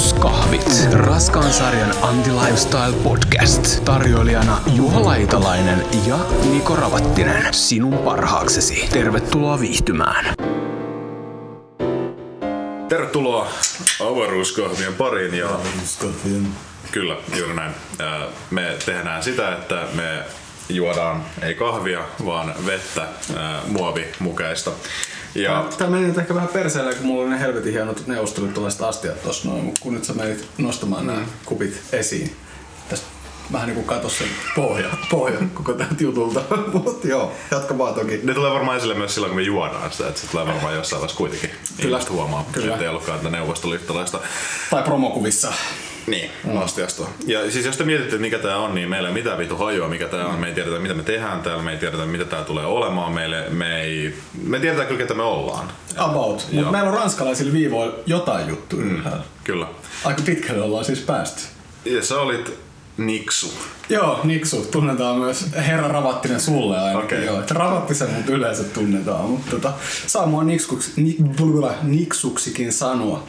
Avaruuskahvit. Raskaan sarjan Anti-Lifestyle Podcast. Tarjoilijana Juha Laitalainen ja Niko Ravattinen. Sinun parhaaksesi. Tervetuloa viihtymään. Tervetuloa avaruuskahvien pariin. Ja Avaruuskahvien. kyllä, juuri näin. Me tehdään sitä, että me juodaan ei kahvia, vaan vettä muovimukeista. Ja Tää meni nyt ehkä vähän perseelle, kun mulla oli ne helvetin hienot neuvostelut tällaiset astiat tossa noin, mut kun nyt sä menit nostamaan nämä kupit esiin. Tästä vähän niinku katos sen pohja, pohja koko tältä jutulta. Mut joo, jatka vaan toki. ne tulee varmaan esille myös silloin, kun me juodaan sitä, että se tulee varmaan jossain vaiheessa kuitenkin. Kyllä. Ihmiset huomaa, Kyllä. että ei ollutkaan tätä neuvostoliittolaista Tai promokuvissa. Niin, astiasta. Ja siis jos te mietitte, mikä tää on, niin meillä ei ole mitään vitu hajua, mikä tää on. Me ei tiedetä, mitä me tehdään täällä, me ei tiedetä, mitä tää tulee olemaan. Meille, me, ei, me tiedetään kyllä, ketä me ollaan. About. Joo. Mut meillä on ranskalaisilla viivoilla jotain juttuja. Mm. Kyllä. Aika pitkälle ollaan siis päästy. Ja sä olit Niksu. Joo, Niksu tunnetaan myös Herra Ravattinen sulle ainakin. Okei. Joo, että Ravattisen mut yleensä tunnetaan, mutta tota, saa mua Niksuksi, ni, blula, Niksuksikin sanoa.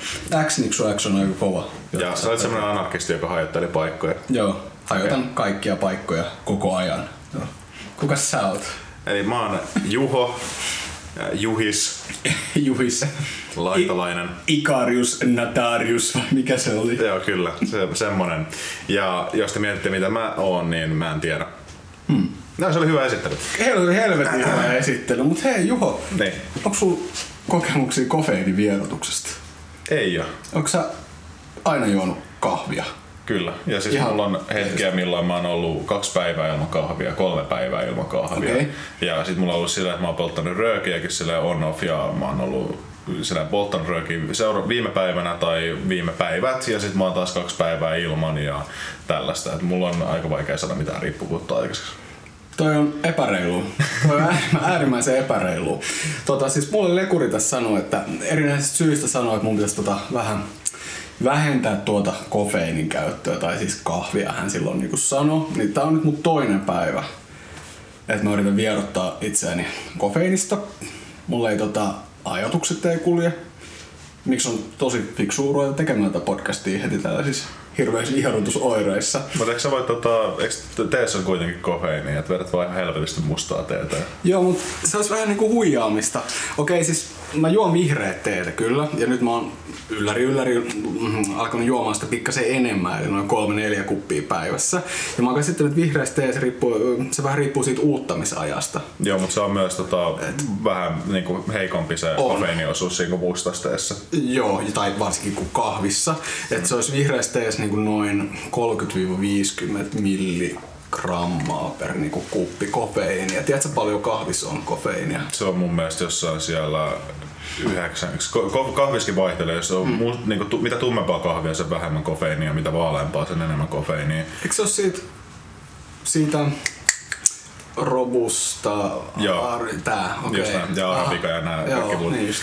X-Niksu X on aika kova. Ja sä olit semmonen anarkisti, joka hajotteli paikkoja. Joo, hajotan kaikkia paikkoja koko ajan. Joo. Kukas sä oot? Eli mä oon Juho, Juhis, Juhis. Laitalainen. Ikarius Natarius, vai mikä se oli? Joo, kyllä, se, semmonen. Ja jos te mietitte, mitä mä oon, niin mä en tiedä. Hmm. No, se oli hyvä esittely. Hel- helvetin hyvä esittely, mutta hei Juho, Niin. onko sulla kokemuksia kofeiinivierotuksesta? Ei oo. Onko sä aina juonut kahvia? Kyllä. Ja siis Ihan- mulla on hetkiä, milloin mä oon ollut kaksi päivää ilman kahvia, kolme päivää ilman kahvia. Okei. Ja sit mulla on ollut sillä, että mä oon polttanut röökiäkin sillä on off ja mä oon ollut sillä polttanut röökiä seura- viime päivänä tai viime päivät ja sit mä oon taas kaksi päivää ilman ja tällaista. Et mulla on aika vaikea saada mitään riippuvuutta aikaiseksi. Toi on epäreilu. Toi on äärimmä- äärimmäisen epäreilu. Tota, siis mulle lekuri tässä sanoi, että erinäisistä syistä sanoi, että mun pitäisi tota vähän vähentää tuota kofeiinin käyttöä, tai siis kahvia hän silloin niin sanoi. Niin tää on nyt mun toinen päivä, että mä yritän vierottaa itseäni kofeiinista. Mulla ei tota, ajatukset ei kulje. Miksi on tosi fiksu ruveta tekemään tätä podcastia heti tällaisissa hirveissä vierotusoireissa. Mutta eikö sä voi tota, eikö teessä on kuitenkin kofeiini, että vedät vaan ihan helvetisti mustaa teetä? Joo, mutta se olisi vähän niinku huijaamista. Okei, siis mä juon vihreät teetä kyllä, ja nyt mä oon ylläri ylläri mm, alkanut juomaan sitä pikkasen enemmän, eli noin kolme neljä kuppia päivässä. Ja mä oon käsittänyt, että vihreästä teestä riippuu, se vähän riippuu siitä uuttamisajasta. Joo, mutta se on myös tota, vähän niinku heikompi se On. kofeiiniosuus siinä kuin mustasteessa. Joo, ja tai varsinkin kuin kahvissa. Että se olisi vihreästä teestä niinku noin 30-50 milligrammaa per niinku kuppi kofeiinia. Tiedätkö paljon kahvissa on kofeiinia? Se on mun mielestä jossain siellä ko- kahviskin vaihtelee, jos on mm. niinku, tu, mitä tummempaa kahvia, sen vähemmän kofeiinia, mitä vaaleampaa, sen enemmän kofeiinia. Eikö se ole siitä, siitä robusta, Joo. ar, tää, okei. Just näin, ja arabika ja nämä Joo, kaikki muut. niin just.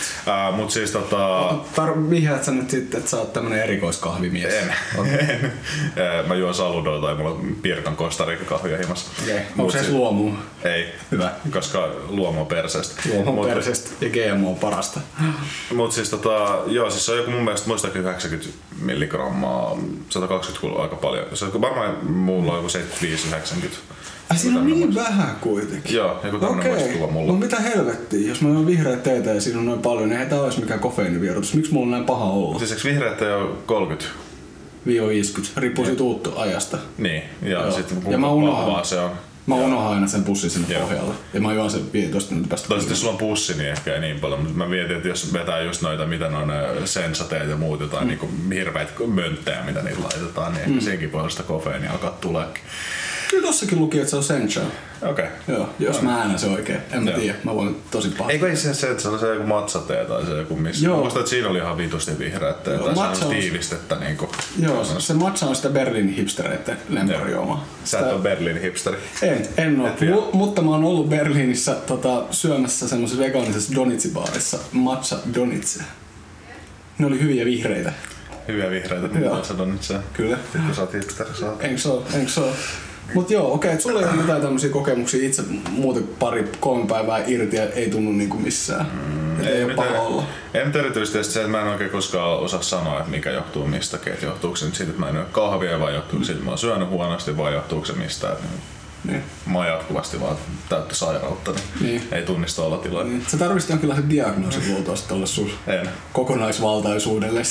Uh, Mut siis tota... Tar- vihjaat sä nyt sitten, että sä oot tämmönen erikoiskahvimies? En. en. Eh, Mä juon saludoa tai mulla on Pirkan kostarikka kahvia himassa. Okei. Onko se siis- luomu? Ei. Hyvä. Koska luomu on perseestä. Luomu Mut- persestä ja GMO on parasta. Mut siis tota, joo, siis se on joku mun mielestä muistaakseni 90 milligrammaa, 120 kuuluu aika paljon. Se on varmaan mulla on joku 75-90. Ai siinä on niin vähän kuitenkin. Joo, joku tämmönen Okei. muistikuva mulla. No mitä helvettiä, jos mä juon vihreät teetä ja siinä on noin paljon, niin eihän tää olisi mikään kofeiinivierotus. Miksi mulla on näin paha olla? Siis eikö vihreät ei ole 30? Viiva 50, riippuu siitä uuttu ajasta. Niin, ja Joo. sitten Ja kuinka mä unohan. se on. Mä unohan aina sen pussin sinne Joo. pohjalle. Ja mä juon sen 15 minuutin päästä. Tai sitten jos sulla on pussi, niin ehkä ei niin paljon, mutta mä mietin, että jos vetää just noita, mitä on ne sensateet ja muut jotain mm. niin hirveitä mönttejä, mitä niillä laitetaan, niin ehkä mm. olla sitä kofeiinia alkaa tuleekin. Kyllä tossakin luki, että se on Sencha. Okei. Okay. Joo, jos mä äänän se oikein. En mä tiedä, mä voin tosi paha. Eikö se se, että se oli se joku matsatee tai se joku missä? Joo. Mä muistan, että siinä oli ihan vitusti vihreät tai se on- on tiivistettä niinku. Joo, se matcha on sitä Berliinin hipstereiden lemparijuomaa. Sä et ole Berliinin hipsteri. En, en vielä. Mu- mutta mä oon ollut Berliinissä tota, syömässä semmoisessa vegaanisessa donitsi-baarissa. Matcha donitse. Ne oli hyviä vihreitä. Hyviä vihreitä, mitä sä on nyt se. Kyllä. Kun sä oot hipsteri, sä oot. Enkö se oo? Enkö se oo? Mut joo, okei, okay, sulla ei ole mitään tämmöisiä kokemuksia itse muuten pari, kolme päivää irti ja ei tunnu niinku missään. Mm, ei, ei ole paha olla. Ei nyt erityisesti se, että mä en oikein koskaan osaa sanoa, että mikä johtuu mistäkin. Että johtuuko se nyt siitä, että mä en ole kahvia vai johtuuko siitä, että mä oon syönyt huonosti vai johtuuko se mistään. Niin. Mä oon jatkuvasti vaan täyttä sairautta, niin, niin. ei tunnista olla tilaa. Niin. Sä tarvitsit jonkinlaisen diagnoosin luultavasti tälle sun en. kokonaisvaltaisuudelle.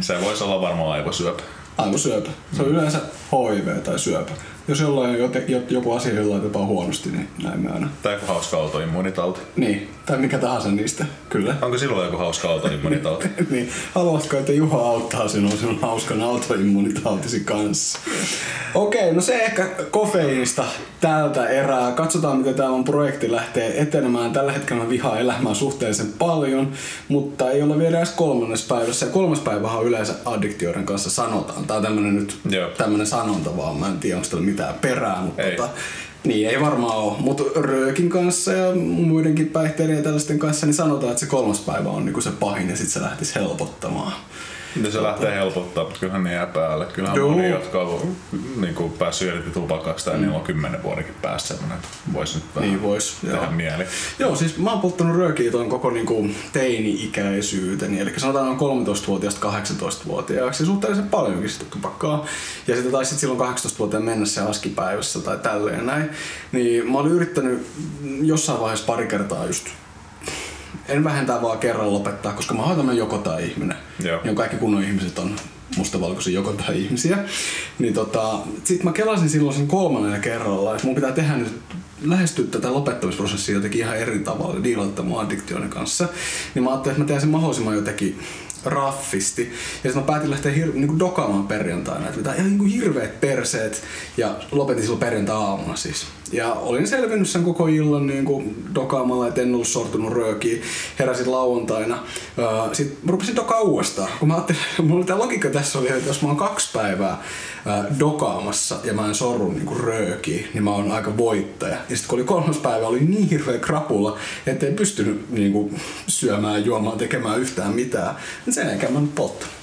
se voisi olla varmaan aivosyöpä. Aivosyöpä. Se on yleensä HIV tai syöpä jos jollain on jote, joku asia, jolla laitetaan huonosti, niin näin me aina. Tai joku hauska autoimmunitauti. Niin, tai mikä tahansa niistä, kyllä. Onko silloin joku hauska autoimmunitauti? niin, haluatko, että Juha auttaa sinua sinun hauskan autoimmunitautisi kanssa? Okei, okay, no se ehkä kofeiinista tältä erää. Katsotaan, miten tämä on projekti lähtee etenemään. Tällä hetkellä mä vihaan elämää suhteellisen paljon, mutta ei ole vielä edes kolmannes päivässä. Ja kolmas päivä on yleensä addiktioiden kanssa sanotaan. Tämä on tämmönen nyt tämmönen sanonta vaan. Mä en tiedä, onko mitään perää, mutta ei. Tota, niin ei varmaan ole, mutta röökin kanssa ja muidenkin päihteiden ja tällaisten kanssa niin sanotaan, että se kolmas päivä on niinku se pahin ja sitten se lähtisi helpottamaan. Ja se lähtee helpottaa, mutta kyllähän ne jää päälle. Kyllähän Joo. moni, jotka on niin kuin päässyt irti tupakasta ja mm. niillä on kymmenen vuodenkin päässä semmoinen, voisi nyt vähän niin vois, tehdä joo. mieli. Joo, siis mä oon polttanut röökiä tuon koko niin kuin teini-ikäisyyteni, eli sanotaan noin 13-vuotiaasta 18-vuotiaaksi ja suhteellisen paljonkin sitä tupakkaa. Ja sitten taisi silloin 18-vuotiaan mennessä askipäivässä tai tälleen näin. Niin mä olin yrittänyt jossain vaiheessa pari kertaa just en vähentää vaan kerran lopettaa, koska mä oon joko tai ihminen. Joo. Ja kaikki kunnon ihmiset on mustavalkoisia joko tai ihmisiä. Niin tota, sit mä kelasin silloin sen kolmannen kerralla, että mun pitää tehdä nyt lähestyä tätä lopettamisprosessia jotenkin ihan eri tavalla, diilata mun addiktionin kanssa. Niin mä ajattelin, että mä teen sen mahdollisimman jotenkin raffisti. Ja sitten mä päätin lähteä hir- niinku dokaamaan perjantaina, että ihan niinku hirveät perseet. Ja lopetin silloin perjantai-aamuna siis. Ja olin selvinnyt sen koko illan niin kuin dokaamalla, että en ollut sortunut röökiin. Heräsin lauantaina. Sitten rupesin dokaa uudestaan. Kun mä ajattelin, mulla tämä logiikka tässä oli, että jos mä oon kaksi päivää dokaamassa ja mä en sorru niin kuin röökiin, niin mä oon aika voittaja. Ja sitten kun oli kolmas päivä, oli niin hirveä krapula, että en pystynyt niin kuin, syömään, juomaan, tekemään yhtään mitään. Sen eikä mä nyt polttanut.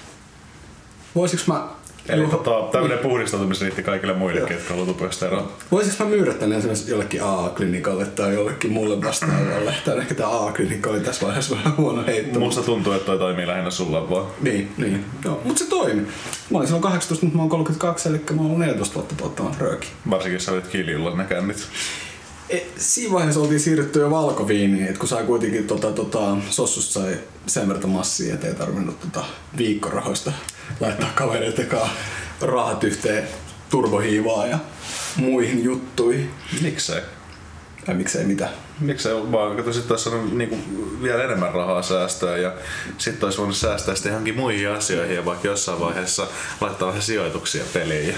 Voisiko mä Eli tota, tämmöinen puhdistautumisriitti kaikille muillekin, jotka haluaa tupesta eroon. Voisiko mä myydä tänne esimerkiksi jollekin AA-klinikalle tai jollekin mulle vastaavalle? Tai ehkä tämä AA-klinikka oli tässä vaiheessa vähän huono heitto. Musta tuntuu, että toi toimii lähinnä sulla vaan. Niin, niin. Joo, mutta se toimi. Mä olin silloin 18, mutta mä oon 32, eli mä oon 14 vuotta polttamaan rööki. Varsinkin sä olit kiljulla ne kännit. E, siinä vaiheessa oltiin siirrytty jo valkoviiniin, että kun sai kuitenkin tota, tota, sossusta sai sen verran massia, että ei tarvinnut tota, viikkorahoista laittaa kavereiden kanssa rahat yhteen turbohiivaa ja muihin juttuihin. Miksei? Tai miksei mitä? Miksei vaan, kato sit olisi niinku vielä enemmän rahaa säästöä ja sitten olisi voinut säästää sitten johonkin muihin asioihin ja vaikka jossain vaiheessa laittaa vähän sijoituksia peliin.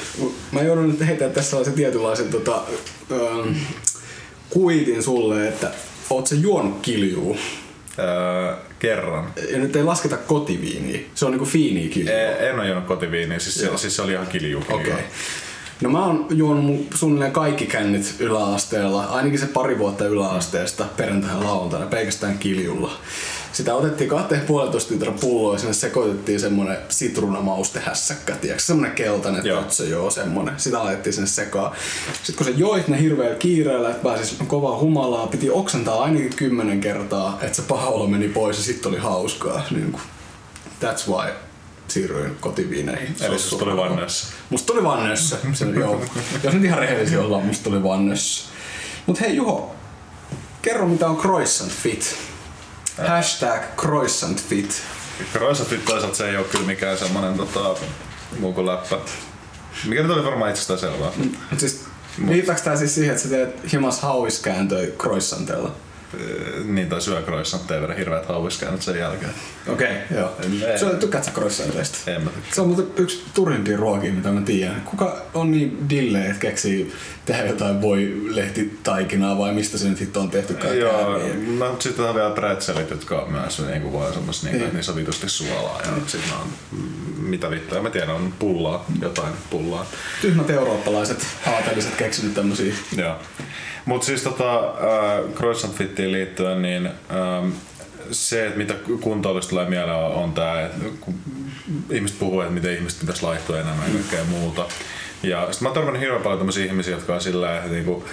Mä joudun nyt heittämään tässä sellaisen tietynlaisen tota, ähm, kuitin sulle, että oot se juonut kiljuu? Öö, kerran. Ja nyt ei lasketa kotiviiniä. Se on niinku fiiniä kiljua. E, en ole juonut kotiviiniä, siis, se, siis se oli ihan kilju. Okei. Okay. No mä oon juonut suunnilleen kaikki kännit yläasteella, ainakin se pari vuotta yläasteesta perjantai lauantaina pelkästään kiljulla. Sitä otettiin kahteen puolentoista litran pulloa ja sinne sekoitettiin semmonen sitruunamaustehässäkkä, tiedätkö? Semmonen keltainen joo. Tötsö, joo, semmonen. Sitä laitettiin sinne sekaan. Sitten kun se joit ne hirveällä kiireellä, että pääsis kovaa humalaa, piti oksentaa ainakin kymmenen kertaa, että se paha olo meni pois ja sitten oli hauskaa. Niin kuin, that's why siirryin kotiviineihin. Eli susta tuli vaan Musta tuli vaan nössä. Se, joo. Jos nyt ihan rehellisiä ollaan, musta tuli vaan nössä. Mut hei Juho, kerro mitä on croissant fit. Hashtag croissant fit. Croissant fit toisaalta se ei ole kyllä mikään semmonen tota, muu kuin läppä. Mikä nyt oli varmaan itsestään selvää. Siis, viittaako tää siis siihen, että sä teet himas hauiskääntöä croissantella? Niin, tai syö croissantteja verran hirveät hauiskäännöt sen jälkeen. Okei, okay, joo. En, Syö, tykkäät sä croissanteista? En mä Se on muuten yksi turhimpia ruokia, mitä mä tiedän. Kuka on niin dille, että keksii tehdä jotain voi lehtitaikinaa vai mistä se nyt sitten on tehty kaikkea? Joo, no sitten on vielä pretzelit, jotka on myös niin kuin vaan semmos niin, niin. niin vitusti suolaa ja mm. sitten on mitä vittua, mä tiedän, on pullaa, jotain pullaa. Tyhmät eurooppalaiset haateelliset keksinyt tämmösiä. Joo. Mutta siis tota, äh, Croissant Fittiin liittyen, niin ähm, se, että mitä kuntoilusta tulee mieleen, on, on tämä, että kun ihmiset puhuu, että miten ihmiset pitäisi laittua enemmän ja kaikkea muuta. Ja sit mä oon törmännyt hirveän paljon tämmöisiä ihmisiä, jotka on sillä että niinku,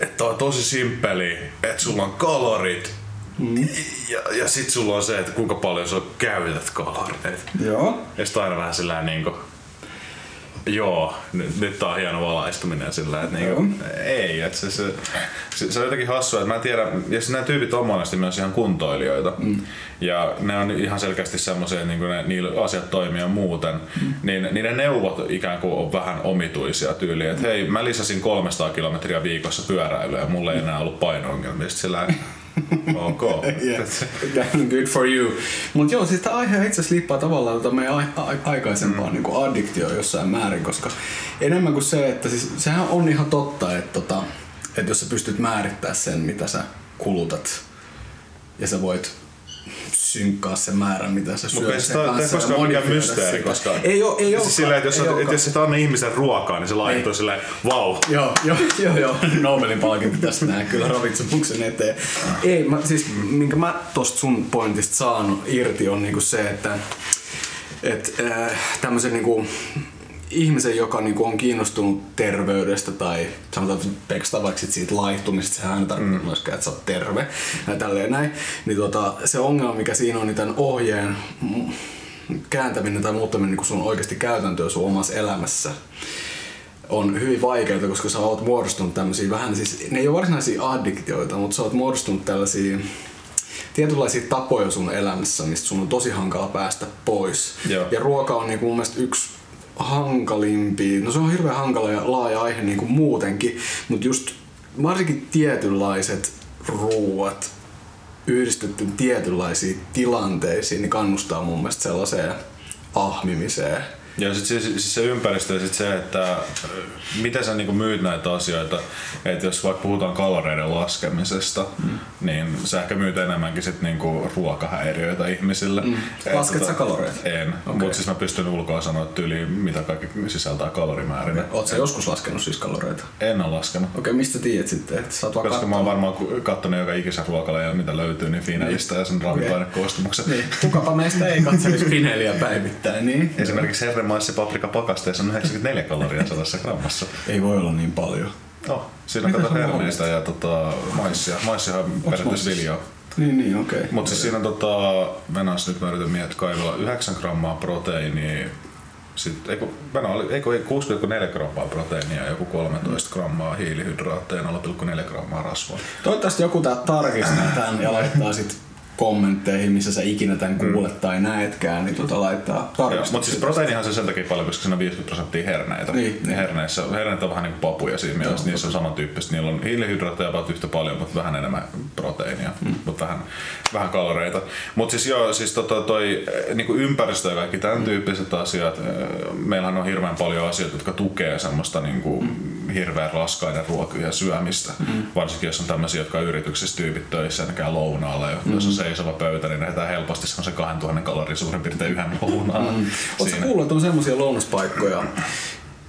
että on tosi simppeli, että sulla on kalorit, Mm. Ja, ja sit sulla on se, että kuinka paljon sä käytät kaloreita. Joo. Ja sit aina vähän sillä niinku, joo, nyt, nyt tää on hieno valaistuminen sillä, että niinku, ei, että se, se, se, se, on jotenkin hassua, että mä en tiedä, ja siis nämä tyypit on monesti myös ihan kuntoilijoita, mm. ja ne on ihan selkeästi semmoisia, niinku ne, niillä asiat toimii muuten, mm. niin niiden neuvot ikään kuin on vähän omituisia tyyliä, että hei, mä lisäsin 300 kilometriä viikossa pyöräilyä ja mulla ei enää ollut paino-ongelmia, sillä Ok. yeah. Good for you. Mutta joo, siis tämä aihe itse asiassa liippaa tavallaan tota meidän a- a- aikaisempaan mm. niin addiktioon jossain määrin, koska enemmän kuin se, että siis, sehän on ihan totta, että, tota, että jos sä pystyt määrittämään sen, mitä sä kulutat, ja sä voit synkkaa se määrä, mitä sä syöt Mutta tämä ei koskaan mikään mysteeri, koska ei ole, ei siis sillä, että jos, ei et, jos et anna ihmisen ruokaa, niin se laittuu silleen, vau. Wow. Joo, joo, joo, joo. Nobelin palkinto tästä näin kyllä ravitsemuksen eteen. Ei, mä, siis minkä mä tosta sun pointista saan irti on niinku se, että et, äh, tämmöisen niinku, ihmisen, joka niinku on kiinnostunut terveydestä tai sanotaan pelkästään vaikka sit siitä laihtumisesta, sehän aina tarkoittaa mm. myöskään, että sä oot terve ja tälleen näin, niin tota, se ongelma, mikä siinä on, niin tämän ohjeen kääntäminen tai muuttaminen niin sun oikeasti käytäntöä sun omassa elämässä on hyvin vaikeaa, koska sä oot muodostunut tämmöisiä vähän, siis ne ei ole varsinaisia addiktioita, mutta sä oot muodostunut tällaisia tietynlaisia tapoja sun elämässä, mistä sun on tosi hankala päästä pois. Joo. Ja ruoka on niinku mun mielestä yksi hankalimpia, no se on hirveän hankala ja laaja aihe niin kuin muutenkin, mutta just varsinkin tietynlaiset ruuat yhdistetty tietynlaisiin tilanteisiin, niin kannustaa mun mielestä sellaiseen ahmimiseen ja sitten se, se, se ympäristö ja sit se, että miten sä niinku myyt näitä asioita, että jos vaikka puhutaan kaloreiden laskemisesta, mm. niin sä ehkä myyt enemmänkin sit niinku ruokahäiriöitä ihmisille. Mm. Lasket sä kaloreita? En, okay. mutta siis mä pystyn ulkoa sanoa tyyliin, mitä kaikki sisältää kalorimäärinä. Okay. Oletko joskus laskenut siis kaloreita? En ole laskenut. Okei, okay, mistä tiedät sitten? Että sä oot Koska kattonut. mä oon varmaan kattonut joka ikisen ruokalla ja mitä löytyy, niin Finelistä niin. ja sen ravintoainekoostumuksen. Niin. Kukapa meistä ei katselisi Fineliä päivittäin, niin? Esimerkiksi herre maissi paprika pakasteessa on 94 kaloria sadassa grammassa. Ei voi olla niin paljon. No, siinä on kato herneistä ja tota, maissia. Maissihan on periaatteessa viljaa. Niin, niin, okei. Okay. Mutta siis siinä on tota, Venäjässä nyt mä yritän miettiä kaivella 9 grammaa proteiinia sitten, eikö, oli, eikö 6,4 grammaa proteiinia ja joku 13 grammaa hiilihydraatteja 0,4 grammaa rasvaa. Toivottavasti joku tarkistaa tämän ja laittaa sitten kommentteihin, missä sä ikinä tämän mm. kuulet mm. tai näetkään, niin tuota laittaa tarkistuksia. Mutta siis proteiinihan se sen takia paljon, koska siinä on 50 prosenttia herneitä. Niin, niin. Herneissä, herneet on vähän niin kuin papuja siinä mielessä, niissä on samantyyppistä. Niillä on hiilihydraatteja about yhtä paljon, mutta vähän enemmän proteiinia, mm. mutta vähän, vähän kaloreita. Mutta siis joo, siis tota toi niin kuin ympäristö ja kaikki tämän mm. tyyppiset asiat, eh, meillähän on hirveän paljon asioita, jotka tukee semmoista niin kuin mm. hirveän raskaiden ruokia syömistä. Mm. Varsinkin jos on tämmöisiä, jotka on yrityksissä tyypit töissä, lounaalla, mm. jos on se seisova pöytä, niin lähdetään helposti semmoisen 2000 kalorin suurin piirtein yhden lounaan. Mm. Oletko kuullut, että on semmoisia lounaspaikkoja,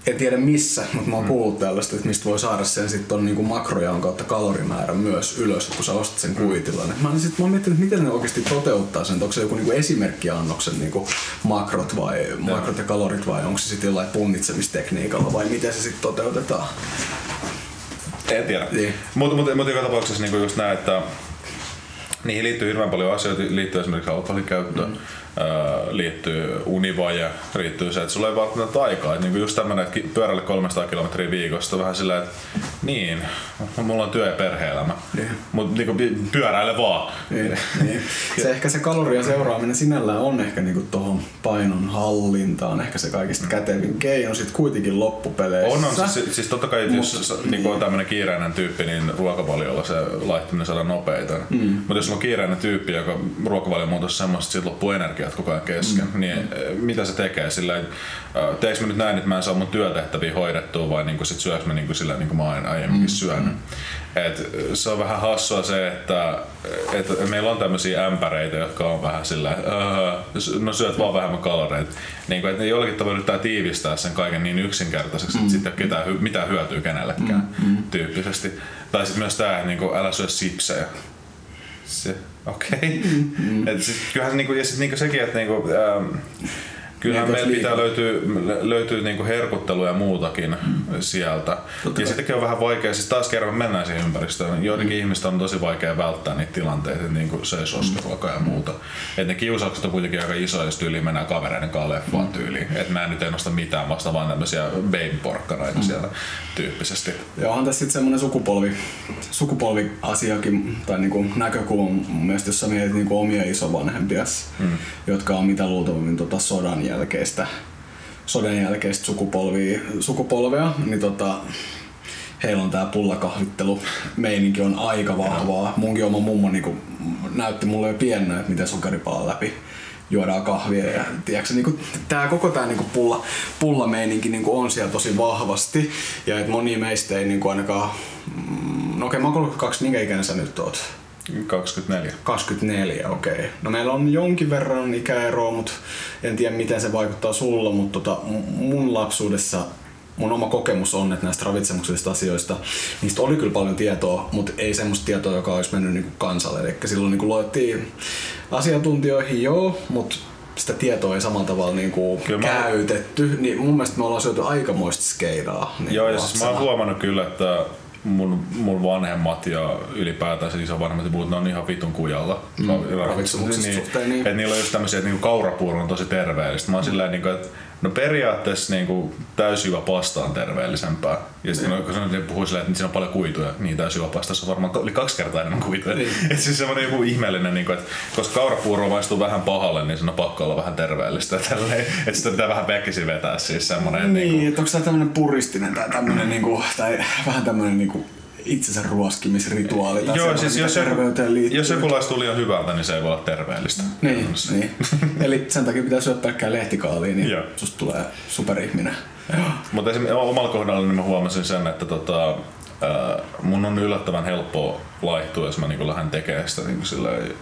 en tiedä missä, mutta mä oon kuullut tällaista, että mistä voi saada sen sitten on niinku makrojaon kautta kalorimäärä myös ylös, kun sä ostat sen kuitilla. Mä oon, sit, mä oon miettinyt, miten ne oikeasti toteuttaa sen, onko se joku niinku esimerkkiannoksen niinku makrot vai makrot ja kalorit vai onko se sitten jollain punnitsemistekniikalla vai miten se sitten toteutetaan? En tiedä. Niin. Mutta mut, mut joka tapauksessa niinku just näin, että Niihin liittyy hirveän paljon asioita, liittyy esimerkiksi alkoholin käyttö, mm. Liittyy univaje, liittyy se, että sulla ei välttämättä aikaa. Niinku just tämmönen, että pyörälle 300 kilometriä viikosta vähän sillä, että niin, mulla on työ- ja perhe-elämä, niin. mutta niinku pyöräile vaan. Niin, niin. Se ehkä se kalorien seuraaminen sinällään on ehkä niinku tuohon painon hallintaan ehkä se kaikista mm. kätevin keino sit kuitenkin loppupeleissä. On, on siis, siis totta kai, Mut, jos niin. on tämmöinen kiireinen tyyppi, niin ruokavaliolla se laittaminen saadaan nopeita. Mm. Mutta jos on kiireinen tyyppi, joka ruokavalio muotoisi semmoista, että siitä loppuu energiat koko ajan kesken, mm. niin mm. mitä se tekee? Sillä, että teekö mä nyt näin, että mä en saa mun työtehtäviä hoidettua vai niin sit syöks mä niin sillä niin kuin mä oon aiemminkin mm. syönyt. Mm. Et se on vähän hassua se, että, että meillä on tämmöisiä ämpäreitä, jotka on vähän sillä, no syöt vaan vähemmän kaloreita. Niin kuin, että ne jollakin tavalla yrittää tiivistää sen kaiken niin yksinkertaiseksi, mm. että sitten ketään, mitään hyötyy kenellekään mm. mm. tyyppisesti. Tai sitten myös tämä, niin kuin, älä syö sipsejä se, okei. Okay. Mm, mm. Et sit, kyllähän niinku, ja sit niinku sekin, että niinku, ähm, Kyllähän Niin, meillä pitää liikaa. löytyä, löytyy niinku herkuttelua ja muutakin sieltä. Totta ja sittenkin on vähän vaikea, siis taas kerran mennään siihen ympäristöön. Joidenkin Mm. ihmisten on tosi vaikea välttää niitä tilanteita, että niinku söi soskeruokaa ja muuta. Et ne kiusaukset on kuitenkin aika isoja, jos tyyliin mennään kavereiden kanssa leffaan Mm. tyyliin. Että mä en nyt ennosta mitään vasta vaan tämmöisiä baby-porkkanoita Mm. siellä tyyppisesti. Ja onhan tässä sitten semmoinen sukupolvi, sukupolviasiakin tai niinku näkökulma mun mielestä, jos sä mietit niinku omia isovanhempias, mm. jotka on mitä luultavimmin tota sodan jälkeistä, sodan jälkeistä sukupolvia, sukupolvea, niin tota, heillä on tää pullakahvittelu meininki on aika vahvaa. Munkin oma mummo niinku näytti mulle jo pienenä, että miten sokeripala läpi juodaan kahvia ja tiedätkö, niinku, tää koko tää niinku pulla, pullameininki niinku on siellä tosi vahvasti ja et moni meistä ei niinku ainakaan mm, no okei mä oon 32, minkä ikäinen sä nyt oot? 24. 24, okei. Okay. No meillä on jonkin verran ikäeroa, mutta en tiedä miten se vaikuttaa sulla, mutta tota, mun lapsuudessa mun oma kokemus on, että näistä ravitsemuksellisista asioista, niistä oli kyllä paljon tietoa, mutta ei semmoista tietoa, joka olisi mennyt niinku kansalle. Eli silloin niinku luettiin asiantuntijoihin, joo, mutta sitä tietoa ei samalla tavalla Kyllä mä- käytetty, niin mun mielestä me ollaan syöty aikamoista skeidaa. Niin Joo, ja siis mä oon huomannut kyllä, että mun, mun vanhemmat ja ylipäätään se isovanhemmat ja muut, ne on ihan vitun kujalla. Mm, ravitsemuksesta suhteen, niin. Että niillä on just tämmöisiä, että niinku kaurapuuro on tosi terveellistä. Mä oon silleen, niinku, että no periaatteessa niinku täysjyvä pasta on terveellisempää. Ja sitten Niin. kun sanoin, että puhuu silleen, että siinä on paljon kuituja, niin täysjyvä pastassa on varmaan oli kaksi kertaa enemmän kuituja. Niin. Että siis semmoinen joku ihmeellinen, niinku, että koska kaurapuuro maistuu vähän pahalle, niin sen on pakko olla vähän terveellistä. Tälleen, että sitä pitää vähän väkisin vetää siis semmoinen. Niin, niinku- että onko tämä tämmöinen puristinen tai tämmöinen niinku, tai vähän tämmöinen niinku itsensä ruoskimisrituaali tai Joo, siis jos joku, terveyteen liittyy. jos joku laistuu liian hyvältä, niin se ei voi olla terveellistä. Niin, niin. Eli sen takia pitää syödä pelkkää lehtikaalia, niin Joo. susta tulee superihminen. Mutta esimerkiksi omalla kohdalla niin mä huomasin sen, että tota, mun on yllättävän helppo laihtua, jos mä niin lähden tekemään sitä. Niin silleen,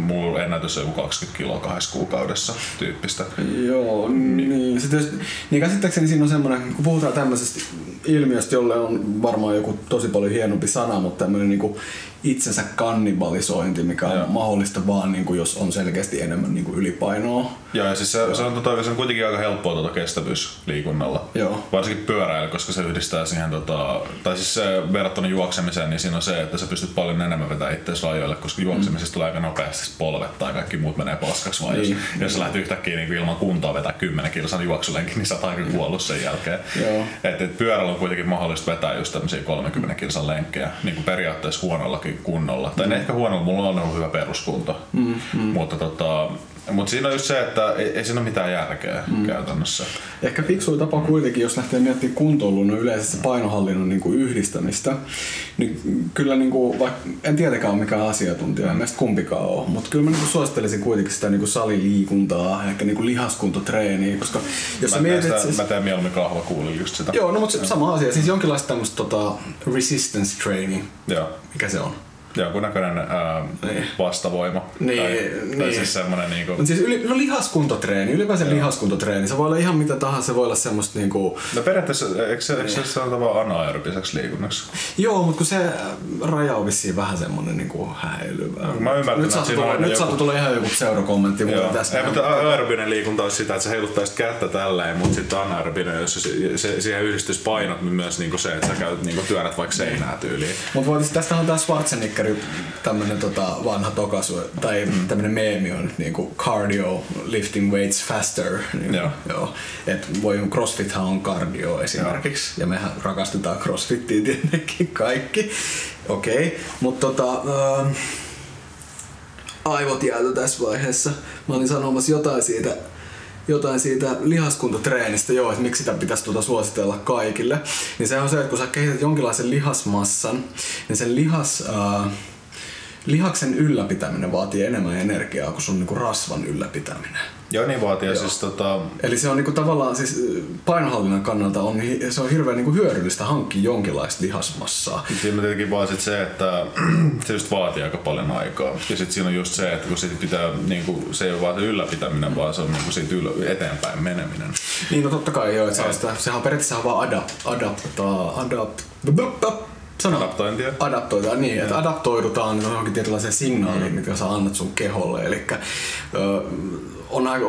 mulla ennätys on joku 20 kiloa kahdessa kuukaudessa tyyppistä. Joo, niin. Sitten jos, niin käsittääkseni siinä on semmoinen, kun puhutaan tämmöisestä ilmiöstä, jolle on varmaan joku tosi paljon hienompi sana, mutta tämmöinen niin itsensä kannibalisointi, mikä on Joo. mahdollista vaan niin kuin, jos on selkeästi enemmän niin kuin ylipainoa. Joo, ja siis se, se, on, tota, se on kuitenkin aika helppoa tota kestävyysliikunnalla. Joo. Varsinkin pyöräily, koska se yhdistää siihen, tota, tai siis se verrattuna juoksemiseen, niin siinä on se, että sä pystyt paljon enemmän vetämään itseäsi rajoille, koska juoksemisesta tulee aika nopeasti polvet tai kaikki muut menee paskaksi vaan. Jos, Niin. jos sä lähdet yhtäkkiä niin ilman kuntoa vetää 10 kilsan juoksulenkin, niin sä oot aika kuollut sen jälkeen. Joo. Et, et pyörällä on kuitenkin mahdollista vetää just tämmöisiä 30 kilsan lenkkejä, niin kuin periaatteessa huonollakin kunnolla. Tai mm. ehkä huonolla, mulla on ollut hyvä peruskunto. Mm, mm. Mutta tota, mutta siinä on just se, että ei, ei siinä ole mitään järkeä mm. käytännössä. Ehkä fiksui tapa kuitenkin, jos lähtee miettimään kuntoilun no yleisesti painohallinnon niin kuin yhdistämistä, niin kyllä niin kuin, vaikka en tietenkään ole mikään asiantuntija, en meistä kumpikaan ole, mutta kyllä mä niin kuin suosittelisin kuitenkin sitä niin kuin saliliikuntaa, ehkä niin kuin lihaskuntotreeniä, koska jos Mä sä mietit... sitä, siis- mä teen mieluummin kahvakuulilla just sitä. Joo, no mutta sama asia, siis jonkinlaista tämmöistä tota, resistance training, Joo. mikä se on? Jonkunnäköinen ää, Niin. vastavoima. Niin, tai, tai niin. siis semmonen niinku... Mut siis yli, no lihaskuntotreeni, ylipäänsä lihaskuntotreeni, se voi olla ihan mitä tahansa, se voi olla semmoista niinku, No periaatteessa, eikö se, eikö se sanota vaan anaerobiseksi liikunnaksi? Joo, mutta kun se raja on vissiin vähän semmonen niinku häilyvä. Mä ymmärrän, nyt saattaa tulla, nyt joku- tulla ihan joku pseudokommentti mulle Joo. tästä. Ei, mutta aerobinen liikunta olisi sitä, että sä heiluttaisit kättä tälleen, mutta sitten anaerobinen, jos se, se, siihen yhdistyisi painot, niin myös niinku se, että sä käyt, niinku työnnät vaikka seinää tyyliin. Mut voitais, tästä on tää Schwarzeneggeri tämmönen tota, vanha tokasu, tai mm. tämmönen meemi on niinku cardio, lifting weights faster. Niin, Joo. joo. Et voi, crossfithan on cardio esimerkiksi, ja mehän rakastetaan crossfittiä tietenkin kaikki. Okei, okay. mutta tota, ähm, aivot jääty tässä vaiheessa. Mä olin sanomassa jotain siitä, jotain siitä lihaskuntotreenistä, joo, että miksi sitä pitäisi tuota suositella kaikille. Niin se on se, että kun sä kehität jonkinlaisen lihasmassan, niin sen lihas, äh, lihaksen ylläpitäminen vaatii enemmän energiaa kuin sun niinku rasvan ylläpitäminen. Joo, niin vaatii. Ja siis tota, Eli se on niinku tavallaan siis painohallinnan kannalta on, se on hirveän niinku hyödyllistä hankkia jonkinlaista lihasmassaa. Siinä on tietenkin vaan sit se, että se just vaatii aika paljon aikaa. Ja sitten siinä on just se, että kun sit pitää, niinku, se ei ole vaan se ylläpitäminen, vaan se on niinku siitä yl- eteenpäin meneminen. Niin no totta kai joo, että saa sitä, sehän on periaatteessa vaan adapt, adaptaa, adapt, Sano. Adaptointia. Adaptoidaan niin, että adaptoidutaan johonkin tietynlaiseen signaaliin, mm. mitä sä annat sun keholle. Eli on aika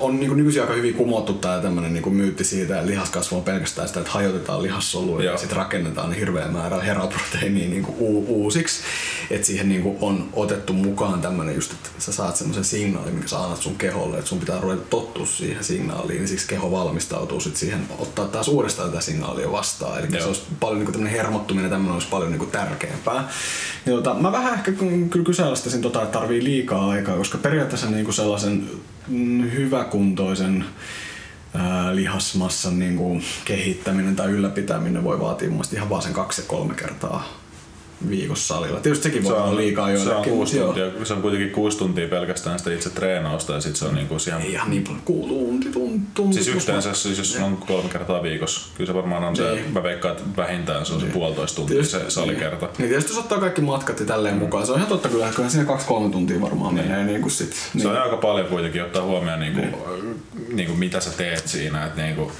on niin nykyisin aika hyvin kumottu tämä tämmöinen niin myytti siitä, että lihaskasvu on pelkästään sitä, että hajotetaan lihassoluja ja sitten rakennetaan hirveä määrä heraproteiiniä niin u- uusiksi. Että siihen niin on otettu mukaan tämmöinen just, että sä saat semmoisen signaalin, mikä sä annat sun keholle, että sun pitää ruveta tottua siihen signaaliin, niin siksi keho valmistautuu sit siihen ottaa taas uudestaan tätä signaalia vastaan. Eli Joo. se olisi paljon niin tämmöinen hermottuminen, tämmöinen olisi paljon niin tärkeämpää. Ja tota, mä vähän ehkä kyllä kyseenalaistasin tota, että tarvii liikaa aikaa, koska periaatteessa niin sellaisen mm, hyväkuntoisen lihasmassan niin kuin kehittäminen tai ylläpitäminen voi vaatia mun ihan vaan sen kaksi ja kolme kertaa viikossa salilla. Tietysti sekin voi se olla liikaa joillekin. Se on, kuusi tuntia, se on kuitenkin kuusi tuntia pelkästään sitä itse treenausta ja sitten se on niinku siihen... Ei ihan niin paljon, kuusi tunti, tunti, tunti. Siis yhteensä, siis jos on kolme kertaa viikossa, kyllä se varmaan on niin. se, mä veikkaan, että vähintään se on niin. se puolitoista tuntia tietysti, se salikerta. Niin. niin tietysti jos ottaa kaikki matkat ja tälleen mm. mukaan, se on ihan totta kyllä, että siinä kaksi-kolme tuntia varmaan niin. menee niin kuin sit. Niin. Se on aika paljon kuitenkin ottaa huomioon niin kuin, niin. Niin kuin mitä sä teet siinä, että niin kuin,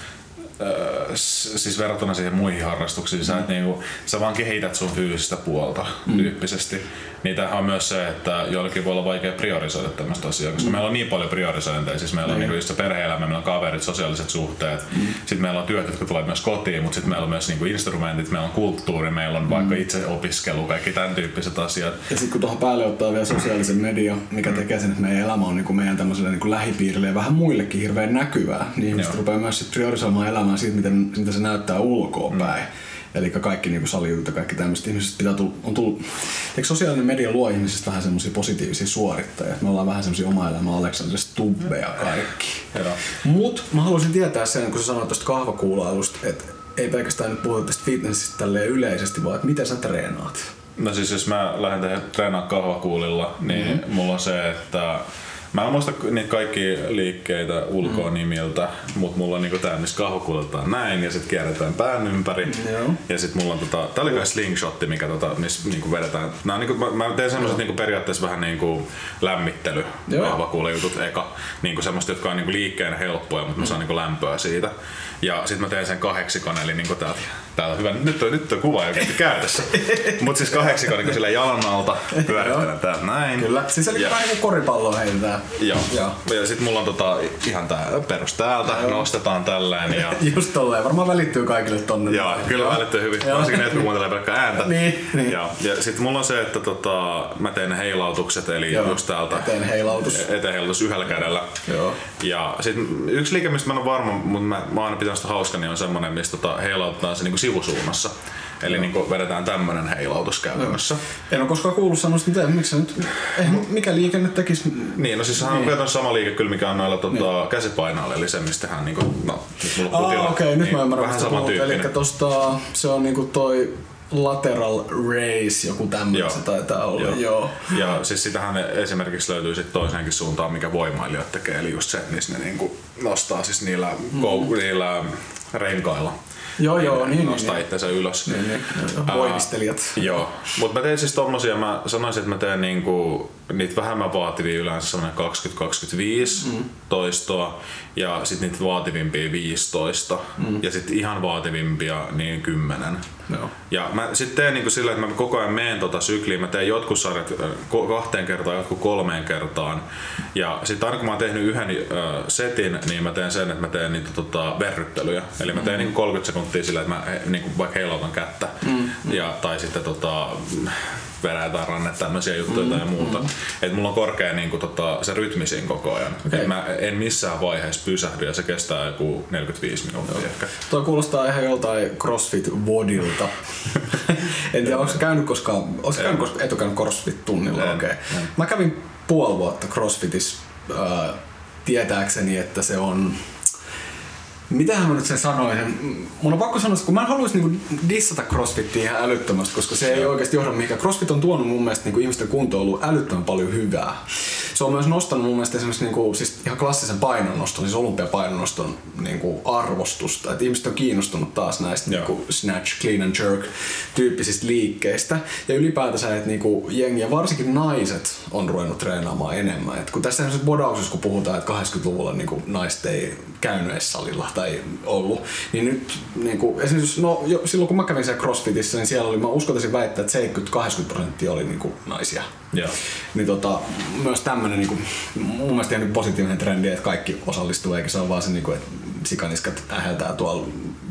siis verrattuna siihen muihin harrastuksiin, mm. sä, et niinku, sä vaan kehität sun fyysistä puolta mm. tyyppisesti. Niin tämähän on myös se, että joillekin voi olla vaikea priorisoida tämmöistä asiaa, koska mm. meillä on niin paljon priorisointeja. Siis meillä on mm. niinku just perhe-elämä, meillä on kaverit, sosiaaliset suhteet, mm. sitten meillä on työt, jotka tulee myös kotiin, mutta sitten meillä on myös niinku instrumentit, meillä on kulttuuri, meillä on mm. vaikka itse opiskelu, kaikki tämän tyyppiset asiat. Ja sitten kun tuohon päälle ottaa vielä sosiaalisen media, mikä mm. tekee sen, että meidän elämä on niinku meidän tämmöiselle niinku lähipiirille ja vähän muillekin hirveän näkyvää, niin ihmiset rupeaa myös sit priorisoimaan elämää siitä, miten, miten se näyttää ulkoa mm. Eli kaikki niin salijutut ja kaikki tämmöiset ihmiset pitää tulla, on tullut, eikö sosiaalinen media luo ihmisistä vähän semmoisia positiivisia suorittajia? Me ollaan vähän semmoisia oma elämä Aleksander Stubbeja kaikki. Mut mä haluaisin tietää sen, kun sä sanoit tuosta kahvakuulailusta, että ei pelkästään nyt puhuta tästä fitnessistä yleisesti, vaan että miten sä treenaat? No siis jos mä lähden treenaamaan kahvakuulilla, niin mm-hmm. mulla on se, että Mä en muista niitä kaikki liikkeitä ulkoa mm. nimiltä, mutta mulla on niinku tää, missä kahvakuuletaan näin ja sitten kierretään pään ympäri. Joo. Ja sitten mulla on tota, tää oli kai slingshotti, mikä tota, missä niinku vedetään. Nää on niinku, mä, mä teen semmoset niinku periaatteessa vähän niinku lämmittely kahvakuulejutut eka. Niinku semmoista, jotka on niinku liikkeen helppoja, mutta mä saan niinku lämpöä siitä. Ja sitten mä teen sen kahdeksikon, eli niinku täältä, täältä hyvä, nyt on, nyt on kuva jo käytössä. Mut siis kahdeksikon niinku sillä jalan alta pyörittelen täältä näin. Kyllä, siis eli vähän niinku koripallo heitetään. Joo. Joo. Ja sitten mulla on tota, ihan tää perus täältä, Joo. nostetaan tälleen. Ja... Just tolleen, varmaan välittyy kaikille tonne. Joo, kyllä Joo. välittyy hyvin. Joo. Varsinkin ne, jotka kuuntelee pelkkää ääntä. niin, niin. Joo. Ja sitten mulla on se, että tota, mä teen heilautukset, eli Joo. just täältä. Eteen heilautus. Eteen heilautus yhdellä kädellä. Joo. Ja sitten yksi liike, mistä mä en ole varma, mutta mä, mä aina pitänyt sitä hauska, niin on semmonen, mistä tota, heilautetaan se niinku sivusuunnassa. Eli niin kuin vedetään tämmönen heilautus käytännössä. No. En ole koskaan kuullut sanoa mitä, miksi nyt, eh, mikä liike nyt tekisi? Niin, no siis niin. on sama liike kyllä, mikä on noilla tota, niin. käsipainoilla, eli se, mistä hän niinku, no, mulla ah, okei, okay, niin, nyt mä ymmärrän, vähän sama Eli tosta, se on niinku toi lateral race, joku tämmöinen se taitaa olla. Joo. Joo. Ja siis sitähän esimerkiksi löytyy sit toiseenkin suuntaan, mikä voimailijat tekee, eli just se, missä ne niinku nostaa siis niillä, mm. kou, niillä renkailla Joo, joo, niin, nostaa niin, itsensä ylös. Niin, niin, voimistelijat. joo, mutta mä teen siis tommosia, mä sanoisin, että mä teen niinku niitä vähemmän vaativia yleensä semmoinen 20-25 mm. toistoa ja sitten niitä vaativimpia 15 mm. ja sitten ihan vaativimpia niin 10. Joo. Ja mä sitten teen niinku sillä, että mä koko ajan meen tota sykliä, mä teen jotkut sarjat kahteen kertaan, jotkut kolmeen kertaan. Ja sitten aina kun mä oon tehnyt yhden äh, setin, niin mä teen sen, että mä teen niitä tota, verryttelyjä. Eli mä teen mm. niinku 30 sekuntia sillä, että mä niinku vaikka heilautan kättä. Mm. Ja, tai sitten tota, verää tai ranne tämmöisiä juttuja mm, tai muuta. Mm. Et mulla on korkea niin kuin, tota, se rytmisin koko ajan. Okay. mä en missään vaiheessa pysähdy ja se kestää joku 45 minuuttia Joo. ehkä. Tuo kuulostaa ihan joltain CrossFit-vodilta. en tiedä, onko käynyt koskaan, onko käynyt koskaan, et käynyt CrossFit-tunnilla? Okay. Mä kävin puoli vuotta CrossFitissa äh, tietääkseni, että se on Mitähän mä nyt sen sanoisin? Mun on pakko sanoa, että kun mä en haluaisi niinku dissata crossfittiä ihan älyttömästi, koska se ei oikeasti johda mihinkään. Crossfit on tuonut mun mielestä niinku ihmisten kuntoiluun älyttömän paljon hyvää. Se on myös nostanut mun mielestä esimerkiksi niinku, siis ihan klassisen painonnoston, siis olympiapainonnoston niinku arvostusta. Et ihmiset on kiinnostunut taas näistä niinku snatch, clean and jerk tyyppisistä liikkeistä. Ja ylipäätänsä, että niinku jengi ja varsinkin naiset on ruvennut treenaamaan enemmän. Et kun tässä bodauksessa kun puhutaan, että 80-luvulla niinku naiset ei käynyt edes salilla tai ollut. Niin nyt niin kuin, esimerkiksi no, jo, silloin kun mä kävin siellä CrossFitissä, niin siellä oli, mä uskaltaisin väittää, että 70-80 prosenttia oli niin kuin, naisia. Joo. Niin tota, myös tämmönen niin kuin, mun mielestä ihan positiivinen trendi, että kaikki osallistuu, eikä se ole vaan se, niin kuin, että sikaniskat äheltää tuolla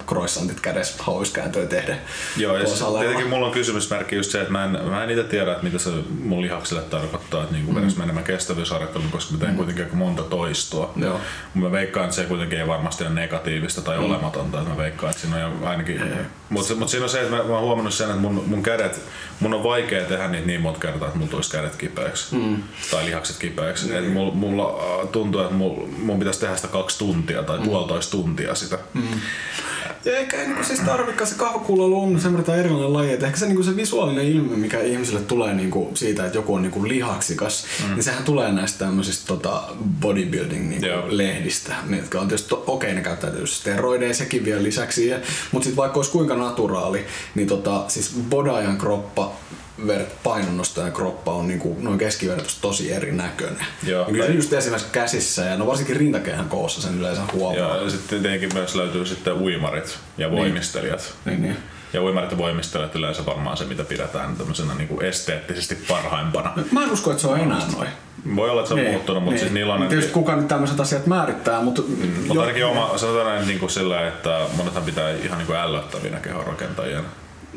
croissantit kädessä hauiskääntöä tehdä. Joo, ja siis tietenkin mulla on kysymysmerkki just se, että mä en, mä en itse tiedä, että mitä se mun lihaksille tarkoittaa, että niinku mm. enemmän kestävyysharjoittelun, koska mä teen mm. kuitenkin aika monta toistoa. Joo. Mä veikkaan, että se kuitenkin ei varmasti ole negatiivista tai mm. olematonta, että mä veikkaan, että siinä on jo ainakin... Mutta mut siinä on se, että mä, mä oon huomannut sen, että mun, mun kädet, mun on vaikea tehdä niitä niin monta kertaa, että mulla tulisi kädet kipeäksi. Mm. Tai lihakset kipeäksi. Mm. Et mulla, mulla äh, tuntuu, että mulla, mun pitäisi tehdä sitä kaksi tuntia tai mm. puolitoista tuntia sitä. Mm. Ja ehkä ei niinku siis tarvikaan se kahvakuuloilu on semmoinen erilainen laji, että ehkä se, niinku se visuaalinen ilme, mikä ihmisille tulee niinku siitä, että joku on niinku lihaksikas, mm. niin sehän tulee näistä tämmöisistä tota bodybuilding niinku lehdistä, mitkä on tietysti, to- okei ne käyttää tietysti steroideja sekin vielä lisäksi, ja, mutta sitten vaikka olisi kuinka naturaali, niin tota, siis bodajan kroppa ver- painonnostajan kroppa on niinku noin keskivertoisesti tosi erinäköinen. Joo. Ja kyllä se just esimerkiksi käsissä ja no varsinkin rintakehän koossa sen yleensä huomaa. Ja sitten tietenkin myös löytyy sitten uimarit ja voimistelijat. Niin, niin. Ja uimarit ja voimistelijat yleensä varmaan se, mitä pidetään tämmöisenä niin kuin esteettisesti parhaimpana. Mä en usko, että se on enää noin. Voi olla, että se on muuttunut, mutta siis niillä on... Tietysti kuka nyt tämmöiset asiat määrittää, mutta... Mutta ainakin oma, sanotaan näin niin kuin sillä, että monethan pitää ihan niin kuin ällöttävinä kehonrakentajien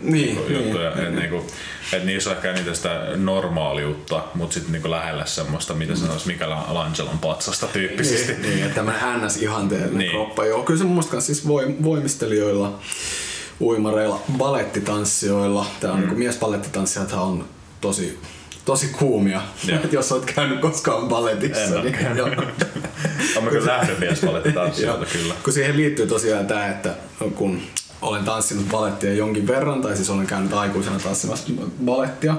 Niin, juttuja. niin, et niinku, et niissä on ehkä niitä sitä normaaliutta, mutta sitten niinku lähellä semmoista, mitä sanoisi Michelangelon patsasta tyyppisesti. Niin, niin, että tämmöinen NS-ihanteellinen Niin. niin. kroppa. Joo, kyllä se mun mielestä siis voim- voimistelijoilla, uimareilla, balettitanssijoilla, tää on mm. niin miesbalettitanssijathan on tosi tosi kuumia. Joo. Et jos olet käynyt koskaan baletissa, En niin joo. Mä kyllä nähnyt Joo. kyllä. Kun siihen liittyy tosiaan tämä, että kun olen tanssinut balettia jonkin verran, tai siis olen käynyt aikuisena tanssimassa balettia,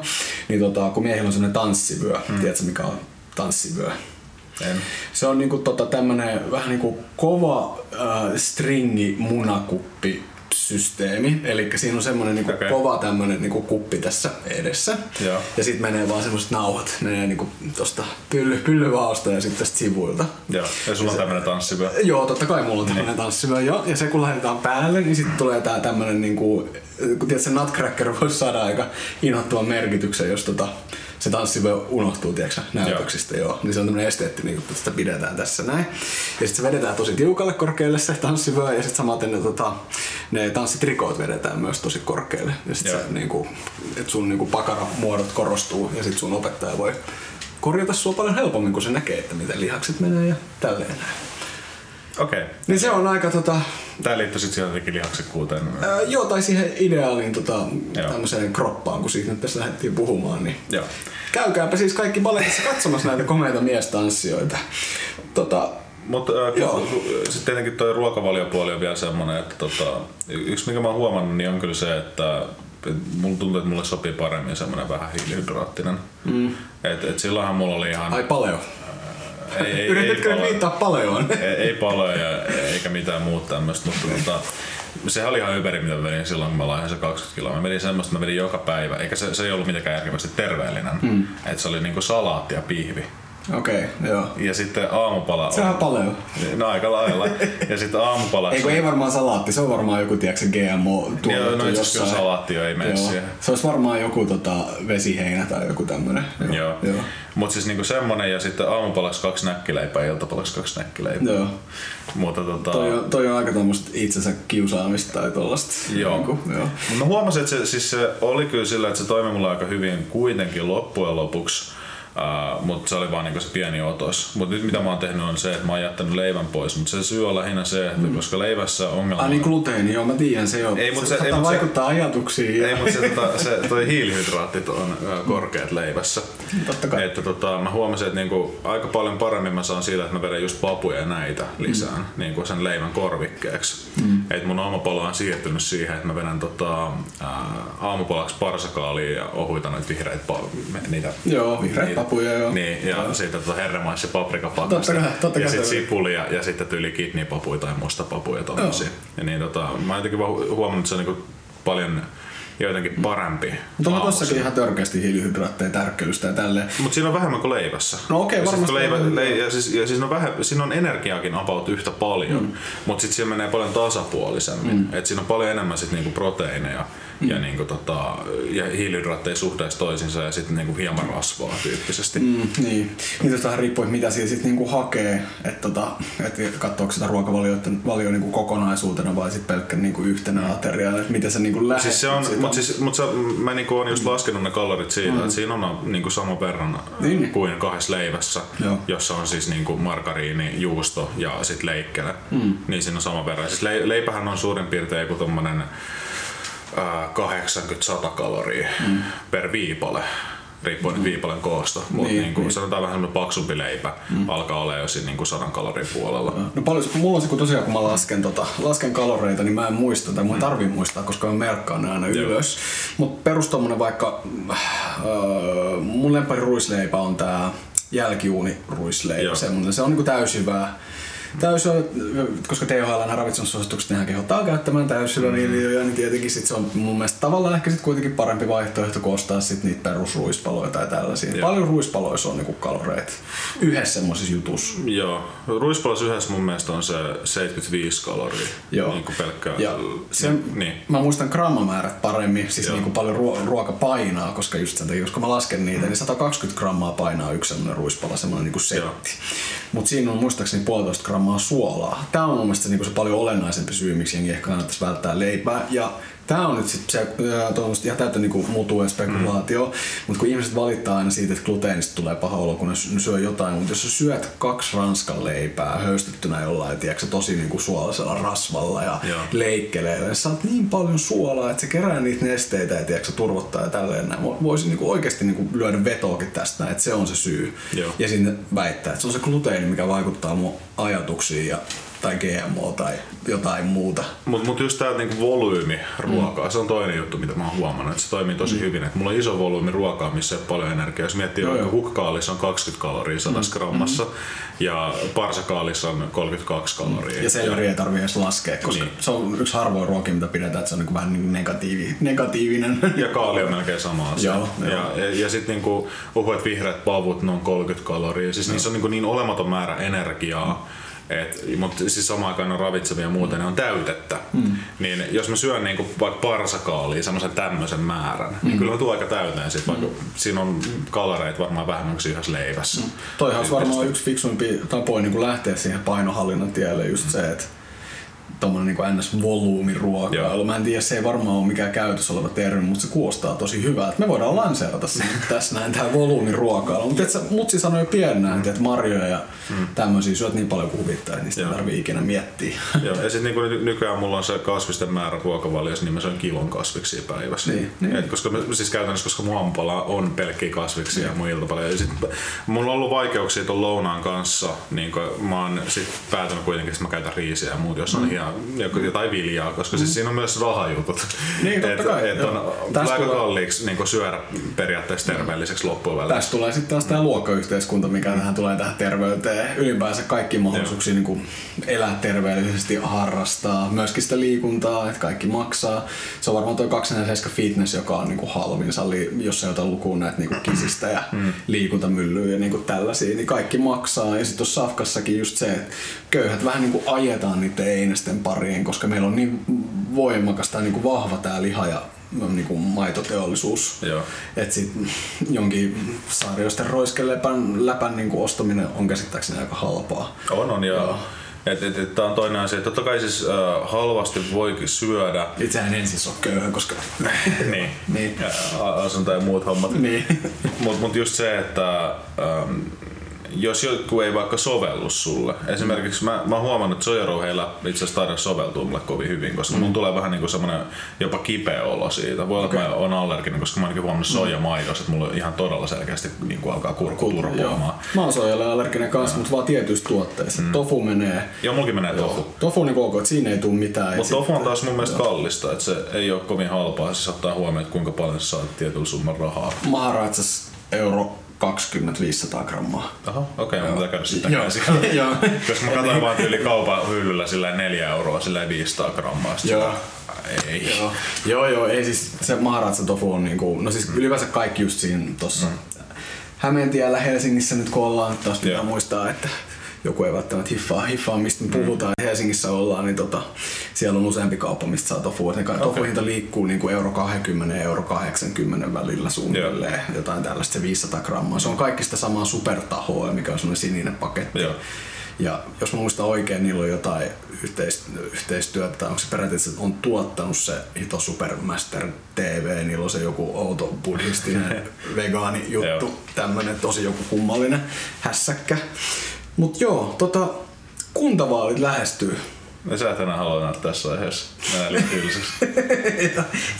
niin tota, kun miehillä on sellainen tanssivyö, mm. tiedätkö mikä on tanssivyö? En. Se on niinku tota tämmönen vähän niinku kova äh, stringi munakuppi systeemi. Eli siinä on semmonen niinku okay. kova tämmönen niinku kuppi tässä edessä. Joo. Ja sitten menee vaan semmoset nauhat. Menee niinku tosta pylly, pyllyvaosta ja sitten tästä sivuilta. Joo, ja sulla on tämmönen tanssivyö. Joo, totta kai mulla on tämmönen tanssivyö jo. Ja se kun laitetaan päälle, niin sitten tulee tää tämmönen niinku, kun tiedät, se nutcracker voisi saada aika inhottavan merkityksen, jos tota, se tanssivyö unohtuu, tiedätkö, näytöksistä, joo. Niin se on tämmönen esteettinen juttu, että sitä pidetään tässä näin. Ja sitten se vedetään tosi tiukalle korkealle se tanssivyö, ja sitten samaten ne, tota, ne tanssitrikoot vedetään myös tosi korkealle. Ja sitten Joo. se niinku, että sun niinku pakaramuodot korostuu, ja sitten sun opettaja voi korjata sua paljon helpommin, kun se näkee, että miten lihakset menee ja tälleen näin. Okei. Niin se on aika tota, Tää liittyy sit siihen jotenkin lihaksikkuuteen. ää, joo, tai siihen ideaaliin tota, tämmöiseen kroppaan, kun siitä nyt tässä lähdettiin puhumaan, niin Joo. käykääpä siis kaikki baletissa katsomassa näitä komeita miestanssijoita. Tota, Mutta sitten tietenkin toi ruokavaliopuoli on vielä semmonen, että tota, yksi mikä mä oon huomannut, niin on kyllä se, että et mulla tuntuu, että mulle sopii paremmin semmonen vähän hiilihydraattinen. Mm. Et, et silloinhan mulla oli ihan... ai paleo. Ei, ei, Yrititkö nyt paleo- viittaa paleoon? ei, ei paloja eikä mitään muuta tämmöistä, mutta tota, sehän oli ihan yberi, mitä mä vedin silloin, kun mä laihin se 20 kiloa. Mä vedin semmoista, mä vedin joka päivä, eikä se, se ei ollut mitenkään järkevästi terveellinen. Mm. Et se oli niinku salaatti ja pihvi. Okei, okay, joo. Ja sitten aamupala Se on paleo. No aika lailla. Ja sitten aamupalaksi... Ei kun ei varmaan salaatti, se on varmaan joku, tiedätkö, GMO Joo, tuotettu no itse asiassa kyllä salaatti jo ei mene Joo. siihen. Se olisi varmaan joku tota, vesiheinä tai joku tämmönen. Joo. Joo. Mutta siis niinku semmonen ja sitten aamupalaksi kaksi näkkileipää ja iltapalaksi kaksi näkkileipää. Joo. Mutta tota... Toi on, toi on aika tämmöistä itsensä kiusaamista tai tollasta. Joo. Niinku, joo. Mut Mä huomasin, että se, siis se oli kyllä sillä, että se toimi mulla aika hyvin kuitenkin loppujen lopuksi. Uh, mutta se oli vaan niinku se pieni otos. Mutta nyt mitä mä oon tehnyt on se, että mä oon jättänyt leivän pois. Mutta se syy on lähinnä se, että mm. koska leivässä ongelma Ai niin gluteeni, joo mä tiedän se jo. Ei, mut se- se, ei, mut se- vaikuttaa ajatuksiin. Ei, mutta se, tota, se, toi hiilihydraatit on ö, korkeat leivässä. Totta kai. Että tota, mä huomasin, että niinku, aika paljon paremmin mä saan siitä, että mä vedän just papuja ja näitä lisään mm. niinku sen leivän korvikkeeksi. Mm. Et mun aamupala on siirtynyt siihen, että mä vedän tota, ää, aamupalaksi parsakaalia ja ohuita noita vihreitä pa- niitä, Joo, vihreät niitä- papuja, joo. Niin, ja Joo. sitten tota herremais ja paprikapakasta. Totta kai, totta ja kai sitten se- sipulia ja sitten tyyli kidneypapuja tai mustapapuja tommosia. Ja niin tota, mä jotenkin vaan hu- huomannut, että se on niinku paljon jotenkin parempi. Mutta on tossakin ihan törkeästi hiilihydraatteja, tärkkelystä ja tälleen. Mutta siinä on vähemmän kuin leivässä. No okei, ja siis varmasti leivä, on. le, ja siis, ja siis on vähän, siinä on energiaakin about yhtä paljon, mm. mutta sitten siellä menee paljon tasapuolisemmin. Mm. Et siinä on paljon enemmän sit niinku proteiineja mm. ja, niinku tota, ja hiilihydraatteja suhteessa toisinsa ja sitten niinku hieman rasvaa tyyppisesti. Mm. Mm, niin. Niin tästä vähän riippuu, mitä siellä sitten niinku hakee, että tota, et katsoako sitä valio niinku kokonaisuutena vai sitten pelkkä niinku yhtenä ateriana, että miten se niinku lähtee. Siis se on, mutta siis, mut se, mä niinku on just laskenut ne kalorit siitä, mm. että siinä on niinku sama verran Niin. kuin kahdessa leivässä, Joo. jossa on siis niinku margariini, juusto ja sit leikkele. Mm. Niin siinä on sama verran. Siis le, leipähän on suurin piirtein joku tommonen ää, 80-100 kaloria mm. per viipale riippuen mm. viipaleen koosta, mutta Niin, niin, niinku, niin. sanotaan vähän paksumpi leipä mm. alkaa olla jo siinä niinku 100 kalorin puolella. No paljon, kun mulla on se, kun tosiaan kun mä lasken, tota, lasken kaloreita, niin mä en muista, tai mun ei tarvii muistaa, koska mä merkkaan ne aina ylös. Mutta perus vaikka, äh, mun lempari ruisleipä on tää jälkiuuniruisleipä, Joo. semmonen. Se on niinku täysjyvää. Täysjyvä, koska THL ravitsemussuositukset nehän kehottaa käyttämään täysjyväviljoja, niin tietenkin sit se on mun mielestä tavallaan ehkä sit kuitenkin parempi vaihtoehto kuin ostaa sit niitä perusruispaloja tai tällaisia. Joo. Paljon ruispaloissa on niinku kaloreita yhdessä semmoisessa jutussa. Joo, ruispalas yhdessä mun mielestä on se 75 kaloria. Joo. Niin kuin pelkkää. Ja se, niin. mä muistan grammamäärät paremmin, siis Joo. niin kuin paljon ruo- ruoka painaa, koska just sen takia, koska mä lasken niitä, niin 120 grammaa painaa yksi semmoinen ruispala, semmoinen niin kuin setti. Mutta siinä on muistaakseni puolitoista grammaa suolaa. Tämä on mun mielestä se, niin se paljon olennaisempi syy, miksi jengi ehkä kannattaisi välttää leipää. Ja Tämä on nyt sitten se ihan täyttä niinku mutua ja spekulaatio, mm. mutta kun ihmiset valittaa aina siitä, että gluteenista tulee paha olo, kun ne sy- ne syö jotain, mutta jos sä syöt kaksi ranskan leipää höystettynä jollain, tiedätkö, tosi niinku suolaisella rasvalla ja Joo. leikkeleillä, ja sä saat niin paljon suolaa, että se kerää niitä nesteitä ja tiedätkö, turvottaa ja tälleen näin. Vo- Voisin niinku oikeasti niinku lyödä vetoakin tästä, että se on se syy. Joo. Ja sinne väittää, että se on se gluteeni, mikä vaikuttaa mun ajatuksiin ja tai GMO tai jotain muuta. Mutta mut just tää niinku volyymi ruokaa, mm. se on toinen juttu, mitä mä oon huomannut, että se toimii tosi mm. hyvin. Et mulla on iso volyymi ruokaa, missä ei ole paljon energiaa. Jos miettii, vaikka joo. hukkaalissa on 20 kaloria 100 mm. grammassa ja parsakaalissa on 32 kaloria. Ja selleri ei tarvitse edes laskea, koska Niin. se on yksi harvoin ruokia, mitä pidetään, että se on niin vähän niin negatiivi, negatiivinen. Ja kaali on melkein sama asia. Joo, ja, joo. ja, ja sitten niinku, uhuet vihreät pavut, ne on 30 kaloria. Siis niissä on niinku niin olematon määrä energiaa. Et, mutta siis samaan aikaan on ravitsevia ja muuta, ne on täytettä. Mm. Niin jos mä syön niinku vaikka parsakaalia, semmoisen tämmöisen määrän, mm. niin kyllä mä tuun aika täyteen sit, vaikka siinä on kaloreita varmaan vähemmän kuin yhdessä leivässä. Mm. Toihan olisi varmaan yksi fiksumpi tapoja niin lähteä siihen painohallinnan tielle, just se, että tommonen niin NS-volyymiruokailu. Joo. Mä en tiedä, se ei varmaan ole mikään käytössä oleva termi, mutta se kuulostaa tosi hyvältä. Me voidaan lanseerata se nyt tässä näin, tää volyymiruokailu. Mutta tiedätkö, mutsi sanoi jo pienenä, että marjoja ja tämmöisiä syöt niin paljon kuin huvittaa, että niistä ei Joo. tarvii ikinä miettiä. Joo, ja sitten niinku ny- nykyään mulla on se kasvisten määrä ruokavaliossa, niin mä syön kilon kasviksia päivässä. Niin, niin. Et koska mä, siis käytännössä, koska mun aamupala on pelkkiä kasviksia ja mun iltapala. Ja sit, mulla on ollut vaikeuksia tuon lounaan kanssa, niin mä oon sit päätänyt kuitenkin, että mä käytän riisiä ja muut, jos on mm. ihan, jotain viljaa, koska siis siinä on myös rahajutut. Niin, totta et, kai, et joo. on Tästä aika tulee- kalliiksi niin syödä periaatteessa terveelliseksi loppujen välillä. Tästä tulee sitten taas tämä luokkayhteiskunta, mikä tähän tulee tähän terveyteen. Ylipäänsä kaikki mahdollisuuksia niin kuin elää terveellisesti, harrastaa, myöskin sitä liikuntaa, että kaikki maksaa. Se on varmaan tuo 247 Fitness, joka on niin kuin halvin salli, jos ei ota lukuun näitä niin kuin kisistä ja liikuntamyllyjä ja niin kuin tällaisia, niin kaikki maksaa. Ja sitten tuossa Safkassakin just se, että köyhät vähän niin kuin ajetaan niiden einesten pariin, koska meillä on niin voimakas tai niin kuin vahva tämä liha ja niin kuin maitoteollisuus. Joo. Et sit jonkin saarioisten roiskelepän läpän niin kuin ostaminen on käsittääkseni aika halpaa. On, on joo. Et, et, et, tää on toinen asia. Totta kai siis äh, halvasti voi syödä. Itsehän en siis ole köyhä, koska... niin. Niin. Ja asunto ja muut hommat. niin. Mutta mut just se, että ähm, jos joku ei vaikka sovellu sulle. Esimerkiksi mä, mä oon huomannut, että sojarouheilla itse asiassa taida soveltua mulle kovin hyvin, koska mm. mun tulee vähän niinku semmonen jopa kipeä olo siitä. Voi olla, että mä oon allerginen, koska mä oon huomannut sojamaidossa, että mulla ihan todella selkeästi niinku alkaa kurkku turpoamaan. Mä oon soijalle allerginen kanssa, mutta vaan tietyissä tuotteissa. Mm. Tofu menee. Joo, mulkin menee tofu. Tofu niin ok, että siinä ei tule mitään. Mutta tofu on taas mun mielestä kallista, että se ei ole kovin halpaa, se ottaa huomioon, että kuinka paljon sä saat tietyllä summan rahaa. Maharatsas euro 20-500 grammaa. Oho, okei, okay, pitää käydä sitten Joo. Joo. Koska mä katsoin vaan tyyli kaupan hyllyllä sillä 4 euroa, sillä 500 grammaa. Joo. Ei. Joo, joo, joo, ei siis se maharatsa tofu on niinku, no siis ylipäänsä kaikki just siinä tossa mm. Hämeentiellä Helsingissä nyt kun ollaan, taas pitää Joo. muistaa, että joku ei välttämättä hiffaa, hiffaa mistä me puhutaan. Helsingissä ollaan, niin tota, siellä on useampi kauppa, mistä saa tofua. Ne okay. tofuhinta liikkuu niinku euro 20 ja euro 80 välillä suunnilleen. Jotain tällaista, se 500 grammaa. Se on kaikki sitä samaa supertahoa, mikä on semmoinen sininen paketti. Joo. Ja jos mä muistan oikein, niillä on jotain yhteis- yhteistyötä, tai onko se periaatteessa että on tuottanut se Hito Supermaster TV, niillä on se joku outo buddhistinen vegaani juttu, tämmönen tosi joku kummallinen hässäkkä. Mut joo, tota, kuntavaalit lähestyy. Ja sä et enää halua näyttää tässä aiheessa. Tylsäksi.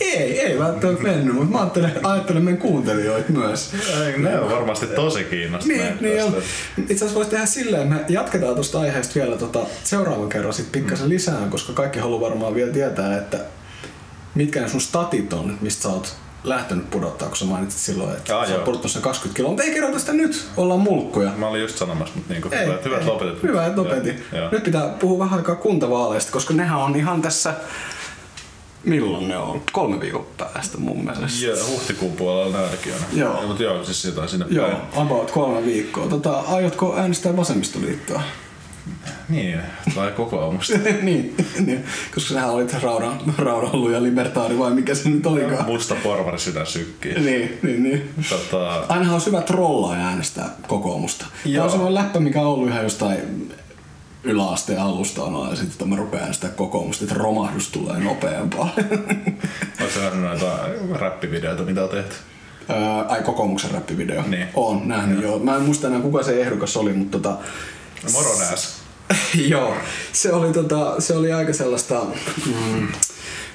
ei, ei välttämättä mennyt, mutta mä ajattelen, ajattelen meidän kuuntelijoita myös. Ne on varmasti tosi Niin, kiinnostuneet niin on. tästä. Itse asiassa voisi tehdä silleen, me jatketaan tuosta aiheesta vielä tota, seuraavan kerran sit pikkasen Mm. lisää, koska kaikki haluaa varmaan vielä tietää, että mitkä ne sun statit on, mistä sä oot lähtenyt pudottaa, kun sä mainitsit silloin, että Aa, sä oot pudottanut sen 20 kiloa. Mutta ei kerrota sitä nyt, ollaan mulkkuja. Mä olin just sanomassa, mutta niinku, Ei, hyvät, hyvät ei. lopetit. Hyvä, että lopetin. Joo. Nyt pitää puhua vähän aikaa kuntavaaleista, koska nehän on ihan tässä... Milloin ne on? Kolme viikon päästä mun mielestä. Joo, huhtikuun puolella näitäkin on. Joo. Mutta joo, siis jotain sinne Joo, päin. about kolme viikkoa. Tota, aiotko äänestää vasemmistoliittoa? Niin, vai kokoomusta. niin, niin, koska sähän olit raudan, raudanluja libertaari vai mikä se nyt olikaan. Musta porvari sitä sykkii. Niin, niin, niin. Tota, Ainahan on hyvä trollaa ja äänestää kokoomusta. Tämä Joo. on semmoinen läppä, mikä on ollut ihan jostain yläasteen alusta on ja sitten mä rupean äänestää kokoomusta, että romahdus tulee nopeampaa. Oletko nähnyt näitä räppivideoita, mitä on tehty? Ää, Ai kokoomuksen räppivideo. Niin. On nähnyt joo. Mä en muista enää kuka se ehdokas oli, mutta tota, Moro nääs. Joo, se oli, tota, se oli aika sellaista mm,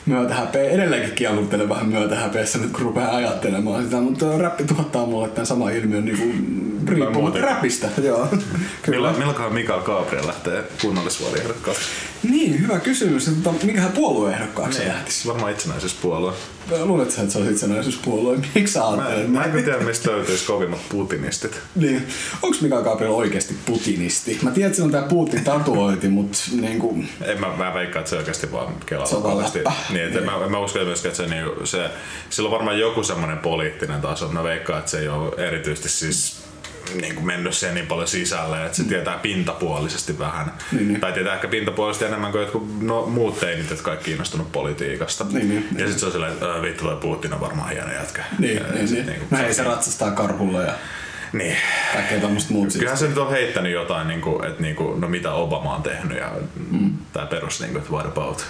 myötähäpeä. Edelleenkin kielluttelen vähän myötähäpeessä nyt kun rupeaa ajattelemaan sitä, mutta räppi tuottaa mulle tämän sama ilmiön niin kuin, muutenkin. räpistä. Joo. Kyllä. Milloin, milloinkohan Mikael Gabriel lähtee kunnallisvaaliehdokkaaksi? Niin, hyvä kysymys. että mikähän puolueehdokkaaksi Niin, se lähtisi? varmaan itsenäisyyspuolue. Luuletko sä, että se olisi itsenäisyyspuolue? Miksi sä Mä, ajattelet? mä en tiedä, mistä löytyisi kovimmat putinistit. Niin. Onko Mikael Gabriel oikeasti putinisti? Mä tiedän, että sillä on tää Putin tatuointi, mutta niin kuin, En mä, mä veikkaan, että se oikeasti vaan kelaa Se on vakavasti. Niin, että mä, mä uskon myöskään, että se, niinku, se, sillä on varmaan joku semmoinen poliittinen taso. Mä veikkaan, että se ei ole erityisesti siis niin kuin mennyt siihen niin paljon sisälle, että se tietää pintapuolisesti vähän. Niin, niin. Tai tietää ehkä pintapuolisesti enemmän kuin jotkut no, muut teinit, jotka ei kiinnostunut politiikasta. Niin, niin, ja sitten se on silleen, että "Ö, vittu toi Putin on varmaan hieno jätkä. niin, Ja niin, niin. niinku- No hei, se ratsastaa karhulla ja Niin. kaikkea tämmöistä muut siis. Kyllähän se nyt on heittänyt jotain, niin kuin, että niin kuin, no mitä Obama on tehnyt ja mm. tämä perus, niin kuin, että what about.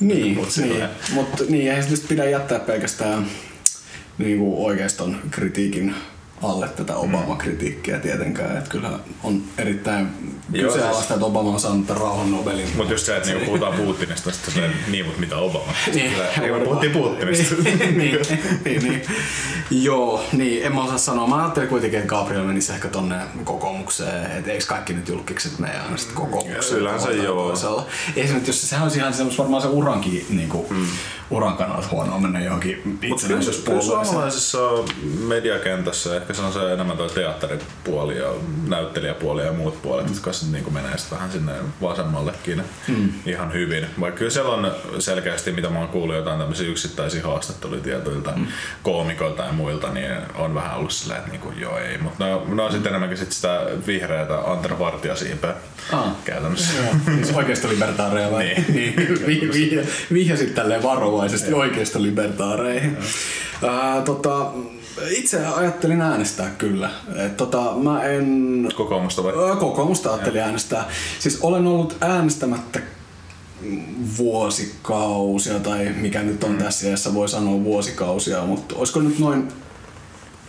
Niin, Mut niin. mutta niin, ei se pidä jättää pelkästään niin kuin oikeiston kritiikin alle tätä Obama-kritiikkiä tietenkään. Että kyllä on erittäin Joo, kyseenalaista, siis- että Obama on saanut rauhan Nobelin. Mutta just se, että niinku puhutaan Putinista, sitten se, niin, mutta mitä Obama? Niin. Ei, me puhuttiin Putinista. niin, niin, niin, niin. Joo, niin, en mä osaa sanoa. Mä ajattelin kuitenkin, että Gabriel menisi ehkä tonne kokoomukseen, että eikö kaikki nyt julkikset mene aina sitten kokoomukseen. Kyllähän se joo. toisella. Ei se nyt, jos sehän olisi ihan semmos varmaan se urankin, niin kuin, mm. uran kannalta huonoa mennä johonkin Mutta kyllä, kyllä itsenäisyyspuolueeseen. suomalaisessa mediakentässä ehkä se on se enemmän tuo teatteripuoli ja näyttelijäpuoli ja muut puolet, jotka sitten niinku menee sit vähän sinne vasemmallekin mm. ihan hyvin. Vaikka kyllä siellä on selkeästi, mitä mä oon kuullut jotain tämmöisiä yksittäisiä haastatteluja tietyiltä mm. koomikoilta ja muilta, niin on vähän ollut silleen, että niinku, joo ei. Mutta ne, on- ne on sitten enemmänkin sit sitä vihreätä Antero Vartijasiipeä Ah. käytännössä. Joo, siis oikeista libertaareja vai? Niin. niin. Vi- vi- Vihjasit tälleen varovaisesti oikeista libertaareihin. Ää, tota, itse ajattelin äänestää kyllä. Et, tota, mä en Kokoomusta vai? Kokoomusta ajattelin äänestää. Siis olen ollut äänestämättä vuosikausia, tai mikä nyt on mm. tässä iässä, voi sanoa vuosikausia, mutta olisiko nyt noin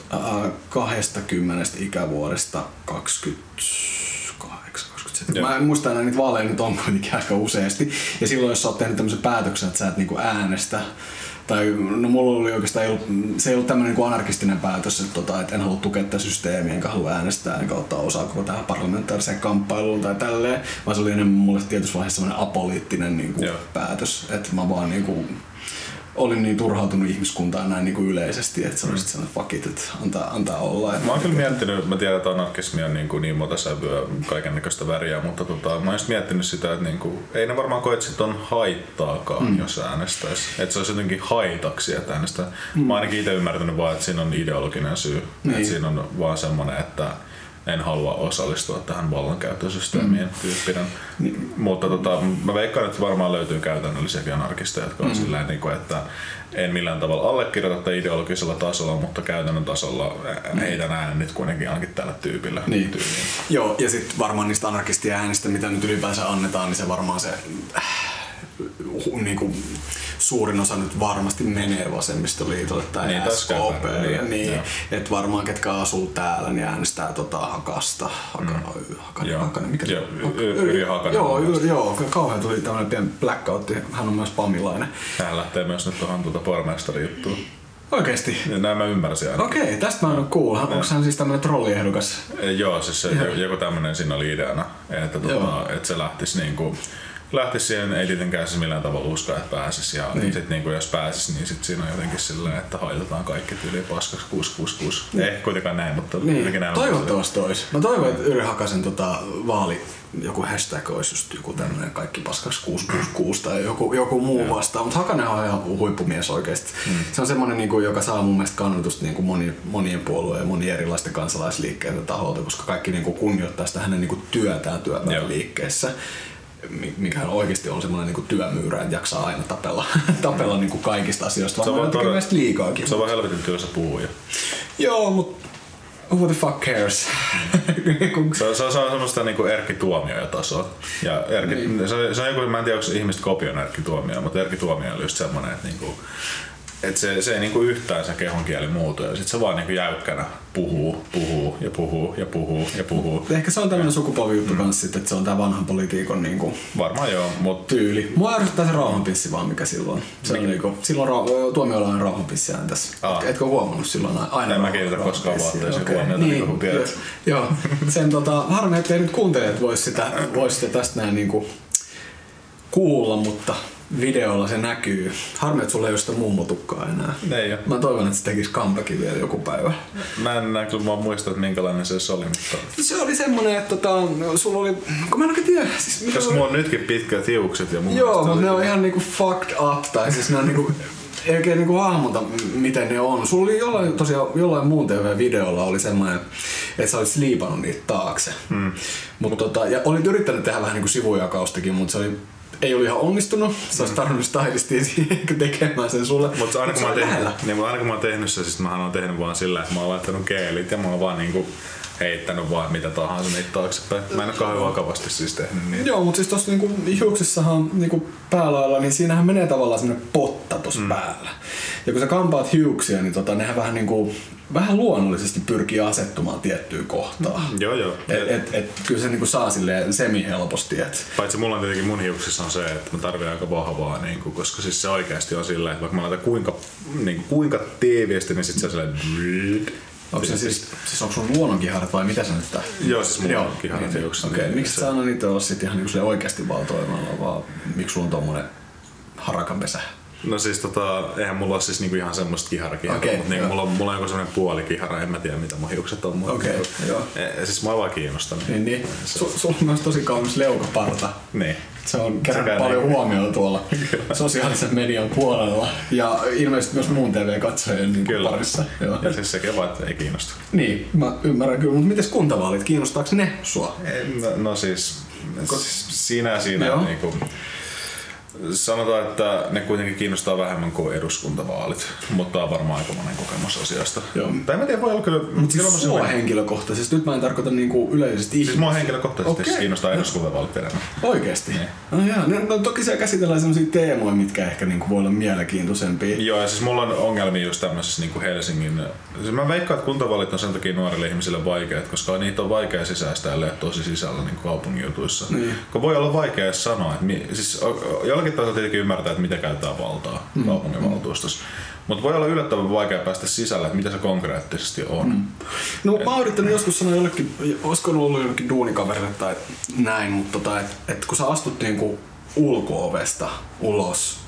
ää, 20 ikävuodesta 28, 27. Joo. Mä en muista enää niitä vaaleja nyt on kuitenkin aika useasti. Ja silloin, jos sä oot tehnyt tämmöisen päätöksen, että sä et niinku äänestä, tai no mulla oli oikeastaan, ei ollut, se ei ollut tämmöinen niin anarkistinen päätös, että, tota, että en halua tukea tätä systeemiä, enkä halua äänestää, enkä ottaa osaa koko tähän parlamentaariseen kamppailuun tai tälleen, vaan se oli enemmän mulle tietyssä vaiheessa semmoinen apoliittinen niin kuin, Joo. päätös, että mä vaan niin kuin, olin niin turhautunut ihmiskuntaan näin niin kuin yleisesti, että sä olisit sellainen fuck it, että antaa, antaa olla. Mä oon kyllä miettinyt, mä tiedän, että anarkismi on niin, kuin niin monta sävyä, kaiken näköistä väriä, mutta tota, mä oon just miettinyt sitä, että niin kuin, ei ne varmaan koe, että sit on haittaakaan, mm. jos äänestäisi. Että se olisi jotenkin haitaksi, että äänestää. Mm. Mä oon ainakin itse ymmärtänyt vaan, että siinä on ideologinen syy. Niin. Että siinä on vaan semmoinen, että en halua osallistua tähän vallankäyttösysteemiin mm. tyyppinen. Niin. Mutta tota, mä veikkaan, että varmaan löytyy käytännöllisiäkin anarkisteja, jotka on mm. silleen, niin kuin, että en millään tavalla allekirjoita tätä ideologisella tasolla, mutta käytännön tasolla mm. heitän äänen nyt kuitenkin ainakin tällä tyypillä. Niin. Joo, ja sitten varmaan niistä anarkistia äänistä, mitä nyt ylipäänsä annetaan, niin se varmaan se äh, niin kuin, suurin osa nyt varmasti menee vasemmistoliitolle tai niin, SKP. Niin, niin, että varmaan ketkä asuu täällä, niin äänestää tota Hakasta. Haka, mm. Hakanen, joo. Hakanen, mikä joo, Yri Hakanen. Joo, yri, joo, kauhean tuli tämmöinen pieni blackout. Hän on myös pamilainen. Hän lähtee myös nyt tuohon tuota pormestari juttuun. Oikeesti? Näin mä ymmärsin aina. Okei, tästä mä en ole kuullut. Onko hän siis tämmönen trolliehdokas? Joo, siis se, joku tämmönen siinä oli ideana, että, tuota, että se lähtisi niinku lähtisi siihen, ei tietenkään se millään tavalla uskoa, että pääsisi. Ja niin. sit niin kuin jos pääsisi, niin sit siinä on jotenkin silleen, että haitetaan kaikki tyyli paskaksi 666. Niin. Ei kuitenkaan näin, mutta niin. näin. Toivottavasti olisi. Mä toivon, että Yri Hakasen tota, vaali joku hashtag olisi just joku tämmöinen kaikki paskaksi 666 tai joku, joku muu vastaan. Mutta Hakanen on ihan huippumies oikeasti. Mm. Se on semmoinen, niin kuin, joka saa mun mielestä kannatusta niin kuin moni, monien puolueen ja monien erilaisten kansalaisliikkeiden taholta, koska kaikki niin kuin, kunnioittaa sitä hänen niin kuin, työtään työpäivän liikkeessä mikä oikeasti on semmoinen niin työmyyrä, että jaksaa aina tapella, tapella niin kuin kaikista asioista, se vaan tekee mielestä liikaakin. Se on vaan helvetin työssä puhuja. Joo, mutta who the fuck cares? se, on, se, on, se on semmoista niinku Erkki Tuomioja tasoa. Ja Erkki, niin. se, se on joku, mä en tiedä, onko ihmiset kopioon Erkki Tuomioja, mutta Erkki Tuomioja on just semmoinen, että niinku, et se, se ei niinku yhtään se kehonkieli muutu ja sit se vaan niinku jäykkänä puhuu, puhuu ja puhuu ja puhuu ja puhuu. Ehkä se on tämmöinen sukupolvijuttu mm. kanssa että se on tää vanhan politiikon niinku Varmaan joo, mut... tyyli. Mua ärsyttää se rauhanpissi vaan mikä silloin. Se on niinku, silloin ra- tuomiolla on rauhanpissi tässä. Aa. Etkö huomannut silloin aina? En mä kiinnitä koskaan vaatteisiin okay. huomiota, niin, niin tiedät. Joo, sen tota, harmi, ettei nyt kuuntelijat vois sitä, vois sitä tästä näin niinku kuulla, mutta videolla se näkyy. Harmi, että sulla ei ole sitä mummotukkaa enää. Ei ole. Mä toivon, että se tekisi comebackin vielä joku päivä. Mä en näe kyllä, mä muista, että minkälainen se oli. Mutta... Se oli semmonen, että tota, sulla oli, kun mä en oikein tiedä. Siis, Koska oli... mulla on nytkin pitkät hiukset ja mun Joo, mutta ne on ihan niinku fucked up, tai siis ne on niinku ei oikein niinku hahmota, miten ne on. Sulla oli jollain, tosiaan, jollain muun TV-videolla oli semmoinen, että sä olisit liipannut niitä taakse. Hmm. Mut, tota, ja olit yrittänyt tehdä vähän niinku sivujakaustakin, mutta se oli ei ollut ihan onnistunut. Se olisi tarvinnut stylistia tekemään sen sulle. Mutta aina, kun mä tehnyt, niin, aina kun mä oon tehnyt se, siis mä oon tehnyt vaan sillä, että mä oon laittanut keelit ja mä oon vaan niinku heittänyt vaan mitä tahansa niitä taaksepäin. Mä en ole kauhean vakavasti siis tehnyt niitä. Joo, mutta siis tossa niinku hiuksissahan niinku päälailla, niin siinähän menee tavallaan semmonen potta tossa mm. päällä. Ja kun sä kampaat hiuksia, niin tota, nehän vähän niinku vähän luonnollisesti pyrkii asettumaan tiettyyn kohtaan. Mm, joo, joo. Et, et, et, kyllä se niinku saa silleen semi-helposti. Et. Paitsi mulla on tietenkin mun hiuksissa on se, että mä tarvitsen aika vahvaa, niin kuin, koska siis se oikeasti on silleen, että vaikka mä laitan kuinka, niin kuin, kuinka tiiviisti, niin sitten se on silleen Onko se siis, siis onko sun luonnonkiharat vai mitä sä nyt tää? Joo, siis mun luonnonkiharat niin, Okei, okay. miksi sä anna niitä olla sit ihan niinku oikeasti valtoimalla, vaan miksi sulla on tommonen harakanpesä? No siis tota, eihän mulla ole siis niinku ihan semmoista kiharakiharaa, okay, mutta niinku mulla, on, mulla on joku semmoinen puolikihara, en mä tiedä mitä mun hiukset on. Okei, okay, joo. E, siis mä vaan kiinnostan. Niin, niin. Su, sulla on myös tosi kaunis leukaparta. Niin. Se on kerännyt paljon niin. huomiota tuolla sosiaalisen median puolella ja ilmeisesti myös muun TV-katsojien niin kyllä. parissa. Joo. Ja siis sekin vaan, että ei kiinnosta. Niin, mä ymmärrän kyllä, mutta miten kuntavaalit, kiinnostaako ne sua? No, no siis, siinä ja siinä. Joo. Niin kuin, Sanotaan, että ne kuitenkin kiinnostaa vähemmän kuin eduskuntavaalit, mutta on varmaan aika monen kokemus asiasta. Joo. Tai mä tiedä, voi olla kyllä... Mutta siis sua henkilökohtaisesti, nyt mä en tarkoita niinku yleisesti ihmistä. Siis mua henkilökohtaisesti okay. kiinnostaa eduskuntavaalit enemmän. Oikeesti? Niin. No, jaa. No, no, toki siellä käsitellään sellaisia teemoja, mitkä ehkä niinku voi olla mielenkiintoisempia. Joo, ja siis mulla on ongelmia just tämmöisessä niinku Helsingin... Siis mä veikkaan, että kuntavaalit on sen takia nuorille ihmisille vaikeat, koska niitä on vaikea sisäistää ja tosi sisällä niin kaupungin jutuissa. Niin. Kun voi olla vaikea sanoa, että siis jollakin tasolla tietenkin ymmärtää, että mitä käytetään valtaa mm. kaupunginvaltuustossa. Mutta voi olla yllättävän vaikea päästä sisälle, että mitä se konkreettisesti on. Mm. No Et, mä oon yrittänyt joskus sanoa jollekin, olisiko ollut jollekin duunikaverille tai näin, mutta tota, että et kun sä astut niinku ulko-ovesta ulos,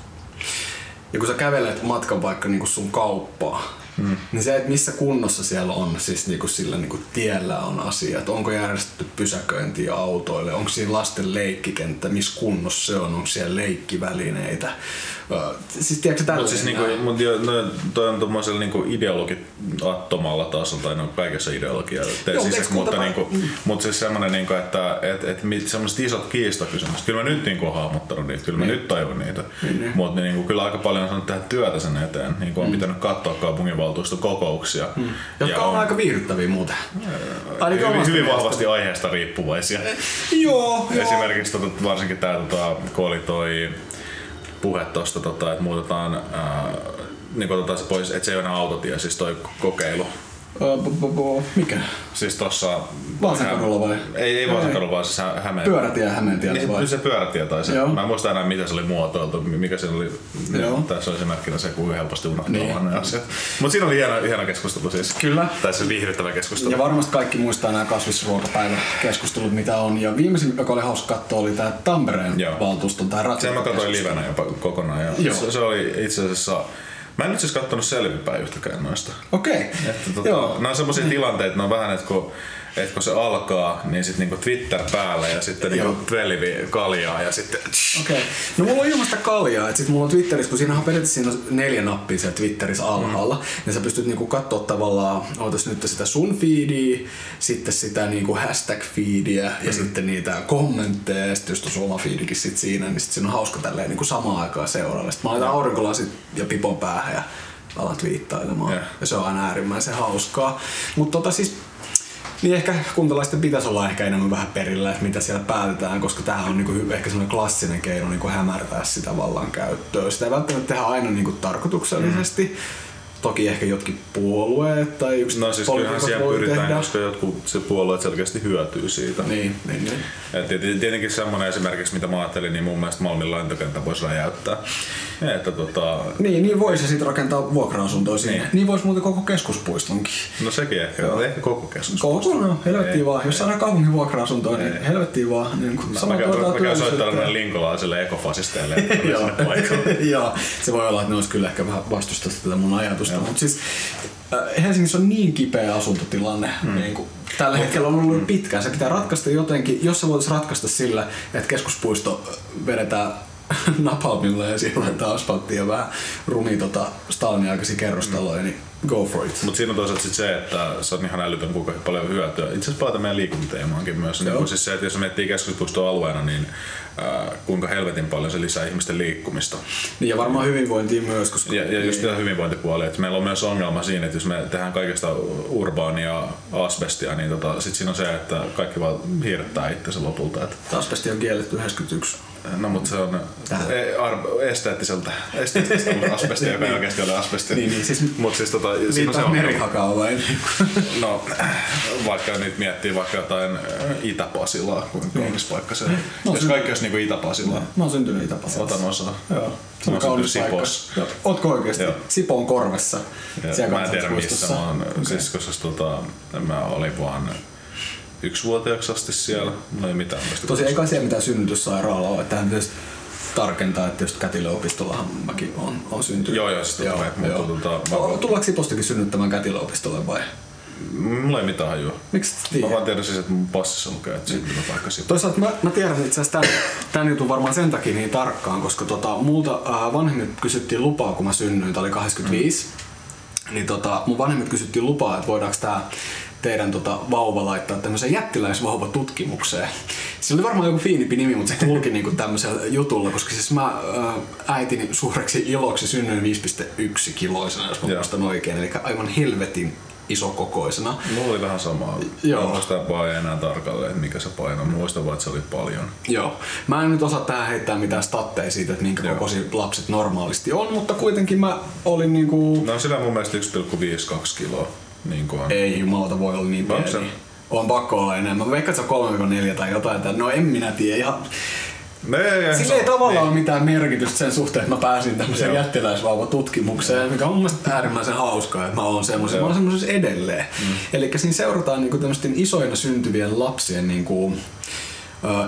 ja kun sä kävelet matkan vaikka niinku sun kauppaa, mm. niin se, että missä kunnossa siellä on, siis niinku sillä niinku tiellä on asia, että onko järjestetty pysäköintiä autoille, onko siinä lasten leikkikenttä, missä kunnossa se on, onko siellä leikkivälineitä. Siis tiedätkö tällä Mutta siis niinku, mut jo, no, toi on tuommoisella niinku ideologittomalla tasolla, tai no kaikessa ideologia. Te, Joo, siis, mutta, niinku, mutta siis semmoinen, niinku, että et, et, mit- semmoiset isot kiistakysymykset, kyllä mä nyt niinku oon hahmottanut niitä, kyllä mä nyt tajun niitä. Niin, niin. Mutta niinku, kyllä aika paljon on saanut tehdä työtä sen eteen. Niinku, on pitänyt katsoa kaupunginvaltuuston kokouksia. Mm. Jotka on, aika viihdyttäviä muuten. Ainakin hyvin, hyvin vahvasti aiheesta riippuvaisia. Joo, joo. Esimerkiksi tota, varsinkin tämä, tota, kun oli toi puhe tosta, tota, että muutetaan, ää, niin otetaan se pois, että se ei ole enää autotie, siis toi kokeilu. Mikä? Siis tossa... Vaasankadulla vai? Ei, ei Vaasankadulla, vaan siis Hä- Hämeen. Pyörätie Hämeentiellä Niin, vai? se pyörätie tai se. Joo. Mä en muista enää, miten se oli muotoiltu, mikä se oli. Joo. Tässä on esimerkkinä se, kuinka helposti unohtaa Niin. ne asiat. Mutta siinä oli hieno, hieno keskustelu siis. Kyllä. Tai se viihdyttävä keskustelu. Ja varmasti kaikki muistaa nämä kasvisruokapäiväkeskustelut, mitä on. Ja viimeisin, joka oli hauska katsoa, oli tämä Tampereen Joo. valtuuston tai Sen mä katsoin livenä jopa kokonaan. Ja Joo. se, se, oli itse asiassa... Mä en nyt siis kattonut selvinpäin yhtäkään noista. Okei. Että tota, Joo. nämä on semmoisia tilanteita, ne on vähän, että kun, että kun se alkaa, niin sitten niinku Twitter päällä ja sitten Joo. niinku Twelve kaljaa ja sitten... Okei. Okay. No mulla on ilmasta kaljaa, että sit mulla on Twitterissä, kun siinä on periaatteessa siinä on neljä nappia siellä Twitterissä alhaalla, mm. niin sä pystyt niinku katsoa tavallaan, ootas nyt sitä sun feedia, sitten sitä niinku hashtag feedia ja Mm. sitten niitä kommentteja ja sitten just sun oma feedikin sit siinä, niin sit siinä on hauska tälleen niinku samaan aikaan seurailla. Sitten mä laitan aurinkolasit ja pipon päähän ja alan twiittailemaan. Joo. Ja se on aina äärimmäisen hauskaa. Mutta tota siis niin ehkä kuntalaisten pitäisi olla ehkä enemmän vähän perillä, että mitä siellä päätetään, koska tämä on niinku ehkä semmoinen klassinen keino niinku hämärtää sitä vallankäyttöä. Sitä ei välttämättä tehdä aina niinku tarkoituksellisesti. Mm. Toki ehkä jotkin puolueet tai yksi No siis kyllähän siihen pyritään, koska jotkut se puolueet selkeästi hyötyy siitä. Niin, niin, niin. Et tiet- tietenkin semmoinen esimerkiksi, mitä mä ajattelin, niin mun mielestä Malmin lentokenttä voisi räjäyttää. Että tota, Niin, niin voisi sitten rakentaa vuokra-asuntoja sinne. Niin. Niin. voisi muuten koko keskuspuistonkin. no sekin ehkä, Joo. ehkä koko keskus. Koko, no, helvettiin Ei. vaan. Jos saadaan kaupungin vuokra-asuntoa, niin helvettiin vaan. Niin, kun sama mä, käyn, mä soittamaan linkolaisille ekofasisteille, Joo. se voi olla, että ne olisi kyllä ehkä vähän vastustaisi tätä mun ajatusta. Mutta siis äh, Helsingissä on niin kipeä asuntotilanne. Mm. Niin kuin, tällä hetkellä on ollut pitkään. Se pitää ratkaista jotenkin, jos se voitaisiin ratkaista sillä, että keskuspuisto vedetään napalmilla ja siellä laitetaan asfalttia ja vähän rumi tota Stalinin aikaisia kerrostaloja, niin go for it. Mutta siinä on toisaalta sit se, että se on ihan älytön kuinka paljon hyötyä. Itse asiassa palataan meidän liikuntateemaankin myös. Niin Joo. kun siis se, että jos miettii keskuspuiston alueena, niin äh, kuinka helvetin paljon se lisää ihmisten liikkumista. Niin ja varmaan hyvinvointia myös, koska... Ja, ja just tämä hyvinvointipuoli, että meillä on myös ongelma siinä, että jos me tehdään kaikesta urbaania asbestia, niin tota, sit siinä on se, että kaikki vaan hiirtää itsensä lopulta. Että, Asbesti on kielletty 91. no mutta se on e- ar- esteettiseltä, esteettiseltä asbestia, joka ei oikeasti ole asbestia. Niin, niin, siis Mutta siis tota, siinä on se ongelma. merihakaa vai? No, vaikka nyt miettii vaikka jotain äh, Itä-Pasilaa, kuinka kaunis paikka se on. No, Jos kaikki olisi niinku Itä-Pasilaa, Mä oon syntynyt Itä-Pasilassa. otan osaa. Joo. Se on kaunis paikka. Joo. Ootko oikeesti? Joo. Sipoon korvessa. Siellä mä en tiedä missä mä oon, Okei. siis koska tota, mä olin vaan yksivuotiaaksi asti siellä. No ei mitään. Tosi ei kai siellä mitään synnytyssairaalaa ole. Tähän pitäisi tarkentaa, että just kätilöopistollahan mäkin on, on syntynyt. Joo, joo, sitä tulee, mutta joo. tota, mä- O- Tullaanko Sipostakin synnyttämään kätilöopistolle vai? Mulla ei mitään hajua. Miksi et Mä vaan tiedän siis, että mun passissa lukee, että syntymäpaikka siitä. Toisaalta mä, mä tiedän itse asiassa tämän, tämän jutun varmaan sen takia niin tarkkaan, koska tota, multa ää, vanhemmilta kysyttiin lupaa, kun mä synnyin, tää oli 85. Mm. Niin tota, mun vanhemmilta kysyttiin lupaa, että voidaanko tää teidän tota, vauva laittaa tämmöiseen jättiläisvauvatutkimukseen. Se oli varmaan joku fiinimpi nimi, mutta se kulki niinku tämmöisellä jutulla, koska siis mä äitini suureksi iloksi synnyin 5,1 kiloisena, jos mä muistan oikein, eli aivan helvetin isokokoisena. Mulla oli vähän samaa. Joo. Mä muistan vaan enää tarkalleen, että mikä se paino. Muistan vaan, että se oli paljon. Joo. Mä en nyt osaa tähän heittää mitään statteja siitä, että minkä kokoisia lapset normaalisti on, mutta kuitenkin mä olin niinku... No sillä mun mielestä 1,52 kiloa. Niin kuin on. Ei jumalauta voi olla niin Onko pieni. se? On pakko olla enemmän. Mä veikkaan, että se on 3,4 tai jotain. tai- No en minä tiedä. Ihan... No, ei, ei, Sillä ei se- tavallaan ole mitään merkitystä sen suhteen, että mä pääsin tämmöiseen jättiläisvauvatutkimukseen, mikä on mun mielestä äärimmäisen hauskaa, että mä oon semmoisen. Mä oon semmoisessa edelleen. Mm. Eli siinä seurataan niinku tämmöisten isoina syntyvien lapsien niinku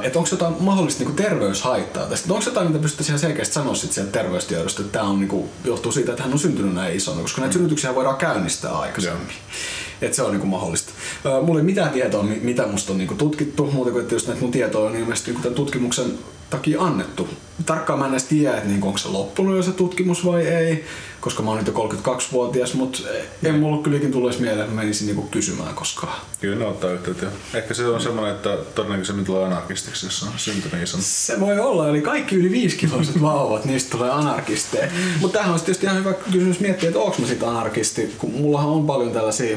että onko jotain mahdollista niinku terveyshaittaa tästä? Onko jotain, mitä pystyttäisiin ihan selkeästi sanoa sit sieltä terveystiedosta, että tämä on, niinku, johtuu siitä, että hän on syntynyt näin isona, koska näitä synnytyksiä voidaan käynnistää aikaisemmin. Että se on niinku mahdollista. Mulla ei mitään tietoa, mitä musta on niinku tutkittu, muuta kuin että just näitä mun tietoja on ilmeisesti niinku tämän tutkimuksen takia annettu. Tarkkaan mä en edes tiedä, että niinku, onko se loppunut jo se tutkimus vai ei, koska mä oon nyt jo 32-vuotias, mutta en mulla kylläkin edes mieleen, että mä menisin niinku kysymään koskaan. Kyllä ne ottaa yhteyttä. Ehkä se on semmoinen, että todennäköisemmin tulee anarkistiksi, jos on syntynyt ison. Se voi olla, eli kaikki yli viisikiloiset vauvat, niistä tulee anarkisteja. Mutta tähän on tietysti ihan hyvä kysymys miettiä, että onko mä sitten anarkisti, kun mullahan on paljon tällaisia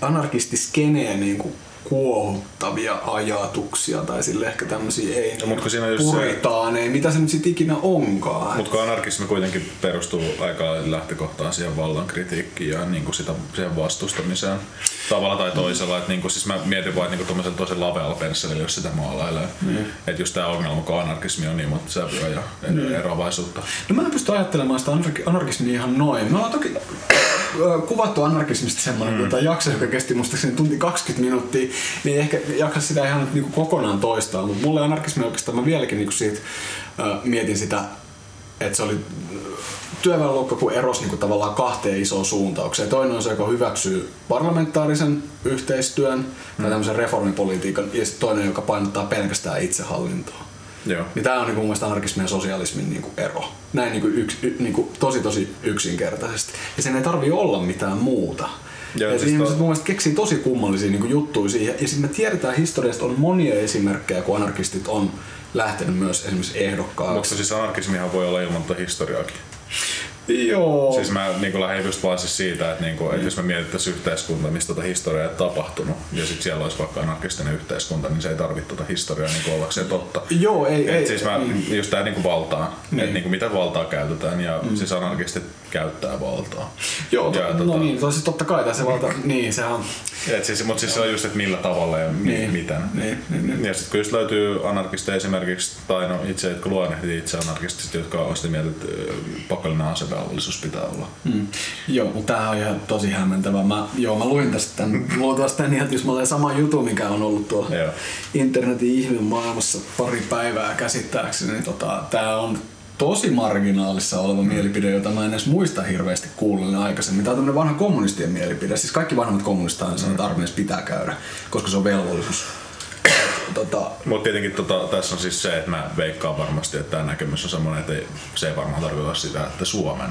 anarkistiskeneen niin kuin kuohuttavia ajatuksia tai sille ehkä tämmöisiä ei no, mutta siinä puritaaneja, se... mitä se nyt sitten ikinä onkaan. Mutta kun anarkismi kuitenkin perustuu aika lähtökohtaan siihen vallan kritiikkiin ja niin kuin sitä, siihen vastustamiseen tavalla tai toisella. Et niin kuin, siis mä mietin vain niin kuin tosi lavealla pensselillä, jos sitä maalailee. Mm. Että just tämä ongelma, kun anarkismi on niin monta sävyä ja mm. eroavaisuutta. No mä en pysty ajattelemaan sitä anarkismia ihan noin. Mä oon toki kuvattu anarkismista semmoinen mm. Tota jakso, joka kesti muistaakseni tunti 20 minuuttia, niin ehkä jaksa sitä ihan niin kuin kokonaan toistaa. Mutta mulle anarkismi oikeastaan, mä vieläkin niin kuin siitä äh, mietin sitä, että se oli työväenluokka kun erosi niin kuin tavallaan kahteen isoon suuntaukseen. Toinen on se, joka hyväksyy parlamentaarisen yhteistyön mm. tai tämmöisen reformipolitiikan, ja sitten toinen, joka painottaa pelkästään itsehallintoa. Joo. Niin tämä on niin mun mielestä anarkismin ja sosialismin niin kuin ero. Näin niin kuin yks, y, niin kuin tosi tosi yksinkertaisesti. Ja sen ei tarvi olla mitään muuta. Ja siis ihmiset to... mun mielestä keksii tosi kummallisia niin kuin juttuja siihen. Ja sitten me tiedetään historiasta on monia esimerkkejä, kun anarkistit on lähtenyt myös esimerkiksi ehdokkaaksi. Mutta siis anarkismihan voi olla ilman historiaakin. Joo. Siis mä niin lähdin just vaan siis siitä, että, niin kuin, että jos me mietittäisiin yhteiskunta, mistä tota historiaa ei tapahtunut, ja sitten siellä olisi vaikka anarkistinen yhteiskunta, niin se ei tarvitse tuota historiaa niin ollakseen totta. Joo, ei, Et ei. Siis mä, niin. just tää niin kuin valtaa, niin. että niin kuin mitä valtaa käytetään, ja mm. siis anarkistit käyttää valtaa. Joo, to, ja, no tota, niin, siis totta kai se valta, niin se on. Et siis, mutta siis se on just, että millä tavalla ja niin. miten. Niin, niin, niin. Ja sitten kun just löytyy anarkisteja esimerkiksi, tai no itse, kun luonnehtii itse anarkistit, jotka on sitä mieltä, että pakollinen asevelvollisuus pitää olla. Mm. Joo, mutta tämä on ihan tosi hämmentävä. Mä, joo, mä luin tästä tämän, luultavasti tämän ihan olen sama jutu, mikä on ollut tuolla joo. internetin ihmeen maailmassa pari päivää käsittääkseni. Niin tota, tämä on tosi marginaalissa oleva mm. mielipide, jota mä en edes muista hirveästi kuullut aikaisemmin. Tämä on tämmöinen vanha kommunistien mielipide. Siis kaikki vanhemmat kommunistit sanoo, että mm. armeijassa pitää käydä, koska se on velvollisuus. Tota... Mutta tietenkin tota, tässä on siis se, että mä veikkaan varmasti, että tämä näkemys on semmoinen, että se ei varmaan tarkoita sitä, että Suomen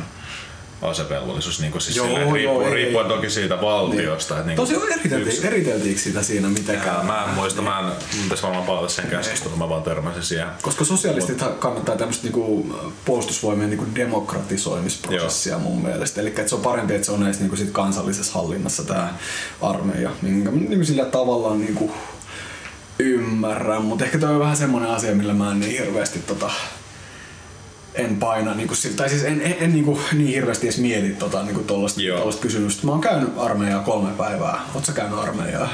asevelvollisuus, niin kuin siis joo, silleen, riippuen, joo, riippuen toki siitä valtiosta. Niin. Että niin Tosi eriteltiin, yksi... eriteltiinkö sitä siinä mitenkään? Ja, mä en muista, mä en pitäisi varmaan palata sen keskustelun, mä vaan törmäsin siihen. Koska sosialistit Mut... kannattaa tämmöistä niinku puolustusvoimien niinku demokratisoimisprosessia mun mielestä. Eli se on parempi, että se on edes niinku sit kansallisessa hallinnassa tämä armeija. Niin, niin sillä tavallaan niinku ymmärrän, mutta ehkä toi on vähän semmoinen asia, millä mä en niin hirveästi tota, en paina, niin kuin, tai siis en, en, en niin, kuin, niin hirveästi edes mieti tota, niin kuin tollaista kysymystä. Mä oon käynyt armeijaa kolme päivää. Oot sä käynyt armeijaa?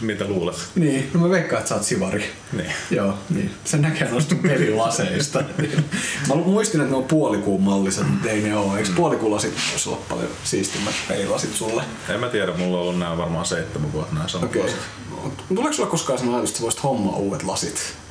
Mitä luulet? Niin, no mä veikkaan, että sä oot sivari. Niin. Joo, niin. Sen näkee noista pelilaseista. mä muistin, että ne on puolikuun malliset, mutta ei ne oo. Eikö mm. puolikuulasit voisi olla paljon siistimmät pelilasit sulle? En mä tiedä, mulla on ollut nää varmaan seitsemän vuotta nää samat okay. Tuleeko sulla koskaan sellainen ajatus, että sä voisit hommaa uudet lasit?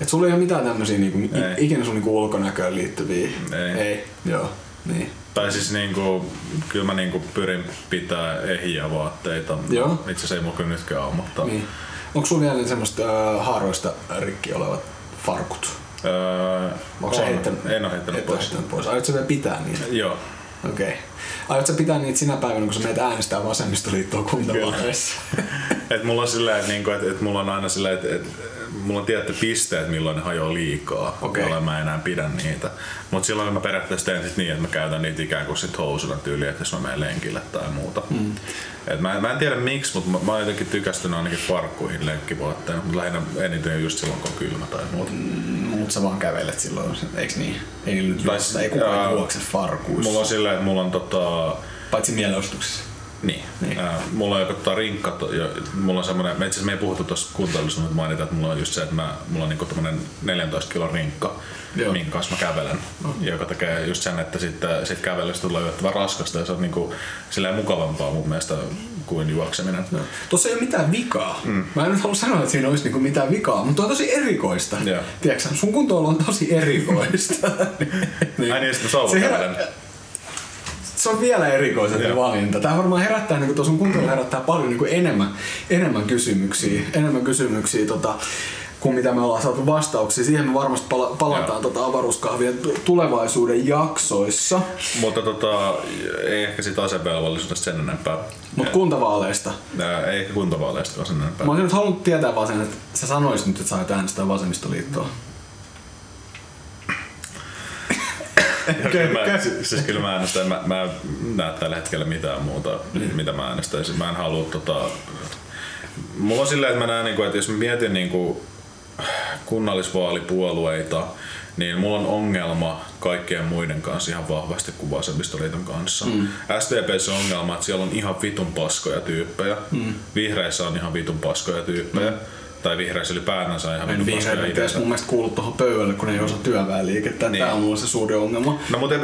Et sulla ei ole mitään tämmöisiä niinku, ei. ikinä sun niinku ulkonäköön liittyviä. Ei. ei. Joo. Niin. Tai siis niinku, kyllä mä niinku pyrin pitää ehjiä vaatteita. Joo. Itse asiassa ei mulla kyllä nytkään ole, mutta... Niin. Onko sulla vielä semmoista äh, haaroista rikki olevat farkut? Öö, Onko on. heittänyt? En ole heittänyt Et pois. Heittänyt pois. Aiotko vielä pitää niitä? Joo. Okei. Okay. Aiotko pitää niitä sinä päivänä, kun sä menet äänestää vasemmistoliittoa kuntavaaleissa? et mulla on silleen, että, niinku, et, et mulla on aina silleen, että et, mulla on tietty pisteet, milloin ne hajoaa liikaa, okay. jolloin mä enää pidän niitä. Mutta silloin mä periaatteessa teen sit niin, että mä käytän niitä ikään kuin sit housuna tyyliin, että jos mä menen lenkille tai muuta. Mm. Et mä, mä, en tiedä miksi, mutta mä, mä oon jotenkin tykästynyt ainakin farkkuihin lenkkivuotteena, mutta lähinnä eniten just silloin, kun on kylmä tai muuta. Mm, mutta sä vaan kävelet silloin, eikö niin? Ei nyt juosta, ei kukaan juokse farkuissa. Mulla on silleen, että mulla on tota... Paitsi mielenostuksessa. Niin. niin. Äh, mulla on joku tota rinkka, ja mulla on semmoinen, me itse asiassa me ei puhuttu tuossa kuuntelussa, mutta mainita, että mulla on just se, että mä, mulla on niinku 14 kilon rinkka, Joo. minkä kanssa mä kävelen, no. joka tekee just sen, että sitten sit kävelystä tulee yllättävän raskasta ja se on niinku silleen mukavampaa mun mielestä kuin juokseminen. No. Tuossa ei ole mitään vikaa. Mm. Mä en nyt halua sanoa, että siinä olisi niinku mitään vikaa, mutta on tosi erikoista. Tiedätkö, sun kuntoilu on tosi erikoista. niin. Ai niin, sitten se, herä... se on vielä erikoisempi Joo. valinta. Tämä varmaan herättää, niin kuin sun kuntoilu herättää paljon niin kuin enemmän, enemmän kysymyksiä, enemmän kysymyksiä tota, kuin mitä me ollaan saatu vastauksia. Siihen me varmasti pala- palataan tota avaruuskahvien tulevaisuuden jaksoissa. Mutta tota, ei ehkä siitä asevelvollisuudesta sen enempää. Mutta kuntavaaleista? Ää, ei ehkä kuntavaaleista sen enempää. Mä olisin nyt halunnut tietää vaan sen, että sä sanoisit nyt, että sä oot äänestää vasemmistoliittoa. Kyllä mä, siis kyllä mä äänestän, mä, mä en näe tällä hetkellä mitään muuta, mm. mitä mä äänestäisin. Mä en halua tota... Mulla on silleen, että mä näen, niin kuin, että jos mä mietin niin kuin, kunnallisvaalipuolueita, niin mulla on ongelma kaikkien muiden kanssa ihan vahvasti kuin vasemmistoliiton kanssa. Mm. SDPssä on ongelma, että siellä on ihan vitun paskoja tyyppejä. Mm. Vihreissä on ihan vitun paskoja tyyppejä. Mm. Tai vihreissä ylipäätänsä ihan En vihreät mun mielestä kuulu tuohon pöydälle, kun ei osaa työväenliikettä. Niin. Tämä on mulla se suuri ongelma. No mutta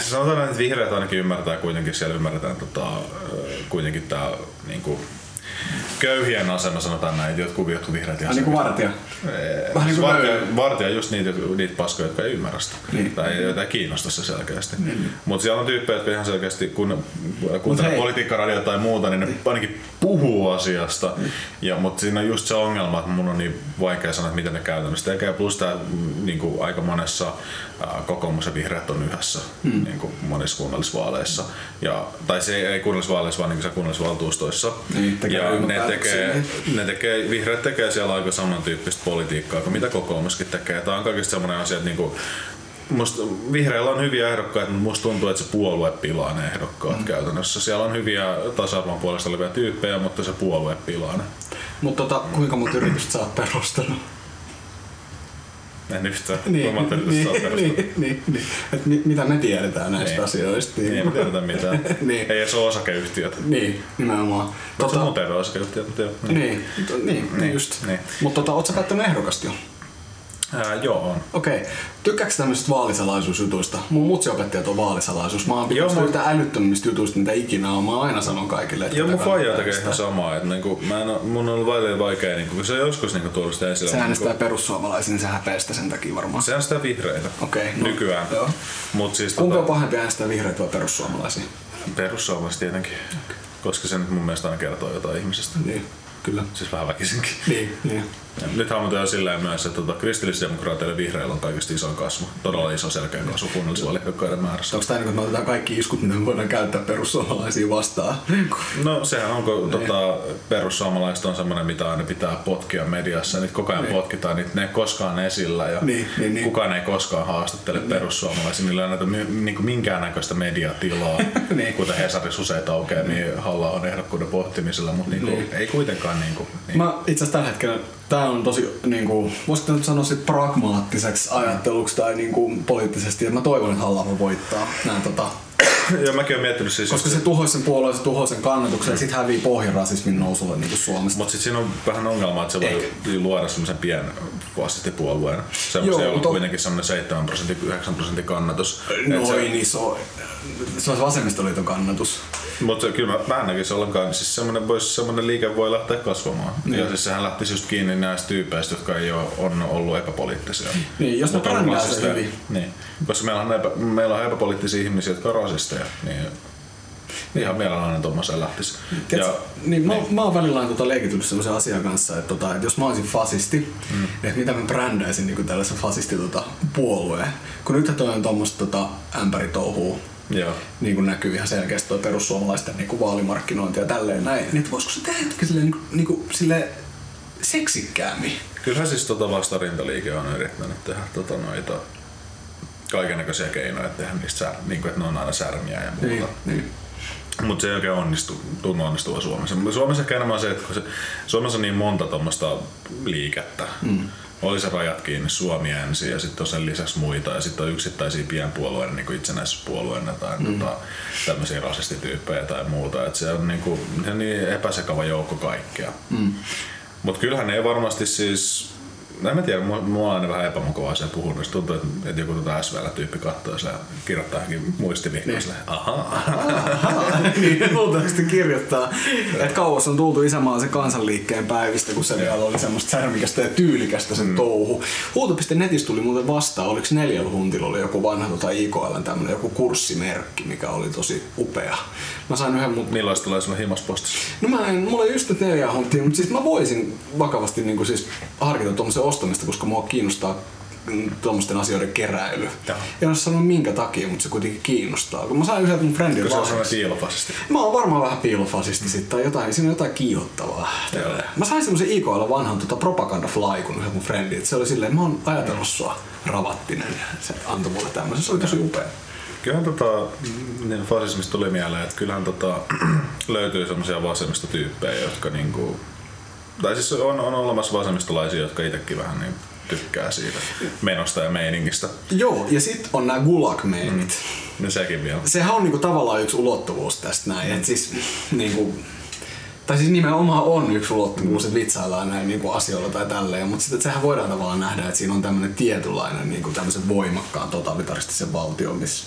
sanotaan, että vihreät ainakin ymmärtää kuitenkin, siellä ymmärretään tota, kuitenkin tää niinku, köyhien asema, sanotaan näin, jotkut, jotkut vihreät ihan niin kuin vartija. Vähän niin kuin vartija, vartija just niitä, niitä paskoja, jotka ei ymmärrä sitä. Niin. Tai joita ei kiinnosta se selkeästi. Niin. Mutta siellä on tyyppejä, jotka ihan selkeästi, kun kuuntelee politiikkaradio tai muuta, niin ne niin. ainakin puhuu asiasta. Niin. Ja, mutta siinä on just se ongelma, että mun on niin vaikea sanoa, että miten ne käytännössä tekee. Plus tämä niin kuin aika monessa kokoomus ja vihreät on yhdessä hmm. niin kuin monissa kunnallisvaaleissa. Ja, tai se ei kunnallisvaaleissa, vaan niin kunnallisvaltuustoissa. Niin, ja ne tekee, ne tekee, vihreät tekee siellä aika samantyyppistä politiikkaa kuin mitä kokoomuskin tekee. Tämä on kaikista sellainen asia, että niin kuin, Musta vihreillä on hyviä ehdokkaita, mutta musta tuntuu, että se puolue pilaa ne ehdokkaat mm. käytännössä. Siellä on hyviä tasa-arvon puolesta olevia tyyppejä, mutta se puolue pilaa ne. Mutta tota, kuinka monta yritystä sä oot perustanut? En yhtään. Niin, niin, niin, niin, niin. Et mi, mitä me tiedetään näistä niin. asioista. Niin. Ei me tiedetä mitään. niin. Ei edes ole osakeyhtiöt. Niin, nimenomaan. Tota, on muuten osakeyhtiöt, mutta. Niin, niin, niin, niin just. Niin. Mutta tota, ootko sä kattonut ehdokasta jo? Ää, joo, on. Okei. Okay. Tykkääkö tämmöisistä vaalisalaisuusjutuista? Mun mutsi opetti, että on vaalisalaisuus. Mä oon pitänyt mä... älyttömistä jutuista, mitä ikinä on. Mä aina sanon kaikille, että Joo, mun faija tekee ihan samaa. Että niinku, mä en, mun on ollut välillä vaikea, niinku, kun se joskus niinku, tullut sitä esille. Se äänestää niinku... perussuomalaisia, niin se häpeää sitä sen takia varmaan. Se äänestää vihreitä. Okei. Okay, no, Nykyään. Joo. Mut siis, Kumpi tota... on pahempi äänestää vihreitä vai perussuomalaisia? Perussuomalaiset tietenkin. Okay. Koska se nyt mun mielestä aina kertoo jotain ihmisestä. Niin, kyllä. Siis vähän väkisinkin. Niin, niin. Nyt hahmotetaan jo silleen myös, että tuota, kristillisdemokraateille vihreillä on kaikista iso kasvu. Todella iso selkeä kasvu kunnallisvaaliehdokkaiden määrässä. Onko tämä niin että me otetaan kaikki iskut, mitä me voidaan käyttää perussuomalaisia vastaan? No sehän onko niin. tota, perussuomalaiset on semmoinen, mitä aina pitää potkia mediassa. Niitä koko ajan niin. potkitaan, niitä ne ei koskaan esillä ja niin, niin, niin. kukaan ei koskaan haastattele niin. perussuomalaisia. Niillä ei näitä niin kuin minkäännäköistä mediatilaa, niin. kuten Hesaris usein aukeaa, niin halla on ehdokkuuden pohtimisella, mutta niin kuin, niin. ei kuitenkaan. Niin kuin, niin. Mä itse asiassa tällä hetkellä tämä on tosi, niin kuin, voisiko nyt sanoa sit pragmaattiseksi ajatteluksi tai niin kuin, poliittisesti, että mä toivon, että halla voittaa. Näin, tota, Joo, mäkin olen miettinyt siis... Koska se tuhoisi sen puolueen, se tuhoisi sen kannatuksen mm. ja sitten hävii pohjarasismin nousulle niin kuin Suomesta. Mutta sitten siinä on vähän ongelma, että se voi Ehkä. luoda semmoisen pien vastipuolueen. Jolla on kuitenkin semmoinen 7 prosentin, 9 prosentin kannatus. Noin se... iso. Se olisi vasemmistoliiton kannatus. Mutta kyllä mä, mä en näkisi ollenkaan, siis semmoinen, vois, semmoinen liike voi lähteä kasvamaan. Niin. Ja siis sehän lähtisi just kiinni näistä tyypeistä, jotka ei ole on ollut epäpoliittisia. Niin, jos ne brändää se hyvin. Niin, koska meillä on, epä, meillä on epäpoliittisia ihmisiä, jotka on rasisteja, niin ihan mielellään tuommoiseen lähtisi. ja, niin, mä, niin. mä oon välillä tota leikitellyt semmoisen asian kanssa, että, tota, että jos mä olisin fasisti, mm. että mitä mä brändäisin niin tällaisen fasisti tota, puolueen. Kun nyt toi on tuommoista tota, ämpäritouhua, Joo. Niin kuin näkyy ihan selkeästi tuo perussuomalaisten niin kuin vaalimarkkinointi ja tälleen näin. Niin voisiko se tehdä jotenkin silleen, niin kuin, niin kuin, silleen seksikkäämmin? Kyllähän siis tota vastarintaliike on yrittänyt tehdä tota noita kaikenlaisia keinoja tehdä niistä, niin kuin, että ne on aina särmiä ja muuta. Niin, niin. Mutta se ei oikein onnistu, tunnu onnistua Suomessa. Suomessa ehkä enemmän se, että se, Suomessa on niin monta tuommoista liikettä. Mm oli se rajat kiinni Suomi ensin ja sitten on sen lisäksi muita ja sitten on yksittäisiä pienpuolueita niin kuin itsenäisyyspuolueena tai mm. tota, tämmöisiä rasistityyppejä tai muuta. Et se on niin, kuin, se on niin epäsekava joukko kaikkea. Mm. Mutta kyllähän ei varmasti siis No en mä tiedä, mua, mua on aina vähän epämukavaa se puhua, niin tuntuu, että, että joku tuota SVL-tyyppi katsoo ja kirjoittaa johonkin muistivihkoon niin. ahaa. niin, luultavasti kirjoittaa. Että kauas on tultu isämaallisen kansanliikkeen päivistä, kun se vielä oli semmoista särmikästä ja tyylikästä se mm. touhu. Huuto.netistä tuli muuten vastaan, oliko neljällä huntilla oli joku vanha tota IKL, tämmönen joku kurssimerkki, mikä oli tosi upea. Mä sain yhden mut... Millaista tulee sulle himaspostissa? No mä en, mulla ei just neljä hunttia, mutta siis mä voisin vakavasti niin kuin siis harkita tuommoisen ostamista, koska mua kiinnostaa tuommoisten asioiden keräily. Joo. En ole sanonut minkä takia, mutta se kuitenkin kiinnostaa. Kun mä sain yhdeltä mun friendin Koska se on piilofasisti. Mä oon varmaan vähän piilofasisti sitten, tai jotain, siinä on jotain kiihottavaa. Joo. Mä sain semmoisen IKL vanhan tota propaganda fly, kun yhdeltä mun friendin. Se oli silleen, mä oon ajatellut sua ravattinen. Ja se antoi mulle tämmöisen, se oli tosi upea. Kyllähän tota, niin fasismista tuli mieleen, että kyllähän tota, löytyy semmoisia vasemmistotyyppejä, jotka niinku, tai siis on, on olemassa vasemmistolaisia, jotka itsekin vähän niin tykkää siitä menosta ja meiningistä. Joo, ja sitten on nämä gulag-meinit. Mm. No sekin vielä. Sehän on niinku tavallaan yksi ulottuvuus tästä näin. Mm. Et siis, niinku, tai siis nimenomaan on yksi ulottuvuus, että vitsaillaan näin niinku asioilla tai tälleen, mutta sitten sehän voidaan tavallaan nähdä, että siinä on tämmöinen tietynlainen niinku tämmöisen voimakkaan totalitaristisen valtio, missä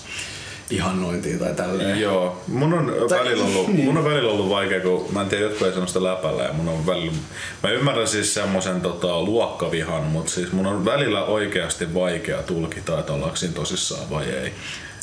ihannointia tai tälleen. Joo, mun on, tai, välillä ollut, niin. mun on välillä ollut vaikea, kun mä en tiedä, jotkut ei sitä läpällä ja mun on välillä, mä ymmärrän siis semmoisen tota, luokkavihan, mutta siis mun on välillä oikeasti vaikea tulkita, että ollaanko siinä tosissaan vai ei.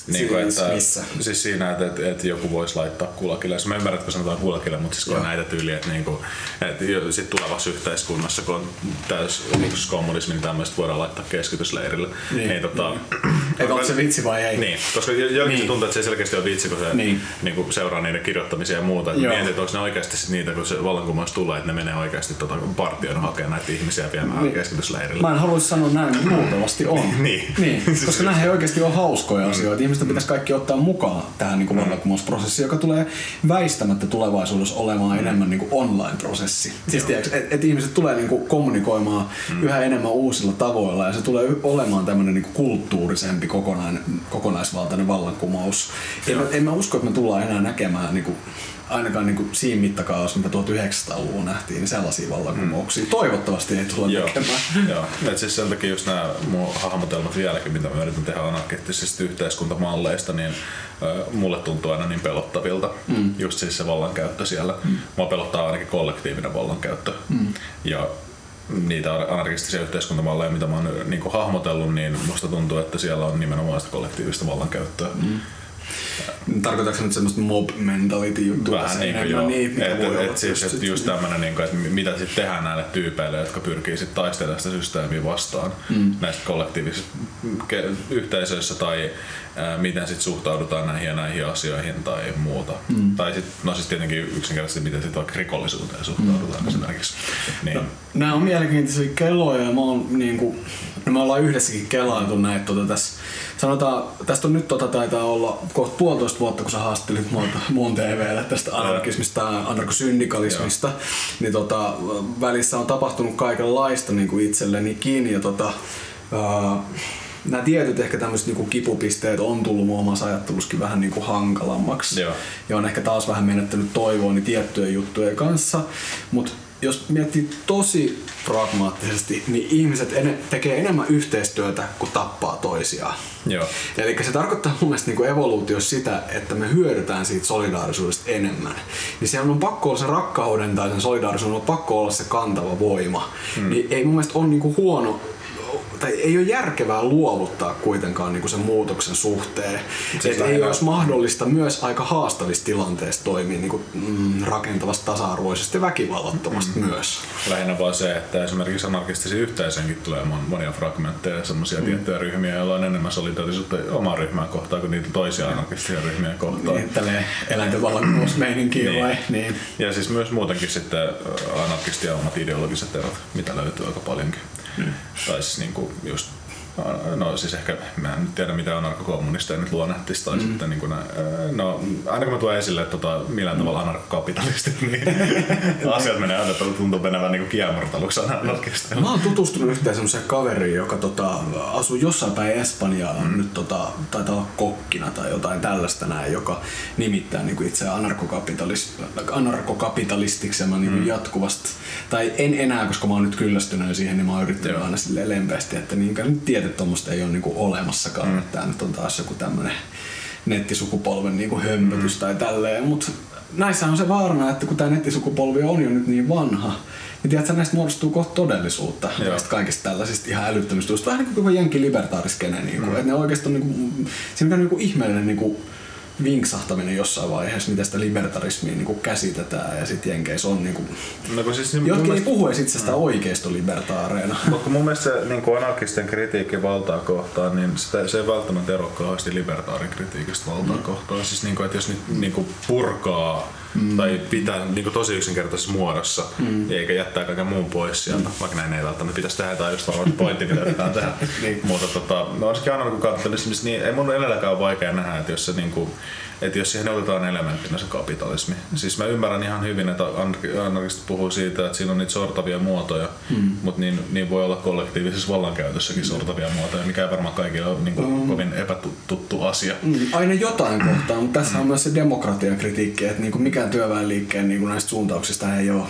Niin kuin, siis että, missä? Siis siinä, että, että, että joku voisi laittaa kulakille. Mä ymmärrän, että kun sanotaan kulakille, mutta siis kun on näitä tyyliä, että, niin kuin, että sit tulevassa yhteiskunnassa, kun on täys niin kommunismi, niin tämmöistä voidaan laittaa keskitysleirille. Niin, niin, tota, niin. onko se vitsi vai ei? Niin, koska jokin niin. tuntuu, että se selkeästi on vitsi, kun se niin. Niin kuin seuraa niiden kirjoittamisia ja muuta. Mietit, että onko ne oikeasti sit niitä, kun se vallankumous tulee, että ne menee oikeasti tota, partioon hakemaan näitä ihmisiä viemään niin. keskitysleirille. Mä en haluaisi sanoa näin, mutta luultavasti on. niin. niin. Koska nämähän ei oikeasti ole hauskoja asioita ihmisten pitäisi kaikki ottaa mukaan tähän niin vallankumousprosessiin, joka tulee väistämättä tulevaisuudessa olemaan enemmän niin online-prosessi. Siis että et, et ihmiset tulee niin kuin kommunikoimaan mm. yhä enemmän uusilla tavoilla ja se tulee olemaan tämmöinen niin kulttuurisempi kokonainen, kokonaisvaltainen vallankumous. En, en mä usko, että me tullaan enää näkemään niin kuin ainakaan niin kuin siinä mittakaavassa, mitä 1900-luvulla nähtiin, niin sellaisia vallankumouksia mm. toivottavasti ei tulla Joo. tekemään. Joo, et siis sen takia just nämä mun hahmotelmat vieläkin, mitä mä yritän tehdä anarkistisista yhteiskuntamalleista, niin äh, mulle tuntuu aina niin pelottavilta. Mm. Just siis se vallankäyttö siellä. Mm. Mua pelottaa ainakin kollektiivinen vallankäyttö. Mm. Ja niitä anarkistisia yhteiskuntamalleja, mitä mä oon niin hahmotellut, niin musta tuntuu, että siellä on nimenomaan sitä kollektiivista vallankäyttöä. Mm. Tarkoitatko nyt semmoista mob mentality juttua? Vähän niin kuin joo. Niin, et, et, et siis, et just tämmönen, niin kuin, että mitä sitten tehdään näille tyypeille, jotka pyrkii sitten taistelemaan sitä systeemiä vastaan mm. näistä kollektiivisissa yhteisöissä tai miten sitten suhtaudutaan näihin ja näihin asioihin tai muuta. Mm. Tai sitten, no siis tietenkin yksinkertaisesti miten sitten vaikka rikollisuuteen suhtaudutaan mm. esimerkiksi. Niin. No, nämä on mielenkiintoisia keloja ja mä oon, niin kuin, no me ollaan yhdessäkin kelailtu näitä tota, tässä sanotaan, tästä on nyt tota, taitaa olla kohta puolitoista vuotta, kun sä haastattelit muun TVlle tästä anarkismista ja anarkosyndikalismista, niin tota, välissä on tapahtunut kaikenlaista niin kuin itselleni kiinni ja tota, uh, nämä tietyt ehkä tämmöiset niinku kipupisteet on tullut mun omassa ajatteluskin vähän niinku hankalammaksi. Joo. Ja on ehkä taas vähän menettänyt toivooni tiettyjen juttujen kanssa. Mutta jos miettii tosi pragmaattisesti, niin ihmiset en, tekee enemmän yhteistyötä kuin tappaa toisiaan. Joo. Eli se tarkoittaa mun mielestä niin evoluutio sitä, että me hyödytään siitä solidaarisuudesta enemmän. Niin se on pakko olla se rakkauden tai sen solidaarisuuden on pakko olla se kantava voima. Hmm. Niin ei mun mielestä ole niin huono tai ei ole järkevää luovuttaa kuitenkaan niin kuin sen muutoksen suhteen. Siis ei olisi mahdollista myös aika haastavissa tilanteissa toimia niin kuin, mm, rakentavasti, tasa-arvoisesti ja väkivallattomasti mm. myös. Lähinnä vaan se, että esimerkiksi anarkistisiin yhteisöönkin tulee monia fragmentteja, semmoisia mm. tiettyjä ryhmiä, joilla on enemmän solidaarisuutta omaa ryhmää kohtaan kuin niitä toisia anarkistisia ryhmiä kohtaan. Niin, tälleen eläinten vallankumousmeininkiä niin. vai? Niin. Ja siis myös muutenkin sitten anarkistia omat ideologiset erot, mitä löytyy aika paljonkin. Mm. Tai siis niinku just No siis ehkä, mä en tiedä mitä anarkokommunisteja nyt luonnehtisi tai mm. sitten niin kuin, no aina kun mä tuon esille tota, millään tavalla anarkokapitalistit, niin asiat menee aina, tuntuu menevän niin kiemurteluksi anarkista. Mä oon tutustunut yhteen semmoiseen kaveriin, joka tota, asuu jossain päin Espanjaa, mm. nyt tota, taitaa olla kokkina tai jotain tällaista näin, joka nimittää niin kuin itse anarkokapitalist, anarkokapitalistiksi ja mä niin mm. jatkuvasti, tai en enää, koska mä oon nyt kyllästynyt siihen, niin mä oon yrittänyt aina silleen lempeästi, että niin nyt tiedät, että tuommoista ei ole niinku olemassakaan. Mm. Tämä nyt on taas joku tämmöinen nettisukupolven niinku hömpötys mm. tai tälleen. Mutta näissä on se vaarana, että kun tämä nettisukupolvi on jo nyt niin vanha, niin tiedätkö, näistä muodostuu kohta todellisuutta. Näistä kaikista tällaisista ihan älyttömistä Vähän niin kuin jenki libertaariskene. Niin kuin, mm. että ne oikeasti on niin kuin, siinä on niin kuin ihmeellinen niin kuin, vinksahtaminen jossain vaiheessa, miten sitä libertarismia niin kuin käsitetään ja sitten Jenkeissä on niin kuin, no, siis, niin, jotkin ei puhu itsestä mm. oikeistolibertaareina. Mutta mun mielestä se niin kuin anarkisten kritiikki valtaa kohtaan, niin sitä, se ei välttämättä ero kauheasti libertaarin kritiikistä valtaa mm. kohtaan. Siis niin kuin, että jos nyt niin kuin purkaa mm. tai pitää niin kuin tosi yksinkertaisessa muodossa, mm. eikä jättää kaiken muun pois sieltä, mm. vaikka näin ei välttämättä pitäisi tehdä, tai just varmaan pointti, mitä yritetään tehdä. niin. Mutta tota, no olisikin anarkokapitalismissa, niin ei mun edelläkään ole vaikea nähdä, että jos se niin kuin, että jos siihen otetaan elementtinä se kapitalismi. Siis mä ymmärrän ihan hyvin, että anarkistit puhuu siitä, että siinä on niitä sortavia muotoja, mm. mutta niin, niin voi olla kollektiivisessa vallankäytössäkin sortavia muotoja, mikä ei varmaan kaikille ole niin kuin, mm. kovin epätuttu asia. Mm. Aina jotain kohtaa, mutta tässä mm. on myös se demokratian kritiikki, että niin kuin mikään työväenliikkeen niin kuin näistä suuntauksista ei ole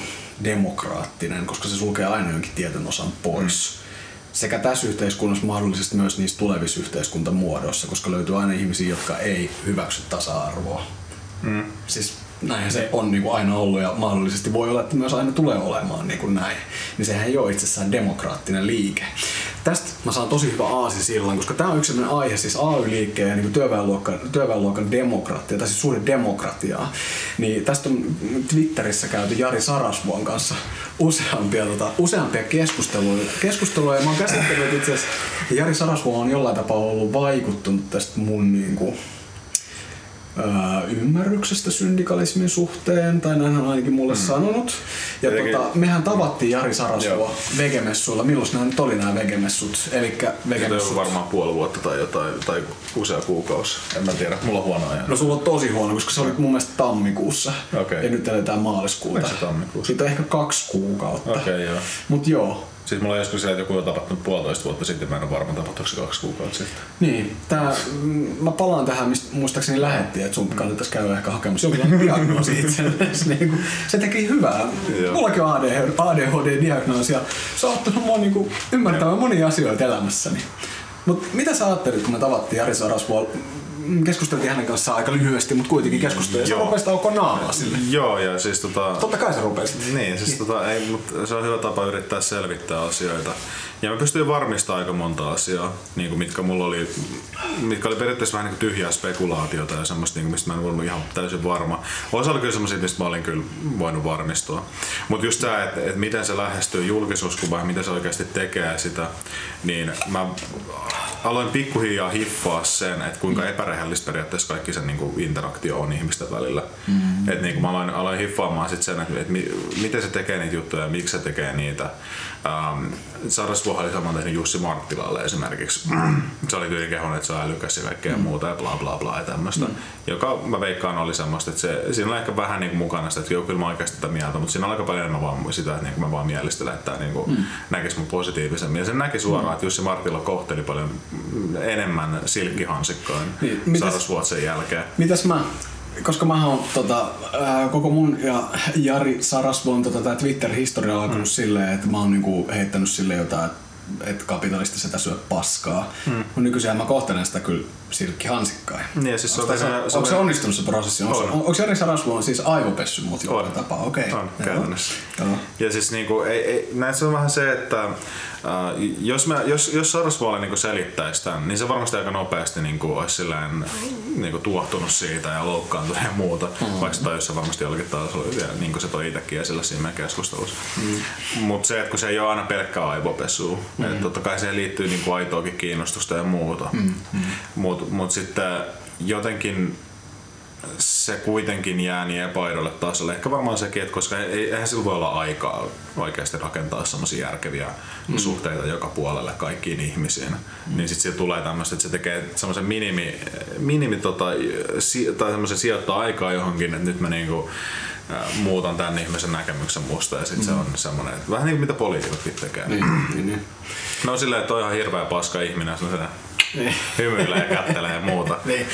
demokraattinen, koska se sulkee aina jonkin tietyn osan pois. Mm sekä tässä yhteiskunnassa mahdollisesti myös niissä tulevissa yhteiskuntamuodoissa, koska löytyy aina ihmisiä, jotka ei hyväksy tasa-arvoa. Mm. Siis näinhän se on niin kuin aina ollut ja mahdollisesti voi olla, että myös aina tulee olemaan niin kuin näin. Niin sehän ei ole itsessään demokraattinen liike. Tästä mä saan tosi hyvä aasi silloin, koska tämä on yksi sellainen aihe, siis AY-liikkeen ja niin työväenluokan, työväenluokan demokratia, tai siis suuri demokratiaa. Niin tästä on Twitterissä käyty Jari Sarasvuon kanssa useampia, tota, useampia keskusteluja, keskusteluja ja mä oon käsitellyt itse asiassa, Jari Sarasvuo on jollain tapaa ollut vaikuttunut tästä mun niin kuin, ymmärryksestä syndikalismin suhteen, tai näin hän ainakin mulle mm. sanonut. Ja tota, mehän tavattiin Jari Sarasvoa vegemessuilla. Milloin nämä nyt oli nämä vegemessut? Elikkä vegemessut. on varmaan puoli vuotta tai jotain, tai usea kuukausi. En mä tiedä, mulla on huono ajan. No sulla on tosi huono, koska se oli mun mielestä tammikuussa. Okay. Ja nyt eletään maaliskuuta. se tammikuussa? Siitä on ehkä kaksi kuukautta. Okei, okay, joo. Mut joo, Siis mulla on joskus se, että joku on tapahtunut puolitoista vuotta sitten, mä en ole varma tapahtuiko se kaksi kuukautta sitten. Niin, tää, mm, mä palaan tähän, mistä muistaakseni lähettiin, että sun kannattaisi käydä ehkä hakemassa jonkinlainen diagnoosi itsellesi. niin se teki hyvää. Joo. Mullakin on ADHD-diagnoosi ja se on ottanut mua niin ymmärtämään monia asioita elämässäni. Mutta mitä sä ajattelit, kun me tavattiin Jari Sarasvuol keskusteltiin hänen kanssaan aika lyhyesti, mutta kuitenkin keskusteltiin. Ja se rupesi taukoa naamalla sille. Joo, ja siis tota... Totta kai se rupesi. Niin, siis tota, ei, mutta se on hyvä tapa yrittää selvittää asioita. Ja mä pystyin varmistamaan aika monta asiaa, niin kuin mitkä mulla oli, mitkä oli periaatteessa vähän niin kuin tyhjää spekulaatiota ja semmoista, niin kuin, mistä mä en ollut ihan täysin varma. Osa oli kyllä semmoisia, mistä mä olin kyllä voinut varmistua. Mutta just tämä, että, että miten se lähestyy julkisuuskuvaan, mitä se oikeasti tekee sitä, niin mä aloin pikkuhiljaa hiffaa sen, että kuinka mm. epärehellistä periaatteessa kaikki sen niin kuin interaktio on ihmisten välillä. Mm. Et niin kuin mä aloin, aloin hiffaamaan sit sen, että, että miten se tekee niitä juttuja ja miksi se tekee niitä. Um, Sarasvuoha oli saman tehnyt Jussi Marttilalle esimerkiksi. se oli tyyli kehon, että se on älykäs ja kaikkea mm. muuta ja bla bla bla ja tämmöistä. Mm. Joka mä veikkaan oli semmoista, että se, siinä on ehkä vähän niin kuin mukana sitä, että joo kyllä mä oikeasti tätä mieltä, mutta siinä on aika paljon enemmän vaan sitä, että niin mä vaan mielistelen, että tämä niin kuin mm. näkisi mun positiivisemmin. Ja sen näki suoraan, mm. että Jussi Marttila kohteli paljon enemmän silkkihansikkoin niin, Sarasvuotsen jälkeen. Mitäs mä koska mä oon tota, ää, koko mun ja Jari Sarasvon tota, Twitter-historia alkanut mm. silleen, että mä oon niinku heittänyt sille jotain, että että kapitalisti sitä syö paskaa. Mm. Nykyisin mä kohtelen sitä kyllä silkkihansikkain. Niin, siis onko, se, se, onko se onnistunut se prosessi? On. On, onko Jari Sarasvuo on siis aivopessy mut jollain tapaa? Okei. Okay. On, käytännössä. Ja siis niinku, ei, ei, näissä on vähän se, että Uh, jos, mä, jos, jos Sarasvuoli niin selittäisi tämän, niin se varmasti aika nopeasti niin kuin, olisi silleen, niin kuin, tuottunut siitä ja loukkaantunut ja muuta, mm. vaikka se tajusi varmasti jollakin tasolla, ja niin kuin se toi itsekin esille siinä meidän keskustelussa. Mm. Mutta se, että kun se ei ole aina pelkkää aivopesua, mm. että totta kai siihen liittyy niin kuin aitoakin kiinnostusta ja muuta. Mm. Mm. Mutta mut sitten jotenkin se kuitenkin jää niin epäidolle tasolle. Ehkä varmaan sekin, että koska ei, eihän sillä voi olla aikaa oikeasti rakentaa semmoisia järkeviä mm. suhteita joka puolelle kaikkiin ihmisiin. Mm. Niin sitten siellä tulee tämmöistä, että se tekee semmoisen minimi, minimi tota, si, tai semmoisen sijoittaa aikaa johonkin, että nyt mä niinku, muutan tämän ihmisen näkemyksen musta ja sitten mm. se on semmoinen, että vähän niin kuin mitä poliitikotkin tekee. Niin, niin, niin. No silleen, että on ihan hirveä paska ihminen, se niin. hymyilee ja kattelee ja muuta. niin.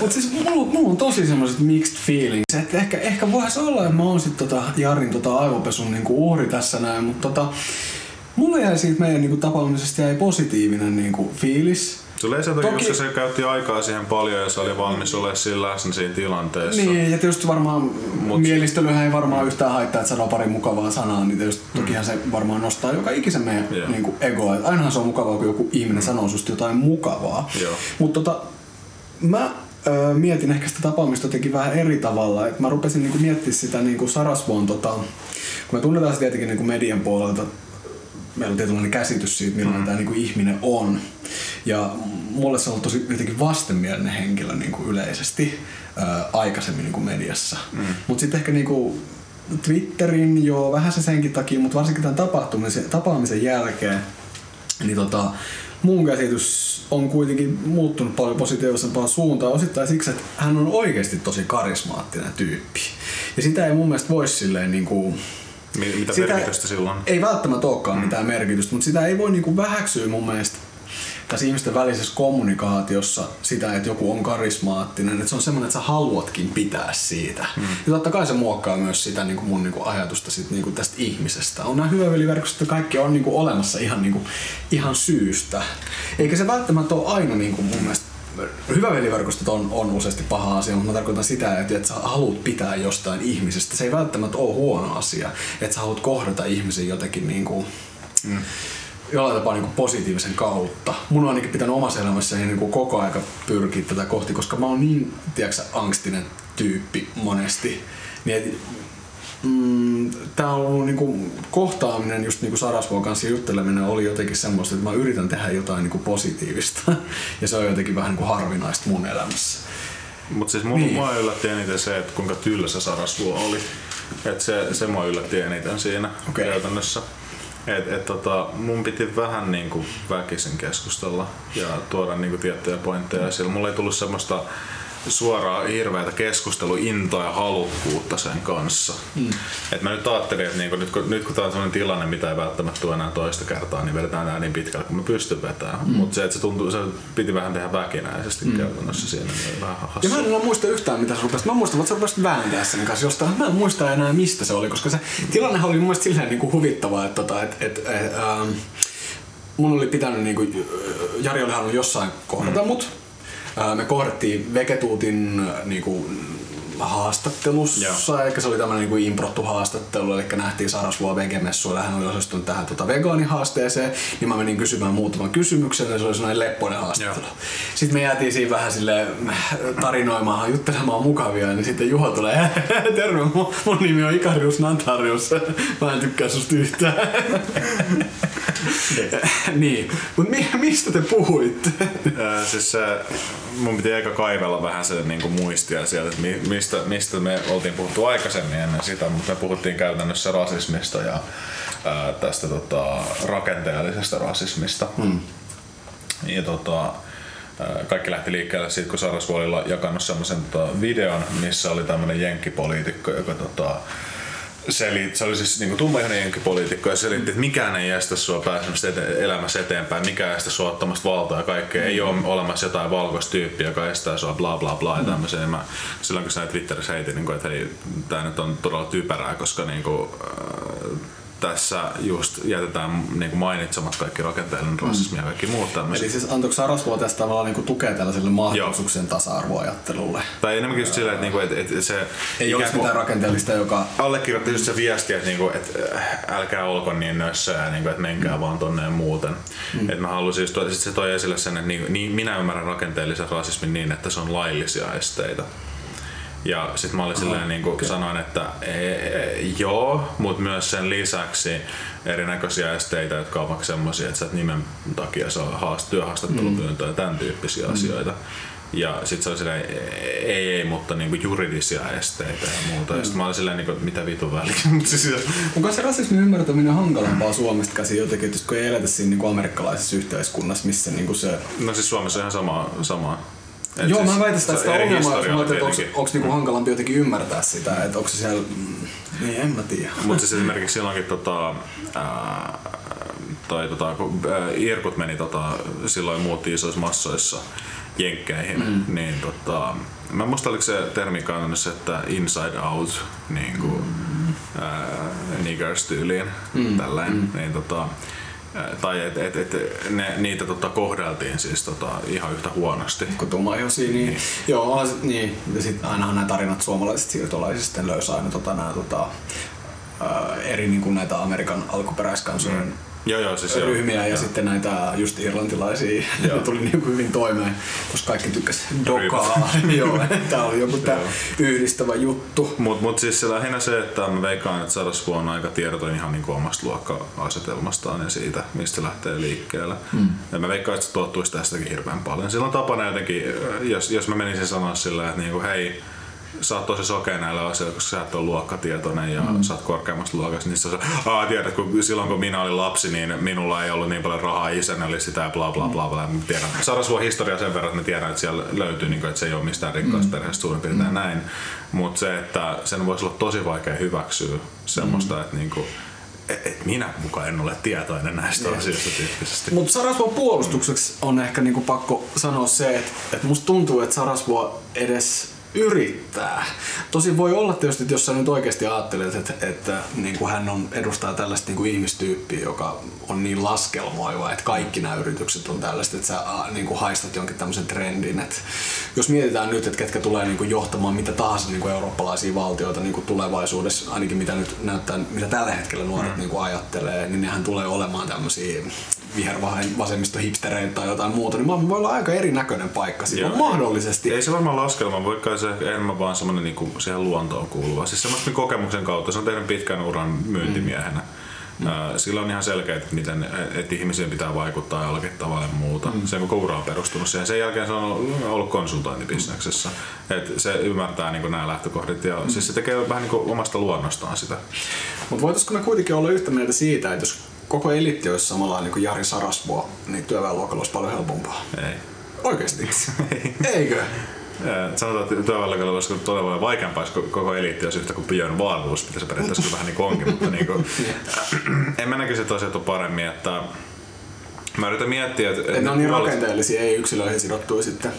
Mutta siis mulla, mulla, on tosi semmoiset mixed feelings. Että ehkä, ehkä voisi olla, että mä oon sit tota Jarin tota aivopesun niinku uhri tässä näin, mutta tota, mulla jäi siitä meidän niinku tapaamisesta jäi positiivinen niinku fiilis. Sulle se takia, Toki... se käytti aikaa siihen paljon ja se oli valmis olemaan sillä läsnä siinä tilanteessa. Niin, ja tietysti varmaan Mut... mielistelyhän ei varmaan yhtään haittaa, että sanoo pari mukavaa sanaa, niin tietysti mm. tokihan se varmaan nostaa joka ikisen meidän yeah. niin kuin egoa. Että ainahan se on mukavaa, kun joku ihminen mm. sanoo susta jotain mukavaa. Mutta tota, mä ö, mietin ehkä sitä tapaamista jotenkin vähän eri tavalla. Et mä rupesin niinku miettimään sitä niinku Sarasvuon, tota, kun me tunnetaan se tietenkin niinku median puolelta meillä on tietynlainen käsitys siitä, millainen mm. tämä niin kuin ihminen on. Ja mulle se on tosi jotenkin vastenmielinen henkilö niin kuin yleisesti ää, aikaisemmin niin kuin mediassa. Mm. Mutta sitten ehkä niin kuin Twitterin jo vähän se senkin takia, mutta varsinkin tämän tapahtumisen, tapaamisen jälkeen, niin tota, mun käsitys on kuitenkin muuttunut paljon positiivisempaan suuntaan osittain siksi, että hän on oikeasti tosi karismaattinen tyyppi. Ja sitä ei mun mielestä voi silleen niin kuin, mitä sitä merkitystä silloin? Ei välttämättä olekaan mm. mitään merkitystä, mutta sitä ei voi niinku vähäksyä mun mielestä tässä ihmisten välisessä kommunikaatiossa sitä, että joku on karismaattinen, että se on semmoinen, että sä haluatkin pitää siitä. Mm. Ja totta kai se muokkaa myös sitä niin kuin mun niin kuin ajatusta sit, niin kuin tästä ihmisestä. On nämä hyväveliverkostot, että kaikki on niin kuin olemassa ihan, niin kuin, ihan syystä. Eikä se välttämättä ole aina niin kuin mun mielestä hyvä veliverkostot on, on useasti paha asia, mutta mä tarkoitan sitä, että, että sä haluat pitää jostain ihmisestä. Se ei välttämättä ole huono asia, että sä haluat kohdata ihmisen jotenkin niin kuin, mm, jollain tapaa niin kuin positiivisen kautta. Mun on ainakin pitänyt omassa elämässäni niin kuin koko aika pyrkiä tätä kohti, koska mä oon niin, tiedätkö, angstinen tyyppi monesti. Niin mm, tämä on ollut niinku, kohtaaminen, just niinku Sarasvuon kanssa jutteleminen oli jotenkin semmoista, että mä yritän tehdä jotain niinku positiivista. ja se on jotenkin vähän niinku harvinaista mun elämässä. Mutta siis mun, niin. mua yllätti eniten se, että kuinka tylsä Sarasvuo oli. Et se, se mua yllätti eniten siinä okay. käytännössä. Et, et tota, mun piti vähän niinku väkisin keskustella ja tuoda niinku tiettyjä pointteja esille. Mulla ei tullut semmoista suoraa hirveätä keskusteluintoa ja halukkuutta sen kanssa. Mm. Et mä nyt ajattelin, että niinku, nyt, kun, nyt kun tää on sellainen tilanne, mitä ei välttämättä tule enää toista kertaa, niin vedetään tää niin pitkälle kuin mä pystyn vetämään. Mm. Mutta se, että se, tuntuu, se piti vähän tehdä väkinäisesti mm. käytännössä siinä. Niin vähän Ja mä en enää muista yhtään, mitä sä rupesit. Mä muistan, että sä rupesit vääntää sen kanssa jostain. Mä en muista enää, mistä se oli, koska se tilanne oli mun mielestä silleen niin kuin huvittava, että, tota, että, että, että ähm, mun oli pitänyt, niin kuin, Jari oli halunnut jossain kohdata mm. mut, me kohdattiin Vegetuutin niinku, haastattelussa, Joo. eli se oli tämmöinen niin improttu haastattelu, eli nähtiin Sarasvuo vegemessuilla, hän oli osallistunut tähän tota vegaanihaasteeseen, niin mä menin kysymään muutaman kysymyksen, ja se oli sellainen leppoinen haastattelu. Joo. Sitten me jäätiin siinä vähän sille tarinoimaan, juttelemaan mukavia, niin sitten Juho tulee, terve, mun, mun nimi on Ikarius Nantarius, mä en tykkää susta yhtään. niin, mutta mi- mistä te puhuitte? siis mun piti aika kaivella vähän se niin muistia sieltä, että mistä, mistä me oltiin puhuttu aikaisemmin ennen sitä, mutta me puhuttiin käytännössä rasismista ja ää, tästä tota, rakenteellisesta rasismista. Hmm. Ja tota, kaikki lähti liikkeelle siitä, kun Sarasvuo oli jakanut semmoisen tota, videon, missä oli tämmöinen jenkkipoliitikko, joka tota, selit, se oli siis niinku tummaihoinen jenkkipoliitikko ja selitti, että mikään ei estä sua pääsemästä ete- elämässä eteenpäin, mikään ei estä sua ottamasta valtaa ja kaikkea. Mm. Ei ole olemassa jotain valkoista tyyppiä, joka estää sua bla bla bla ja mm. tämmöisen. Ja mä, silloin kun sä Twitterissä heitin, niin kuin, että hei, tää nyt on todella typerää, koska niin kuin, äh, tässä just jätetään niin kuin mainitsemat kaikki rakenteellinen mm. rasismi ja kaikki muut tämmöiset. Eli siis antoiko Sarasvuo tästä tavallaan niin tukea tällaiselle mahdollisuuksien tasa-arvoajattelulle? Tai enemmänkin just silleen, että, niin kuin, että, että se... Ei olisi mitään rakenteellista, joka... Allekirjoitti just se viesti, että, niin kuin, että äh, älkää olko niin nössöä, niin kuin, että menkää mm. vaan tonne ja muuten. Mm. Että mä halusin just, sit se toi esille sen, että niin, niin, minä ymmärrän rakenteellisen rasismin niin, että se on laillisia esteitä. Ja sitten mä olin silleen, niin kuin okay. sanoin, että e, e, joo, mutta myös sen lisäksi erinäköisiä esteitä, jotka ovat semmoisia, että sä et nimen takia saa haast, työhaastattelupyyntöä mm. ja tämän tyyppisiä mm. asioita. Ja sit se oli silleen, ei, ei, mutta niinku juridisia esteitä ja muuta. Mm. Ja sit mä olin silleen, niinku, mitä vitun väliä. siis, Onko se rasismin ymmärtäminen hankalampaa Suomesta käsin jotenkin, kun ei eletä siinä niin kuin amerikkalaisessa yhteiskunnassa, missä niin kuin se... no siis Suomessa on ihan sama. sama. Et Joo, siis, mä väitän sitä, että on onko, tietenkin. onko niinku hankalampi jotenkin ymmärtää sitä, että onko se siellä... mm, Niin, en mä tiedä. Mutta siis esimerkiksi silloinkin tota, ää, toi, tota, kun Irkut meni tota, silloin muutti isoissa massoissa jenkkeihin, mm. niin tota, mä en muista oliko se termi kannassa, että inside out niin kuin, ää, niggers tyyliin mm. tällainen, mm. niin tota, tai et, et, et, ne, niitä tota, kohdeltiin siis tota, ihan yhtä huonosti. kun tummaihoisia, niin, niin. joo, sit, niin. Ja sitten ainahan nämä tarinat suomalaisista siirtolaisista sitten löysi aina tota, nämä tota, ää, eri niin kuin näitä Amerikan alkuperäiskansojen mm. Joo, joo, siis joo. ryhmiä ja Joo. sitten näitä just irlantilaisia, Joo. ne tuli niin kuin hyvin toimeen, koska kaikki tykkäs dokaa. joo, tämä oli joku tää Joo. yhdistävä juttu. Mut, mut siis se lähinnä se, että mä veikkaan, että Sarasvu on aika tiedoton ihan niin omasta luokka-asetelmastaan ja siitä, mistä lähtee liikkeelle. Mm. Ja mä veikkaan, että se tuottuisi tästäkin hirveän paljon. Silloin tapana jotenkin, jos, jos mä menisin sanoa silleen, että niinku, hei, sä oot tosi sokea näillä asioilla, koska sä et ole luokkatietoinen ja mm. sä oot korkeammasta luokasta, niin sä Aa, tiedät, kun silloin kun minä olin lapsi, niin minulla ei ollut niin paljon rahaa, isäni oli sitä ja bla bla bla bla. Mä tiedän. Sarasvuon historia sen verran, että mä tiedän, että siellä löytyy, niin kuin, että se ei ole mistään rikkaasta perheestä suurin piirtein näin. Mutta se, että sen voisi olla tosi vaikea hyväksyä semmoista, mm. että niin kuin, et, et minä mukaan en ole tietoinen näistä asioista tyyppisesti. Mutta Sarasvuon puolustukseksi on ehkä niinku pakko sanoa se, että, että musta tuntuu, että Sarasvuo edes yrittää. Tosin voi olla tietysti, että jos sä nyt oikeasti ajattelet, että, että niin kuin hän on, edustaa tällaista niin kuin ihmistyyppiä, joka on niin laskelmoiva, että kaikki nämä yritykset on tällaista, että sä niin kuin haistat jonkin tämmöisen trendin. Että jos mietitään nyt, että ketkä tulee niin kuin johtamaan mitä tahansa niin kuin eurooppalaisia valtioita niin kuin tulevaisuudessa, ainakin mitä nyt näyttää, mitä tällä hetkellä nuoret mm. niin kuin ajattelee, niin nehän tulee olemaan tämmöisiä vihervasemmisto-hipstereitä tai jotain muuta, niin maailma voi olla aika erinäköinen paikka siinä. Joo. Mahdollisesti. Ei se varmaan laskelma, voi kai se enemmän vaan semmoinen niinku siihen luontoon kuuluva. Siis semmoista kokemuksen kautta. Se on tehnyt pitkän uran myyntimiehenä. Mm. Sillä on ihan selkeä, että miten että ihmisiin pitää vaikuttaa jollakin tavalla ja muuta. Mm. Se koko ura on perustunut siihen. Sen jälkeen se on ollut konsultointibisneksessä. Et se ymmärtää niin nämä lähtökohdat ja mm. siis se tekee vähän niin omasta luonnostaan sitä. Mutta voitaisiko me kuitenkin olla yhtä mieltä siitä, että jos koko eliitti olisi samalla niin kuin Jari Sarasvuo, niin työväenluokalla olisi paljon helpompaa. Ei. Oikeesti? Eikö? Sanotaan, että työväenluokalla olisi todella vaikeampaa, jos koko eliitti olisi yhtä kuin Björn Wahlroos, mitä se periaatteessa vähän niin kuin onkin, mutta niin kuin, en mä näkisi, että asiat on paremmin, että Mä yritän miettiä, että... Et ne on niin rakenteellisia, ei yksilöihin sidottuja sitten.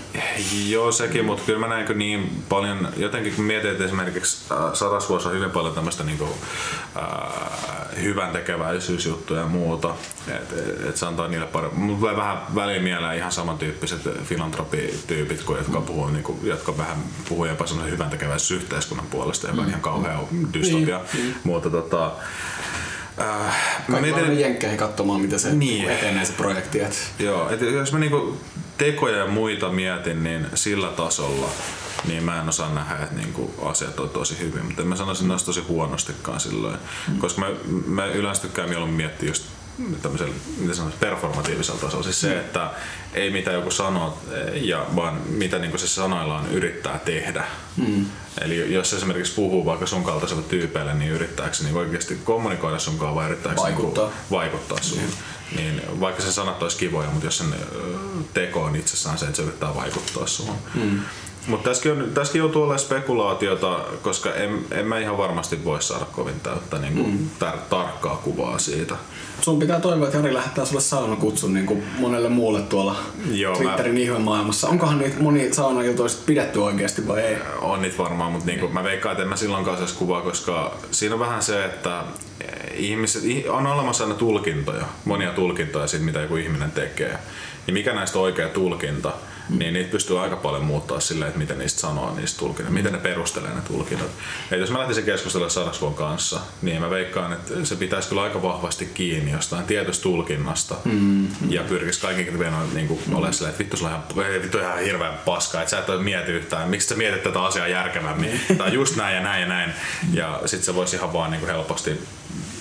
Joo, sekin, mutta kyllä mä näenkö niin paljon, jotenkin kun mietin, että esimerkiksi äh, Sarasvuossa on hyvin paljon tämmöistä niinku, äh, hyvän tekeväisyysjuttuja ja muuta, että et, et se antaa niille paremmin. Mulla tulee vähän väliin mieleen ihan samantyyppiset filantropityypit, kuin jotka, puhuu, niinku, jotka vähän puhuu jopa semmoisen hyvän tekeväisyysyhteiskunnan puolesta, joka on ihan kauhea dystopia. Niin, Mutta tota, äh, mä mietin... jenkkeihin katsomaan, miten se Niin. etenee se projekti. Et... Joo, et jos mä niinku tekoja ja muita mietin, niin sillä tasolla niin mä en osaa nähdä, että niinku asiat on tosi hyvin, mutta mä sanoisin, että ne olisi tosi huonostikaan silloin. Mm. Koska mä, mä yleensä tykkään mieluummin miettiä just tämmöisellä, mitä sanoisi, performatiivisella tasolla. Siis se, että ei mitä joku sanoo, ja vaan mitä niinku se sanoillaan yrittää tehdä. Mm. Eli jos esimerkiksi puhuu vaikka sun kaltaiselle tyypeille, niin yrittääkö niin oikeasti kommunikoida sunkaan vai yrittääkö se Vaikuttaa. Niinku vaikuttaa sun. Niin vaikka se sanat olisi kivoja, mutta jos sen teko on itsessään se, että se yrittää vaikuttaa suhun. Mm. Mutta tässäkin, on, tässäkin joutuu olemaan spekulaatiota, koska en, en mä ihan varmasti voi saada kovin täyttä niin kuin tar- tarkkaa kuvaa siitä. Sun pitää toivoa, että Jari lähettää sulle saunakutsun niin kuin monelle muulle tuolla Joo, mä- Twitterin ihmemaailmassa. Onkohan niitä moni sit pidetty oikeasti vai ei? On niitä varmaan, mutta niinku, mä veikkaan, että en mä silloinkaan saisi kuvaa, koska siinä on vähän se, että ihmiset, ih- on olemassa aina tulkintoja, monia tulkintoja siitä, mitä joku ihminen tekee. Ja mikä näistä on oikea tulkinta, niin niitä pystyy aika paljon muuttaa silleen, että miten niistä sanoo niistä tulkinnat, miten ne perustelee ne tulkinnat. Ja jos mä lähtisin keskustella Sarasvuon kanssa, niin mä veikkaan, että se pitäisi kyllä aika vahvasti kiinni jostain tietystä tulkinnasta mm. ja pyrkisi kaikenkin vielä niin kuin, olemaan silleen, että vittu sulla on ihan, ei, vittu ihan hirveän paska, että sä et ole mieti yhtään, miksi sä mietit tätä asiaa järkevämmin, tai just näin ja näin ja näin. Ja sit se voisi ihan vaan niin kuin helposti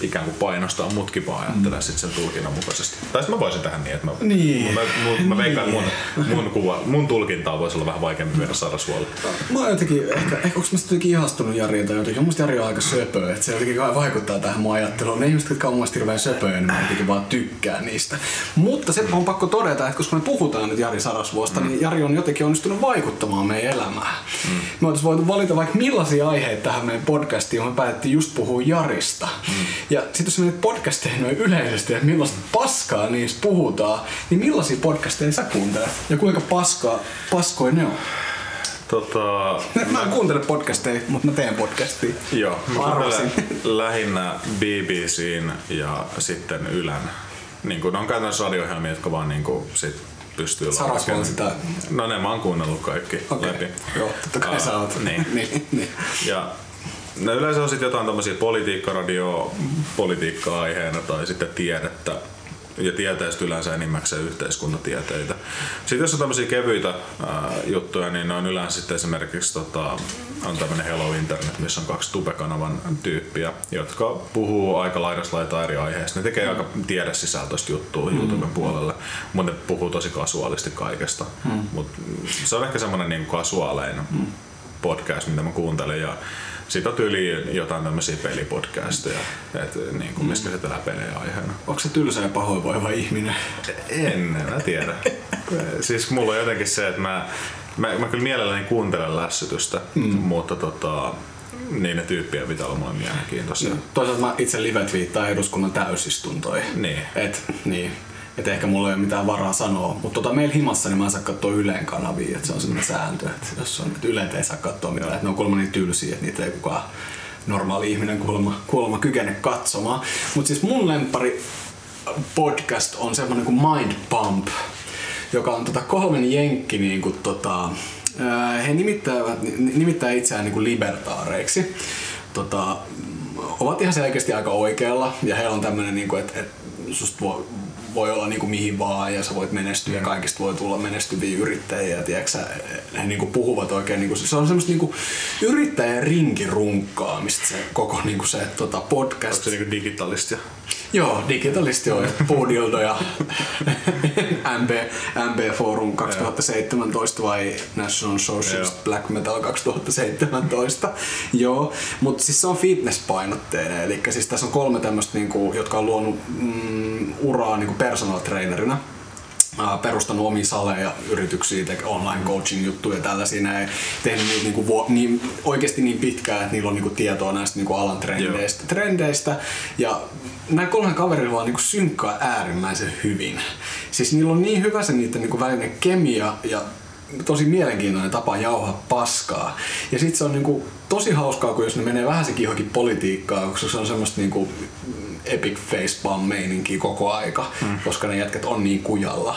ikään kuin painostaa mutkin vaan ajattelee mm. sit sen tulkinnan mukaisesti. Tai sitten mä voisin tähän niin, että mä, Niin. mä, mä, mä veikkaan, Niin. mun, mun, kuva, mun tulkintaa voisi olla vähän vaikeampi myydä Sarasvuolle. Mä oon jotenkin, ehkä, ehkä onko mä jotenkin ihastunut Jariin tai jotenkin, mun Jari on aika söpö, että se jotenkin vaikuttaa tähän mun ajatteluun. Ne ihmiset, jotka on mun hirveän söpöjä, niin mä jotenkin vaan tykkään niistä. Mutta se on pakko todeta, että koska me puhutaan nyt Jari Sarasvuosta, mm. niin Jari on jotenkin onnistunut vaikuttamaan meidän elämään. Mm. Me oltais voitu valita vaikka millaisia aiheita tähän meidän podcastiin, me päätettiin just puhua Jarista. Mm. Ja sitten jos menet podcasteihin noin yleisesti, että millaista paskaa niissä puhutaan, niin millaisia podcasteja sä kuuntelet? Ja kuinka paskaa, paskoja ne on? Tota, Mä en kuuntele podcasteja, mutta mä teen podcastia. Joo, mä kuuntelen lähinnä BBCn ja sitten Ylän. Niin kuin, ne on käytännössä radio jotka vaan niin kuin, sit pystyy laskemaan. sitä- No ne mä oon kuunnellut kaikki Okei. läpi. Joo, totta kai Aa, sä oot. Niin. niin, niin. Ja no yleensä on sitten jotain tämmöisiä politiikkaradio, politiikka-aiheena tai sitten tiedettä. Ja tieteestä yleensä enimmäkseen yhteiskuntatieteitä. Sitten jos on tämmöisiä kevyitä ää, juttuja, niin ne on yleensä sitten esimerkiksi tota, on tämmöinen Hello Internet, missä on kaksi Tube-kanavan tyyppiä, jotka puhuu aika laidasta laitaa eri aiheista. Ne tekee aika tiedesisältöistä juttua mm. YouTuben puolelle, mutta ne puhuu tosi kasuaalisti kaikesta. Mm. Mut se on ehkä semmoinen niin kasuaalein mm podcast, mitä mä kuuntelen. Ja sit on tyyli jotain tämmöisiä pelipodcasteja, et, niin kuin, missä käsitellään pelejä aiheena. Onko se tylsä ja pahoinvoiva ihminen? En, mä tiedä. siis mulla on jotenkin se, että mä, mä, mä kyllä mielelläni kuuntelen lässytystä, mm. mutta tota, niin ne tyyppien pitää olla mulle mielenkiintoisia. Toisaalta mä itse live-twiittaan eduskunnan täysistuntoja. Niin. Et, niin. Et ehkä mulla ei ole mitään varaa sanoa. Mutta tota, meillä himassa niin mä en saa katsoa Yleen kanavia. Et se on sellainen sääntö, että jos on, että Yleet ei saa katsoa mitään. Et ne on kuulemma niin tylsiä, että niitä ei kukaan normaali ihminen kuulemma, kuulemma kykene katsomaan. Mutta siis mun lempari podcast on semmoinen kuin Mind Pump, joka on tota kolmen jenkki niin kuin tota, he nimittävät, nimittää itseään niin kuin libertaareiksi. Tota, ovat ihan selkeästi aika oikealla ja heillä on tämmöinen, niin kuin, että, että susta voi, voi olla niin kuin mihin vaan ja sä voit menestyä ja kaikista voi tulla menestyviä yrittäjiä. Tiedätkö, sä, he niin kuin puhuvat oikein, niin kuin, se on semmoista niin kuin yrittäjän rinkirunkkaamista se koko niin kuin se tota, podcast. Onko se niinku digitalistia? Joo, digitalisti on Puudildo ja MB, MB Forum 2017 vai National Socialist Joo. Black Metal 2017. Joo, mutta siis se on fitnesspainotteinen, eli siis tässä on kolme tämmöistä, niinku, jotka on luonut mm, uraa niinku personal trainerina perustanut omia saleja, yrityksiä, te- online coaching juttuja ja tällaisia näin. Tehnyt niitä niinku vuo- niin, oikeasti niin pitkään, että niillä on niinku tietoa näistä niinku alan trendeistä, trendeistä. Ja näillä kolme kaverilla vaan niinku synkkaa äärimmäisen hyvin. Siis niillä on niin hyvä se niiden niinku välinen kemia ja tosi mielenkiintoinen tapa jauhaa paskaa. Ja sitten se on niinku tosi hauskaa, kun jos ne menee vähän sekin johonkin politiikkaan, koska se on semmoista niinku epic facepalm meininkiä koko aika, mm. koska ne jätkät on niin kujalla.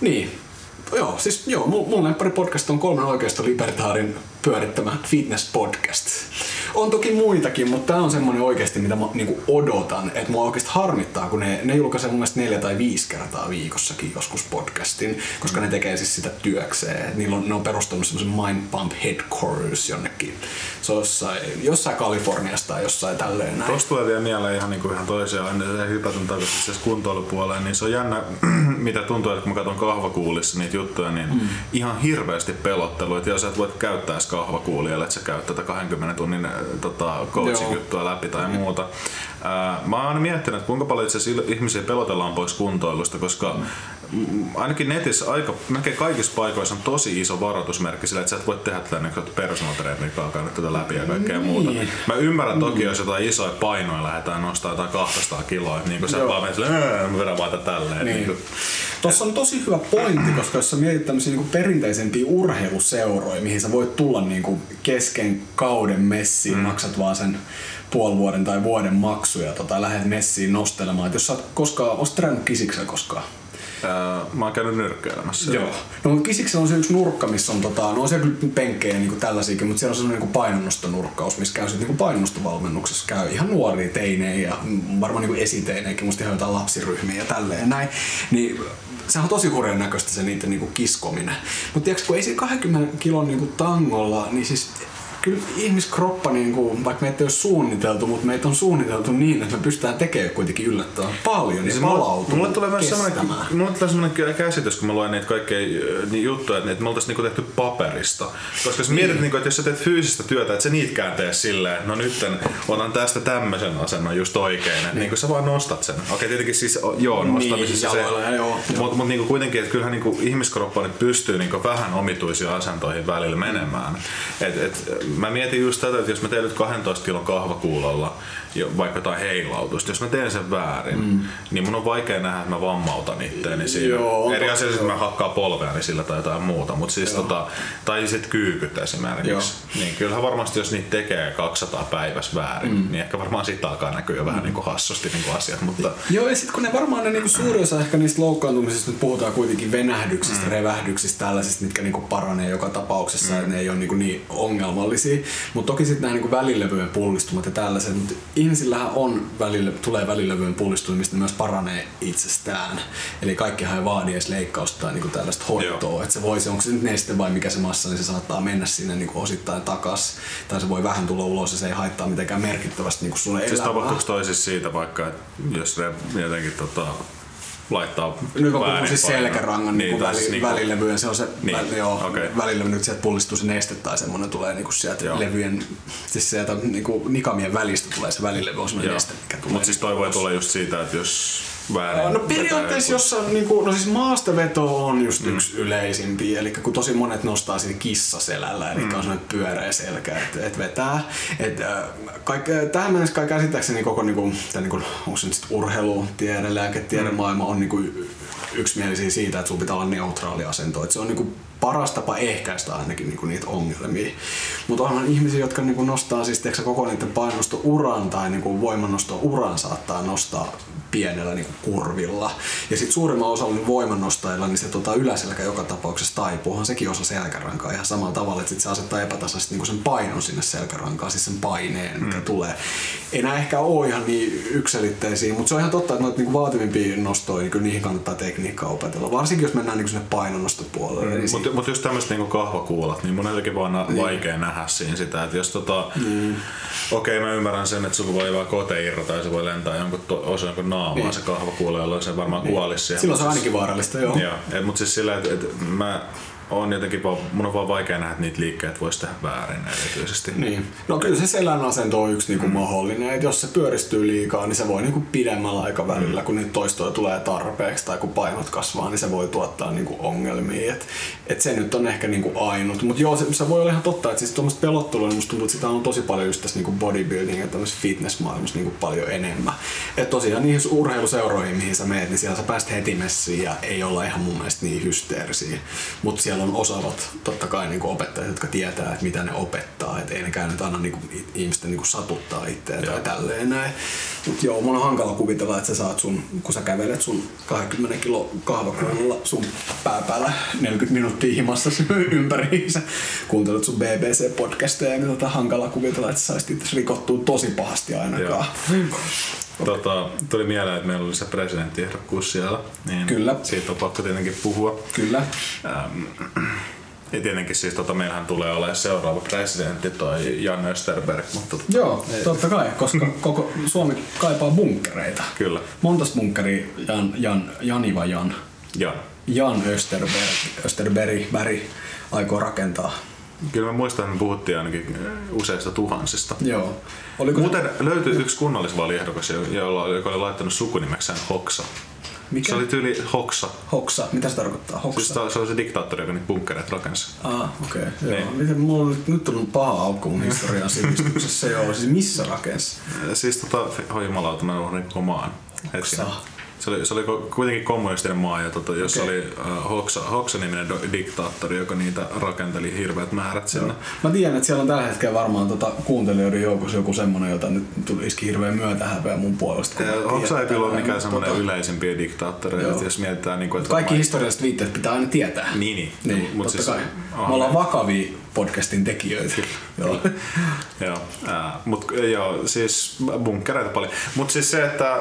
Niin. Joo, siis joo, mun, mun podcast on kolmen oikeasta libertaarin pyörittämä fitness podcast. On toki muitakin, mutta tää on semmonen oikeasti, mitä mä niinku odotan, että mua oikeasti harmittaa, kun ne, ne julkaisee mun mielestä neljä tai viisi kertaa viikossakin joskus podcastin, koska ne tekee siis sitä työkseen. Et Niillä on, ne on perustanut semmoisen Mind Pump Headquarters jonnekin. Se on jossain, jossain Kaliforniasta tai jossain tälleen näin. Tuosta tulee vielä mieleen ihan, niinku ihan toiseen ennen se hypätyn takaisin siis kuntoilupuoleen, niin se on jännä, mitä tuntuu, että kun mä katson kahvakuulissa niitä juttuja, niin mm. ihan hirveästi pelottelu, että jos et voit käyttää edes kahvakuulia, että sä käyt tätä 20 tunnin tota, coaching-juttua läpi tai muuta. Ää, mä oon miettinyt, että kuinka paljon itse asiassa ihmisiä pelotellaan pois kuntoilusta, koska mm. Ainakin netissä aika, melkein kaikissa paikoissa on tosi iso varoitusmerkki sillä, että sä et voi tehdä tätä niin personal käydä tätä läpi ja kaikkea Niin. muuta. Mä ymmärrän toki, jos jotain isoja painoja lähdetään nostaa jotain 200 kiloa, niin kuin sä Joo. vaan menet silleen, "Ää, mä vedän vaan tätä tälleen. Niin. Niin. kuin, Tuossa on tosi hyvä pointti, koska jos sä mietit tämmöisiä niinku perinteisempiä urheiluseuroja, mihin sä voit tulla niinku kesken kauden messiin, mm. maksat vaan sen puoli vuoden tai vuoden maksu ja tota, lähdet messiin nostelemaan. Et jos sä oot koskaan, oot sä treenannut kisiksellä koskaan? Mä oon käynyt nyrkkeilemässä. Joo. No kisiksellä on se yksi nurkka, missä on tota, no on siellä kyllä penkkejä niin tällaisiakin, mutta siellä on sellainen niin painonnostonurkkaus, missä käy sitten niin painonnostovalmennuksessa. Käy ihan nuoria teinejä ja varmaan niin esiteinejäkin, musta ihan jotain lapsiryhmiä ja tälleen näin. Niin se on tosi hurjan näköistä se niiden niin kiskominen. Mutta tiedätkö, kun ei siinä 20 kilon niin tangolla, niin siis kyllä ihmiskroppa, niin kuin, vaikka meitä ei ole suunniteltu, mutta meitä on suunniteltu niin, että me pystytään tekemään kuitenkin yllättävän paljon ja Siis palautumaan Mulle tulee myös semmoinen, kestämään. mulle tulee semmoinen käsitys, kun mä luen niitä kaikkea äh, niin juttuja, että me oltaisiin niinku tehty paperista. Koska jos mietit, niinku, että jos sä teet fyysistä työtä, että sä niitkään tee silleen, no nyt otan tästä tämmöisen asennon just oikein. Että niinku sä vaan nostat sen. Okei, tietenkin siis joo, nostamisessa Niin, jaloilla, joo, joo. Mutta mut, niinku kuitenkin, että kyllähän niinku ihmiskroppa nyt pystyy niinku vähän omituisiin asentoihin välillä menemään. Et, et, mä mietin just tätä, että jos mä teen nyt 12 kilon kahvakuulolla, jo, vaikka jotain heilautusta, jos mä teen sen väärin, mm. niin mun on vaikea nähdä, että mä vammautan itteeni siinä. Joo, Eri asia, että mä hakkaan polveani sillä tai jotain muuta, mutta siis tota, tai sit kyykyt esimerkiksi. Joo. Niin kyllähän varmasti, jos niitä tekee 200 päivässä väärin, mm. niin ehkä varmaan siitä alkaa näkyä jo vähän niin kuin hassusti niin kuin asiat, mutta Joo, ja sitten kun ne varmaan ne niinku suuri osa ehkä niistä loukkaantumisista, nyt puhutaan kuitenkin venähdyksistä, mm. revähdyksistä, tällaisista, mitkä niinku paranee joka tapauksessa, mm. että ne ei ole niinku niin ongelmallisia. Mutta toki sitten nämä niinku välilevyjen pullistumat ja tällaiset, mutta ihmisillähän on välille, tulee välilevyjen pullistumista, myös paranee itsestään. Eli kaikkihan ei vaadi edes leikkausta tai niinku tällaista hoitoa. Että se voi, se onko se nyt neste vai mikä se massa, niin se saattaa mennä sinne niinku osittain takas. Tai se voi vähän tulla ulos ja se ei haittaa mitenkään merkittävästi niinku sulle siis elämää. tapahtuuko toi siis siitä vaikka, että jos ne jotenkin tota, laittaa Nyt kun väärin siis selkärangan niin, tai väli, niinku, välilevyjen, se on se Niin, väli, joo, okei. välilevy, nyt sieltä pullistuu se neste tai semmonen tulee niinku sieltä Joo. levyjen, siis sieltä niinku nikamien välistä tulee se välilevy, on semmonen neste, mikä tulee. Mutta siis toi voi tulla just siitä, että jos väärin... No periaatteessa jos on, niin kuin, no siis maastaveto on just Mm. yksi yleisimpiä, eli kun tosi monet nostaa siinä kissaselällä, eli mm. on semmoinen pyöreä selkä, että et vetää. Et, äh, kaik, tähän mennessä kai käsittääkseni koko, niin kuin, tai niin kuin, onko se nyt urheilu, tiede, lääketiede, Mm. maailma on niin kuin, yksimielisiä siitä, että sun pitää olla neutraali asento. Et se on niin kuin, paras tapa ehkäistä ainakin niinku niitä ongelmia. Mutta onhan ihmisiä, jotka niinku nostaa siis koko niiden painosto uran tai niinku voimannosto uran saattaa nostaa pienellä niinku kurvilla. Ja sitten suurimman niin voimannostajilla niin se tota, yläselkä joka tapauksessa taipuuhan sekin osa selkärankaa ihan samalla tavalla, että sit se asettaa epätasaisesti niinku sen painon sinne selkärankaan, siis sen paineen, mikä tulee. Ei nämä ehkä ole ihan niin yksilitteisiä, mutta se on ihan totta, että noita niinku vaativimpia nostoja, niin niihin kannattaa tekniikkaa opetella. Varsinkin jos mennään niinku sinne painonnostopuolelle. Niin Mutta mut just tämmöiset niinku kahvakuulat, niin mun on jotenkin vaan niin. vaikea nähdä siinä sitä, että jos tota, niin. okei okay, mä ymmärrän sen, että sulla voi vaan kote irrota ja se voi lentää jonkun to, osa jonkun naamaa niin. se kahvakuula, jolloin se varmaan niin. kuolisi. Silloin se on ainakin vaarallista, joo. Joo, et, mutta siis sillä, että et, mä on jotenkin vaan, mun on vaan vaikea nähdä, että niitä liikkeet voisi tehdä väärin erityisesti. Niin. No kyllä se selän asento on yksi niinku mm. mahdollinen, että jos se pyöristyy liikaa, niin se voi niinku pidemmällä aikavälillä, mm. kun niitä toistoja tulee tarpeeksi tai kun painot kasvaa, niin se voi tuottaa niinku ongelmia. Et, et se nyt on ehkä niinku ainut. Mutta joo, se, se, voi olla ihan totta, että siis tuommoista pelottelua, niin musta tuntuu, että sitä on tosi paljon just tässä niinku bodybuilding ja tämmöisessä fitnessmaailmassa niinku paljon enemmän. Et tosiaan niihin urheiluseuroihin, mihin sä meet, niin siellä sä pääst heti messiin ja ei olla ihan mun mielestä niin hysteerisiä. Mutta siellä on osaavat totta kai niinku opettajat, jotka tietää, että mitä ne opettaa. Et ei ne käy nyt anna niinku ihmisten niinku satuttaa itseään tai tälleen näin. Mut joo, mun on hankala kuvitella, että sä saat sun, kun sä kävelet sun 20 kilo kahvakuulla sun pääpäällä 40 minuuttia himassa ympäriinsä. Kuuntelet sun BBC-podcasteja, niin tota hankala kuvitella, että sä saisit itse rikottua tosi pahasti ainakaan. Tota, tuli mieleen, että meillä oli se presidenttiehdokkuus siellä, niin Kyllä. siitä on pakko tietenkin puhua. Kyllä. Ähm, ja tietenkin siis tota, meillähän tulee olemaan seuraava presidentti toi Jan Österberg, mutta tota, Joo, totta kai, koska koko Suomi kaipaa bunkkereita. Kyllä. Montas bunkkeria Jan, Jan, Jani vai Jan? Jan. Jan Österberg, Österberg väri aikoo rakentaa. Kyllä mä muistan, että me puhuttiin ainakin useista tuhansista. Joo. Oliko Muuten löytyi yksi kunnallisvaaliehdokas, jolla, joka oli laittanut sukunimekseen Hoksa. Mikä? Se oli tyyli Hoksa. Hoksa? Mitä se tarkoittaa? Hoksa? Siis se oli se diktaattori, joka niitä bunkkereita rakensi. Ah, okei. Okay. Niin. Miten mulla on nyt, on paha aukko mun historian sivistyksessä. Joo, siis missä rakensi? Siis tota, oi jumalauta, mä unohdin koko maan. Hetkinen. Se oli, se oli kuitenkin kommunistinen maa, ja tota, jos Okei. oli uh, Hoksa, Hoksa-niminen do- diktaattori, joka niitä rakenteli hirveät määrät sinne. Mä tiedän, että siellä on tällä hetkellä varmaan tota, kuuntelijoiden joukossa joku semmonen, jota nyt tulisikin hirveän myötähäpeä mun puolesta. Ja Hoksa ei kyllä ole mikään mutta semmoinen tota, yleisimpiä diktaattoreita, Joo. että jos mietitään... Niin kuin, että Kaikki varmaan- historialliset viitteet pitää aina tietää. Niin, niin. Niin, Mut totta siis- kai. Me ollaan vakavia podcastin tekijöitä. Joo. Joo, äh, mut joo, siis bunkkereita paljon. Mutta siis se, että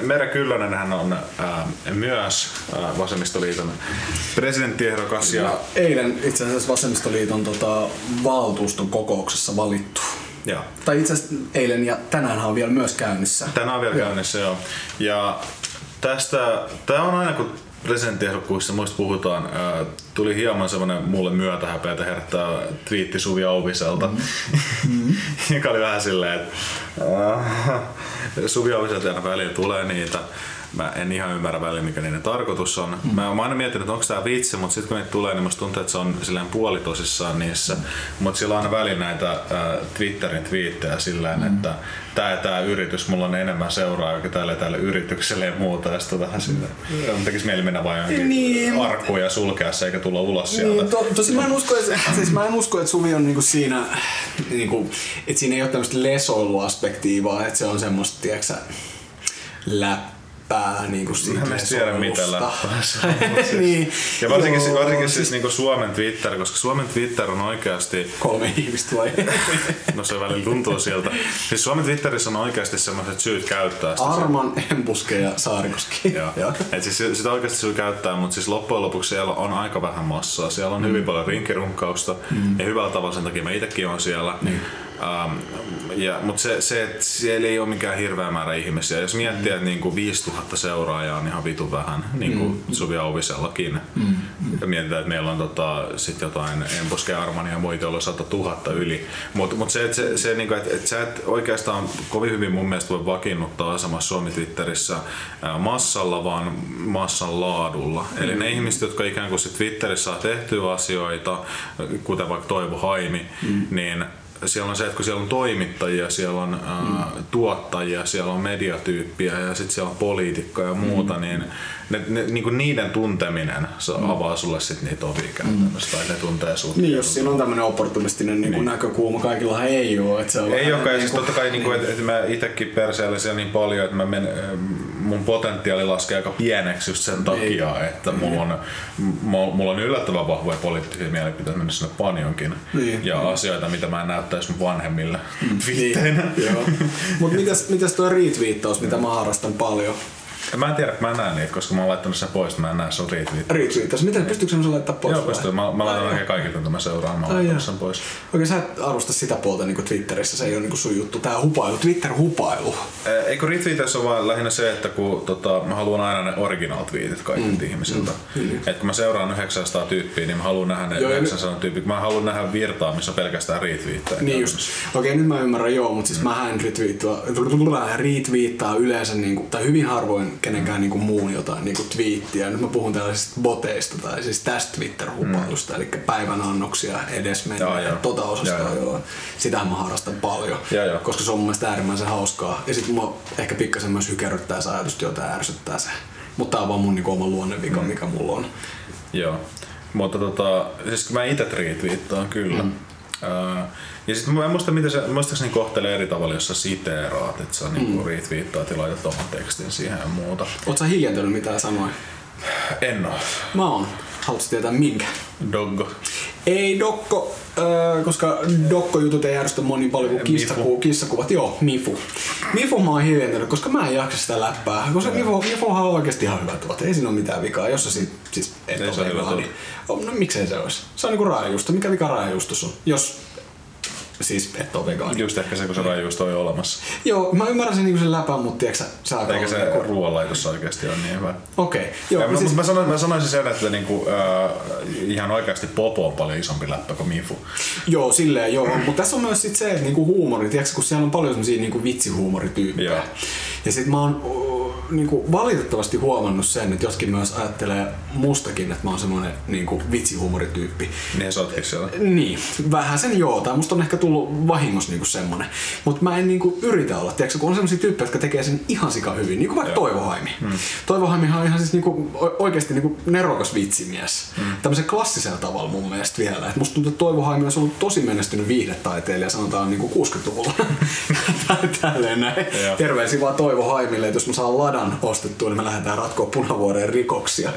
Mere Kyllönen hän on äh, myös äh, Vasemmistoliiton presidenttiehdokas. Ja, Ja eilen itse asiassa Vasemmistoliiton tota, valtuuston kokouksessa valittu. ja Tai itse asiassa eilen ja tänään on vielä myös käynnissä. tänään on vielä käynnissä, joo. Ja tästä, tämä on aina kun presidenttiehdokkuissa muista puhutaan, ää, tuli hieman semmoinen mulle myötähäpeätä herättää twiitti Suvi Auviselta, mm-hmm. joka oli vähän silleen, että Suvi Auviselta aina välillä tulee niitä, Mä en ihan ymmärrä välillä, mikä niiden tarkoitus on. Mm. Mä oon aina miettinyt, että onko tämä vitsi, mutta sitten kun niitä tulee, niin musta tuntuu, että se on silleen puolitosissaan niissä. Mm. Mutta sillä on aina välillä näitä äh, Twitterin twiittejä silleen, mm. että tämä tämä yritys, mulla on enemmän seuraajia tälle tälle yritykselle ja muuta. Ja sitten vähän silleen, mm. tekisi mieli mennä vain johonkin Niin. arkkuun ja sulkea se eikä tulla ulos sieltä. Niin, to, tosi mä en usko, että, siis mä en usko, että Suvi on niinku siinä, niinku, että siinä ei ole tämmöistä lesoiluaspektia, vaan että se on semmoista, tiedätkö läppää niinku siitä Mä en tiedä mitä läppää mut siis- niin. Ja varsinkin, Joo, varsinkin siis niinku Suomen Twitter, koska Suomen Twitter on oikeasti Kolme ihmistä vai? No se välillä tuntuu sieltä. Siis Suomen Twitterissä on oikeasti sellaiset syyt käyttää sitä. Arman, Embuske ja Saarikoski. Joo. Joo. Et siis sitä oikeasti syy käyttää, mutta siis loppujen lopuksi siellä on aika vähän massaa. Siellä on mm. hyvin paljon rinkirunkkausta mm. ja hyvällä tavalla sen takia mä itsekin on siellä. Niin. Um, ja, mutta se, se, että siellä ei ole mikään hirveä määrä ihmisiä. Jos miettii, että niinku 5000 seuraajaa on ihan vitu vähän, niin kuin mm. Suvi Auvisellakin. Mm. Ja mietitään, että meillä on tota, sit jotain Embuske, Armani ja muita, joilla on 100 000 yli. Mutta mut se, että se, se, niinku, et, et sä et oikeastaan kovin hyvin mun mielestä voi vakiinnuttaa asemassa Suomi Twitterissä massalla, vaan massan laadulla. Eli ne ihmiset, jotka ikään kuin sit Twitterissä saa tehtyä asioita, kuten vaikka Toivo Haimi, mm. niin siellä on se, että kun siellä on toimittajia, siellä on ää, mm. tuottajia, siellä on mediatyyppiä ja sitten siellä on poliitikkoja ja muuta, mm. niin, ne, ne, niinku niiden tunteminen se mm. avaa sulle sitten niitä ovia käytännössä, tai ne tuntee sut. Niin, jos siinä on tämmöinen opportunistinen niin. näkökulma, kaikilla ei ole. Että se on Ei olekaan, ja siis niinku- totta kai, niinku, että et mä itsekin perseellä siellä niin paljon, että mä men, mun potentiaali laskee aika pieneksi just sen takia, että mulla on, mulla on yllättävän vahvoja poliittisia mielipiteitä mennä sinne panjonkin. Niin. ja asioita, mitä mä en näyttäisi mun vanhemmille twiitteinä. Niin, joo. Mut mitäs, mitäs tuo retweettaus, mitä mä harrastan paljon? Mä en tiedä, mä en näe niitä, koska mä oon laittanut sen pois, että mä en näe sun retweet. Retweettaus, miten pystyykö semmoisen laittaa pois? Joo, pystyy. Mä, mä laitan oikein kaikilta, mitä mä seuraan, mä jaa. sen pois. Okei, sä et arvosta sitä puolta niin Twitterissä, se ei ole niin sun juttu. Tää hupailu, Twitter-hupailu. Eikö retweetissä on vaan lähinnä se, että kun tota, mä haluan aina ne original tweetit kaikilta mm. ihmisiltä. Mm. Et kun mä seuraan 900 tyyppiä, niin mä haluan nähdä ne Joo, ja 900 tyyppiä. Mä haluan nähdä virtaa, missä on pelkästään retweettejä. Niin just. Okei, nyt mä ymmärrän joo, mutta siis mm. mä en retweettaa, retweettaa yleensä, niin kuin, tai hyvin harvoin kenenkään niin kuin muun jotain niin kuin twiittiä. Nyt mä puhun tällaisista boteista tai siis tästä Twitter-hupailusta, mm. eli päivän annoksia edesmennä. Joo, joo. Tota osastoa Joo, joo, joo. Sitähän mä harrastan paljon, Joo, joo. koska se on mun mielestä äärimmäisen hauskaa. Ja sit mua ehkä pikkasen myös hykerryttää se ajatus, jota ärsyttää se. Mutta tää on vaan mun niin oma luonnevika, mikä mulla on. Joo. Mutta tota, siis mä itse retweettaan kyllä. Mm. Uh, ja sitten mä en muista, miten se muistaakseni kohtelee eri tavalla, jos sä siteeraat, että sä mm. niinku retweettaat ja laitat oman tekstin siihen ja muuta. Oot sä hiljentynyt mitään sanoja? En oo. Mä oon. Haluatko tietää minkä? Doggo. Ei Dokko, äh, koska Dokko-jutut ei järjestä niin paljon kuin kissaku, Mifu. kissakuvat. Joo, Mifu. Mifu mä oon hiljentynyt, koska mä en jaksa sitä läppää. Koska Mifu, Mifuhan on oikeasti ihan hyvä tuote. Ei siinä ole mitään vikaa. Jos sä siitä, siis et Ei ole se hyvä tuote. No miksei se olisi? Se on niinku raajuusto. Mikä vika raajuustossa on? Jos siis et ole vegaani. Just ehkä se, kun se rajuusto on jo olemassa. Joo, mä ymmärrän sen niinku sen läpän, mutta tiedätkö sä, Eikä se niinku- ruoanlaitossa oikeasti ole niin hyvä. Okei, joo. Ja siis- mä, sanoin, mä sanoisin sen, että niinku, äh, ihan oikeasti Popo on paljon isompi läppä kuin Mifu. Joo, silleen joo. Mutta tässä on myös sit se, että niinku huumori, tiedätkö, kun siellä on paljon semmosia niinku vitsihuumorityyppejä. Joo. Ja sit mä oon niinku valitettavasti huomannut sen, että joskin myös ajattelee mustakin, että mä oon semmoinen niinku vitsihuumorityyppi. Niin sä ootkin siellä. Niin, vähän sen joo, tai musta on ehkä tullut vahingossa niinku semmonen. Mutta mä en niinku yritä olla, tiedätkö, kun on semmosia tyyppejä, jotka tekee sen ihan sika hyvin, niinku vaikka Joo. Toivo Haimi. Hmm. Toivo Haimihan on ihan siis niinku o- oikeesti niinku nerokas vitsimies. Hmm. Tämmöisen klassisella tavalla mun mielestä vielä. Et musta tuntuu, että Toivo Haimi olisi ollut tosi menestynyt viihdetaiteilija, sanotaan niinku 60-luvulla. Tai Tälleen näin. Terveisiä vaan Toivo Haimille, että jos mä saan radan ostettua, niin me lähdetään ratkoa punavuoreen rikoksia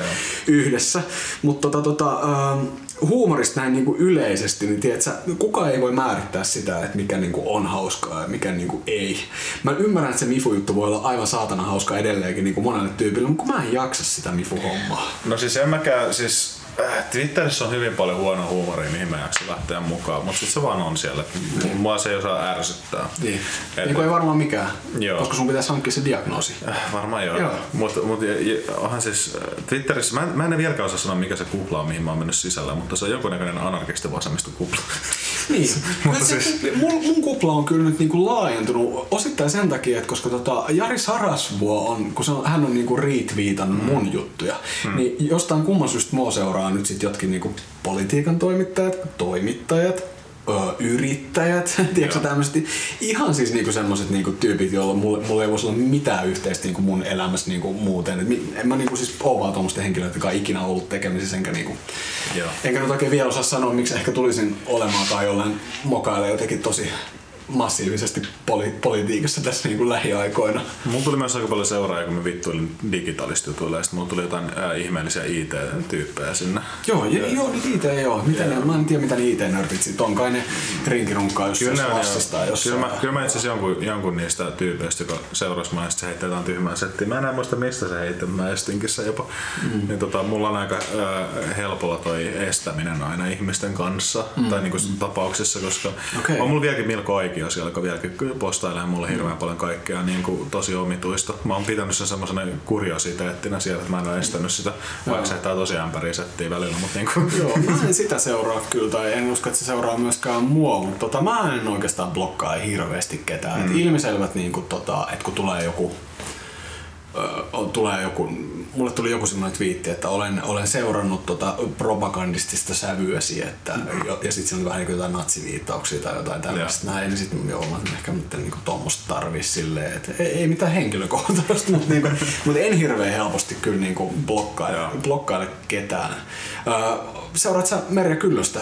yhdessä. Mutta tota, tota, ähm, huumorista näin niinku yleisesti, niin tiedätkö, kukaan ei voi määrittää sitä, että mikä niinku on hauskaa ja mikä niinku ei. Mä ymmärrän, että se Mifu-juttu voi olla aivan saatana hauska edelleenkin niinku monelle tyypille, mutta kun mä en jaksa sitä Mifu-hommaa. No siis en mäkään, siis Twitterissä on hyvin paljon huonoa huumoria, mihin mä jaksa lähteä mukaan, mutta se vaan on siellä. Mua se ei osaa ärsyttää. Niin. Et- niin ei varmaan mikään, Joo. koska sun pitäisi hankkia se diagnoosi. Äh, Varmaan joo. Joo. Mutta mut, onhan siis äh, Twitterissä, mä en, mä en vieläkään osaa sanoa mikä se kupla on, mihin mä oon mennyt sisällä, mutta se on jonkunnäköinen anarkisten vasemmiston kupla. Niin. Mutta se, siis- mun, mun kupla on kyllä nyt niinku laajentunut osittain sen takia, että koska tota Jari Sarasvuo on, kun se on, hän on niinku retweetannut mm. mun juttuja, mm. niin jostain kumman syystä mua seuraa nyt sit jotkin niinku politiikan toimittajat, toimittajat, ö, yrittäjät, tiedätkö tämmöiset, ihan siis niinku semmoset niinku tyypit, joilla mulle, mulle ei voisi olla mitään yhteistä niinku mun elämässä niinku muuten. Et en mä niinku siis oo vaan tommosten henkilöitä, jotka on ikinä ollut tekemisissä, enkä niinku Joo. Enkä nyt oikein vielä osaa sanoa, miksi ehkä tulisin olemaan tai jollain mokaille jotenkin tosi massiivisesti poli- politiikassa tässä niin kuin lähiaikoina. Mulla tuli myös aika paljon seuraajia, kun mä vittuilin digitalista jutuilla, ja sitten mulla tuli jotain ää, ihmeellisiä IT-tyyppejä sinne. Joo, ja, joo, niin IT joo. Mitä ne, mä en tiedä mitä ne IT-nörtit sit on. Kai ne rinkirunkkaa jos Kyllä, se vastustaa joo. jossain. kyllä, mä, kyllä mä itse asiassa jonkun, jonkun niistä tyypeistä, joka seurasi mä, se heitti jotain tyhmää settiä. Mä en enää muista mistä se heitti, mä estinkin sen jopa. Mm. Niin tota, mulla on aika äh, helpolla toi estäminen aina ihmisten kanssa, mm. tai niinku tapauksissa, koska Okei. on mulla vieläkin Milko Aikio siellä, joka vieläkin postailee mulle hirveän paljon kaikkea niin kuin tosi omituista. Mä oon pitänyt sen semmoisena kuriositeettina siellä, että mä en ole estänyt sitä, vaikka se heittää tosi ämpäriä settiä välillä, mutta niin kuin, Joo, mä en sitä seuraa kyllä, tai en usko, että se seuraa myöskään mua, mutta tota, mä en oikeastaan blokkaa hirveästi ketään. Mm. Et ilmiselvät, niin kuin, tota, että kun tulee joku, on- tulee joku, mulle tuli joku semmoinen twiitti, että olen, olen seurannut tota propagandistista sävyäsi, että, jo- ja sitten siinä oli vähän niin kuin jotain natsiviittauksia tai jotain tällaista näin, niin sitten joo, mä ehkä nyt niin tuommoista tarvii silleen, että ei, ei mitään henkilökohtaista, mutta, niin kuin, mutta en hirveän helposti kyllä niin kuin blokkaile, Joo. blokkaile ketään. Ö, seuraat sä Merja Kyllöstä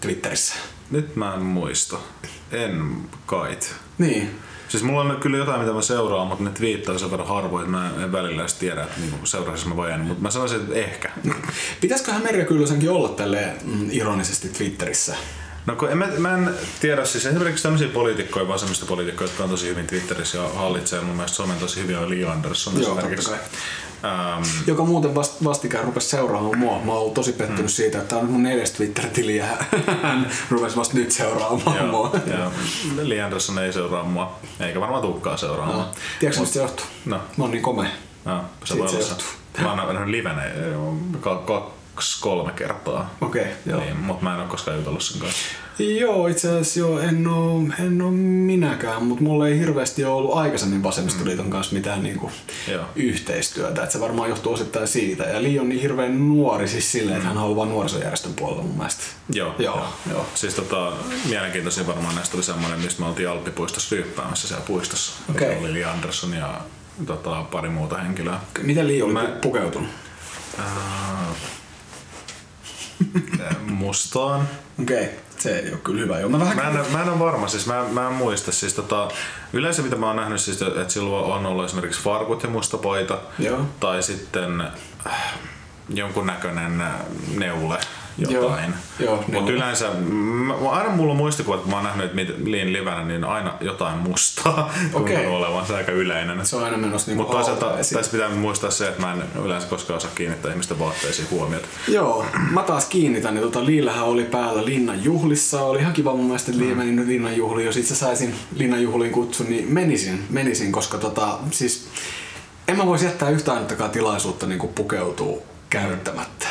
Twitterissä? nyt mä en muista. En kait. Niin. Siis mulla on kyllä jotain, mitä mä seuraan, mutta ne twiittaa sen verran harvoin, että mä en välillä edes tiedä, että niinku seuraisin mä vai en. Mutta mä sanoisin, että ehkä. Pitäisiköhän Merja Kyllösenkin olla tälle mm, ironisesti Twitterissä? No kun en, mä, mä en tiedä, siis esimerkiksi tämmöisiä poliitikkoja, vasemmista poliitikkoja, jotka on tosi hyvin Twitterissä ja hallitsee mun mielestä somen tosi hyvin, on Li Andersson Joo, esimerkiksi. totta Ähm, Joka muuten vast, vastikään rupesi seuraamaan mua. Mä oon tosi pettynyt mm. siitä, että on mun neljäs Twitter-tili ja hän rupesi vasta nyt seuraamaan joo, mua. joo. Li Andersson ei seuraa mua, eikä varmaan tukkaa seuraamaan. No. Tiedätkö, mistä se johtuu? No. Mä oon niin komea. No, se Siitä voi se olla. Mä oon nähnyt livenä eh, kolme kertaa. Okei, okay, joo. Niin, mutta mä en ole koskaan jutellut sen kanssa. Joo, itse asiassa joo, en oo, en oo minäkään, mutta mulla ei hirveästi ole ollut aikaisemmin Vasemmistoliiton kanssa mitään niinku Joo. yhteistyötä. Et se varmaan johtuu osittain siitä. Ja Li on niin hirveän nuori siis silleen, että hän haluaa vaan nuorisojärjestön puolella mun mielestä. Joo, Joo, joo. Siis tota, mielenkiintoisin varmaan näistä oli semmoinen, mistä me oltiin Alppipuistossa ryyppäämässä siellä puistossa. Okei. Oli Li Andersson ja tota, pari muuta henkilöä. Miten Li oli Mä- Mä... pukeutunut? Äh, mustaan. Okei, okay. se ei ole kyllä hyvä. Joo, mä vähän... Mä en, mä en ole varma, siis mä, mä en muista. Siis tota, yleensä mitä mä oon nähnyt, siis, että silloin on ollut esimerkiksi farkut ja musta paita. Joo. Tai sitten äh, jonkun näköinen neule Joo. Jotain. Joo, Mutta neule. yleensä, mä, aina mulla on muistikuva, että mä oon nähnyt Liin livenä, niin aina jotain mustaa Okei. tuntuu olevan. Se aika yleinen. Se on aina menossa niinku Mutta toisaalta tässä pitää muistaa se, että mä en yleensä koskaan osaa kiinnittää ihmisten vaatteisiin huomiota. Joo, mä taas kiinnitän. Niin tota, Liillähän oli päällä Linnan juhlissa. Oli ihan kiva mun mielestä, että Lii meni nyt Linnan juhliin. Jos itse saisin Linnan juhliin kutsun, niin menisin, menisin koska tota, siis en mä voisi jättää yhtään ainuttakaan tilaisuutta niin pukeutua käyttämättä.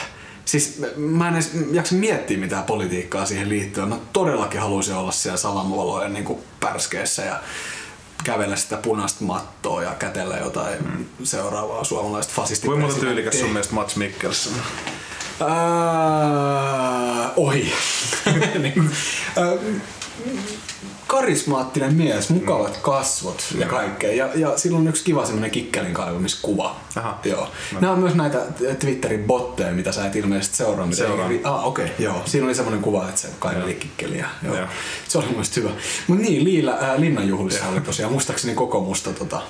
Siis mä en edes jaksa miettiä mitään politiikkaa siihen liittyen. Mä todellakin haluaisin olla siellä salamuolojen niin pärskeessä ja kävellä sitä punaista mattoa ja kätellä jotain mm. seuraavaa suomalaista fasistista. Kuinka muuta tyylikäs sun mielestä Mats Mikkelsen? Ää, ohi. Niin, karismaattinen mies, mukavat kasvot ja kaikkea. Ja, ja sillä on yksi kiva semmonen kikkelin kaivumiskuva. Aha. Joo. Nämä on myös näitä Twitterin botteja, mitä sä et ilmeisesti seuraa. Mitä Seuraan. ei- Ah, okei, okay, joo. Siinä oli semmonen kuva, että se kaiveli kikkeliä. Joo. Joo. Se oli mun mielestä hyvä. Mut niin, Liila, ää, Linnanjuhlissa oli tosiaan muistaakseni koko musta tota,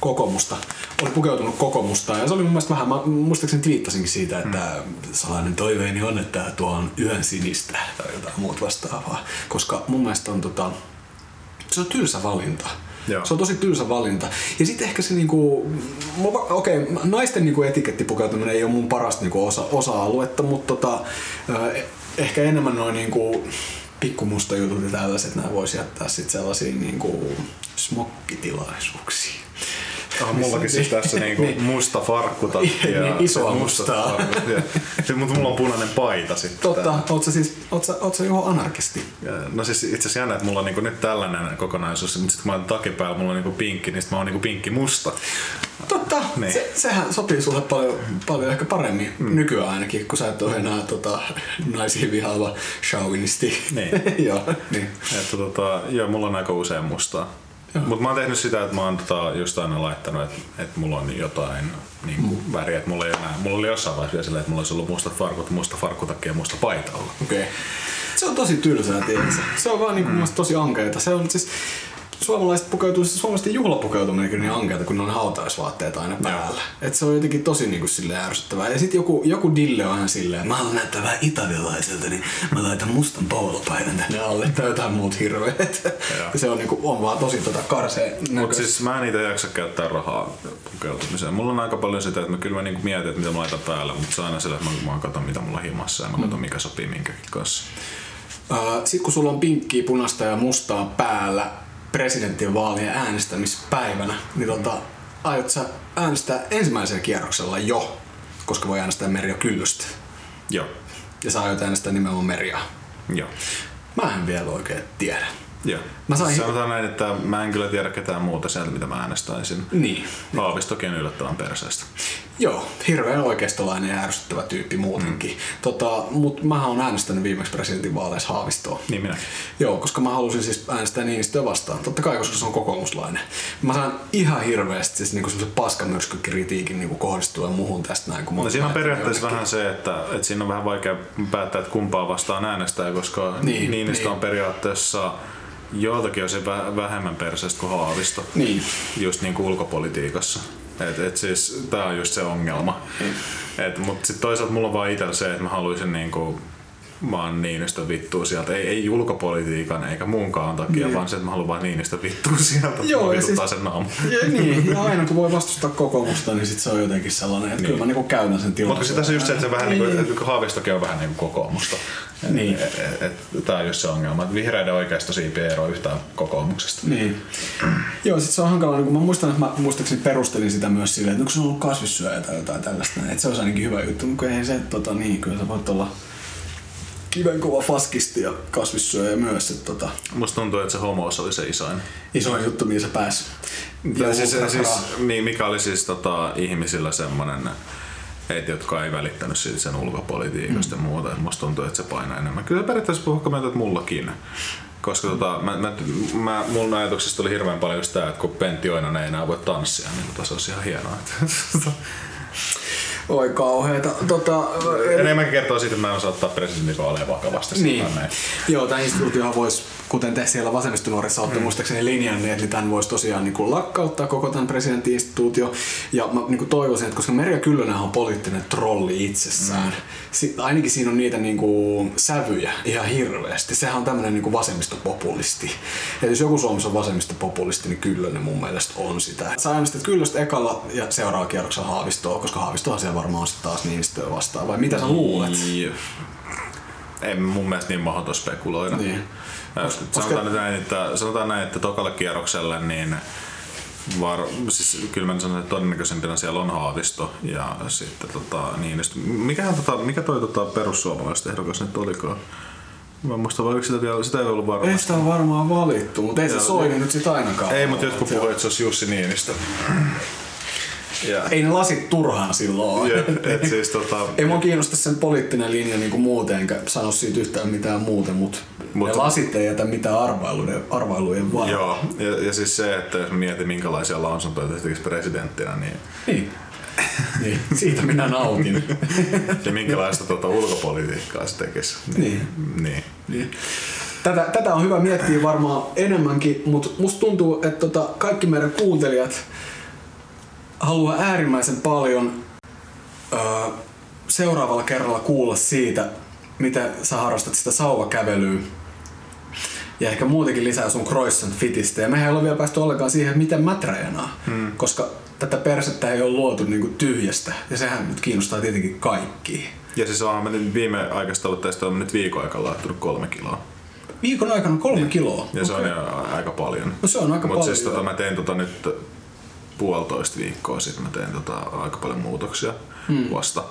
kokoomusta. Oli pukeutunut kokoomusta ja se oli mun mielestä vähän, mä muistaakseni twiittasinkin siitä, että mm. salainen toiveeni on, että tuon yön sinistä tai jotain muut vastaavaa. Koska mun mielestä on tota, se on tylsä valinta. Joo. Se on tosi tylsä valinta. Ja sitten ehkä se niinku, okei, okay, naisten niinku etikettipukeutuminen ei ole mun parasta niinku osa, osa-aluetta, mutta tota, ehkä enemmän noin niinku pikkumusta jutut ja tällaiset, nämä voisi jättää sitten sellaisiin niinku smokkitilaisuuksiin. Ah, mullakin siis tässä niinku niin. musta farkkutakki ja niin, isoa mustaa. Mutta mulla on punainen paita sitten. Totta, oot sä siis, oot sä, oot sä johon anarkisti? No siis itse asiassa jännä, että mulla on niinku nyt tällainen kokonaisuus, mutta sitten kun mä oon takin päällä, mulla on niinku pinkki, niin mä oon niinku pinkki musta. Totta, niin. se, sehän sopii sulle paljon, paljon ehkä paremmin mm. nykyään ainakin, kun sä et ole enää tota, naisiin vihaava chauvinisti. Niin. joo, niin. Että, tota, joo, mulla on aika usein mustaa. Mutta mä oon tehnyt sitä, että mä oon tota just aina laittanut, että, että mulla on jotain niin kuin mm. väriä, että mulla ei enää, mulla oli jossain vaiheessa silleen, että mulla olisi ollut mustat farkut, musta farkkutakki ja musta paita olla. Okei. Okay. Se on tosi tylsää, tiedätkö? Se on vaan niin kuin mm. tosi ankeita. Se on siis, suomalaiset pukeutuu, suomalaisten juhlapukeutuminen niin ankeata, kun ne on hautaisvaatteet aina päällä. Et se on jotenkin tosi niin kuin silleen ärsyttävää. Ja sitten joku, joku dille on aina silleen, mä haluan näyttää vähän italialaiselta, niin mä laitan mustan paulopaidan tänne alle tai jotain muut hirveet. Ja se on, niin kuin, on vaan tosi tota karseen Mutta siis mä en itse jaksa käyttää rahaa pukeutumiseen. Mulla on aika paljon sitä, että mä kyllä mä niin mietin, että mitä mä laitan päällä, mutta se on aina sillä, että mä, mä katson mitä mulla on himassa ja mä katson mikä sopii minkäkin kanssa. Sitten kun sulla on pinkkiä, punaista ja mustaa päällä, presidentinvaalien äänestämispäivänä, niin tota, aiot sä äänestää ensimmäisellä kierroksella jo, koska voi äänestää Merja Kyllöstä. Joo. Ja sä aiot äänestää nimenomaan Merja. Joo. Mä en vielä oikein tiedä. Joo. Mä sain... Sanotaan näin, että mä en kyllä tiedä ketään muuta sieltä, mitä mä äänestäisin. Niin. Haavistokin yllättävän perseestä. Joo, hirveän oikeistolainen ja ärsyttävä tyyppi muutenkin. Mm. Tota, Mutta mä oon äänestänyt viimeksi presidentinvaaleissa Haavistoa. Niin minä. Joo, koska mä halusin siis äänestää Niinistöä vastaan. Totta kai, koska se on kokoomuslainen. Mä saan ihan hirveästi siis niinku semmoisen paskamyrskykritiikin niinku kohdistuen muuhun tästä näin. Kun no siinä on periaatteessa jotenkin. vähän se, että, että siinä on vähän vaikea päättää, että kumpaa vastaan äänestää, koska niin, Niinistö niin. on periaatteessa joiltakin on se vähemmän perseestä kuin Haavisto. Niin. Just niin kuin ulkopolitiikassa. Et, et siis, tää on just se ongelma. Mm. Et, mut sit toisaalta mulla on vaan itsellä se, että mä haluaisin niinku vaan Niinistö vittuu sieltä. Ei, ei ulkopolitiikan eikä muunkaan takia, niin. vaan se, että mä haluan vaan Niinistö vittuu sieltä. Joo, ja siis, sen naamu. Ja, niin, ja aina kun voi vastustaa kokoomusta, niin sit se on jotenkin sellainen, että niin. kyllä mä niinku käytän sen tilan. Mutta se tässä just se, että se vähän niin. niin kuin, Haavistokin on vähän niin kuin kokoomusta. Niin. Et, et, et, tää on just se ongelma, että vihreiden oikeasta siipi ei eroa yhtään kokoomuksesta. Niin. Joo, sit se on hankalaa, niin kun mä muistan, että mä muistaakseni perustelin sitä myös silleen, että kun se on ollut kasvissyöjä tai jotain tällaista, että se on ainakin hyvä juttu, mutta ei se, tota, niin, kyllä sä voit olla kivenkova faskisti ja kasvissyöjä myös. Että tota... Musta tuntuu, että se homous oli se isoin. Isoin juttu, mihin se pääsi. Ja siis, siis, niin, mikä oli siis tota, ihmisillä semmoinen, heitä, jotka ei välittänyt siitä sen ulkopolitiikasta mm. ja muuta. musta tuntuu, että se painaa enemmän. Kyllä periaatteessa puhukka meiltä, että mullakin. Koska tota, mä, mä, mä, mun ajatuksesta oli hirveän paljon just tää, että kun Pentti Oinonen ei enää voi tanssia, niin tota, se olisi ihan hienoa. Oi kauheeta. Tota, Enemmänkin kertoo siitä, että mä en osaa ottaa presidentinvaaleja vakavasti. Niin. Joo, tämä instituutio voisi kuten te siellä vasemmistonuorissa olette mm. muistaakseni linjanneet, niin tämän voisi tosiaan niin kuin lakkauttaa koko tämän presidentti-instituutio. Ja mä niin kuin toivoisin, että koska Merja Kyllönen on poliittinen trolli itsessään, mm. si- ainakin siinä on niitä niin kuin sävyjä ihan hirveästi. Sehän on tämmöinen niin kuin vasemmistopopulisti. Ja jos joku Suomessa on vasemmistopopulisti, niin Kyllönen mun mielestä on sitä. Sä äänestit Kyllöstä ekalla ja seuraava kierroksella Haavistoa, koska Haavistohan siellä varmaan sitten taas Niinistöä vastaan. Vai mitä sä luulet? Niin. Ei mun mielestä niin mahdoton spekuloida. Niin. Koska, sanotaan, koska... näin, että, sanotaan näin, että tokalle kierrokselle niin var, siis kyllä mä sanon, että todennäköisempänä siellä on Haavisto ja sitten tota, niin, mikähän, tota, mikä toi tota, perussuomalaiset ehdokas nyt olikaan? Mä muista, vai sitä, vielä, sitä ei ollut varmasti. Ei sitä on varmaan valittu, mutta ei se Soini nyt sit ainakaan. Ei, mutta jotkut puhuivat, että se olisi Jussi Niinistö. Ja. Ei ne lasit turhaan silloin. Jep, et siis, tota... ei mua kiinnosta sen poliittinen linja niin muuten, enkä sano siitä yhtään mitään muuta, mutta Mut, ne lasit ei jätä mitään arvailujen, arvailujen varaa. Joo, ja, ja, siis se, että jos mietin minkälaisia lausuntoja tekisi presidenttinä, niin... Niin. niin, siitä minä nautin. ja minkälaista tuota ulkopolitiikkaa se tekisi. Niin. niin. niin. Tätä, tätä on hyvä miettiä varmaan enemmänkin, mutta musta tuntuu, että tota, kaikki meidän kuuntelijat haluaa äärimmäisen paljon ö, seuraavalla kerralla kuulla siitä, miten sä harrastat sitä sauvakävelyä. Ja ehkä muutenkin lisää sun croissant fitistä. Ja mehän ei ole vielä päästy ollenkaan siihen, miten mä treenaan. Hmm. Koska tätä persettä ei ole luotu niinku tyhjästä. Ja sehän nyt kiinnostaa tietenkin kaikki. Ja siis on nyt viime aikaista ollut tästä on nyt viikon aikana laittunut kolme kiloa. Viikon aikana kolme niin. kiloa? Ja se okay. on jo aika paljon. No se on aika Mut paljon. siis tota, mä tein tota nyt puolitoista viikkoa sitten mä tein tota aika paljon muutoksia hmm. vasta.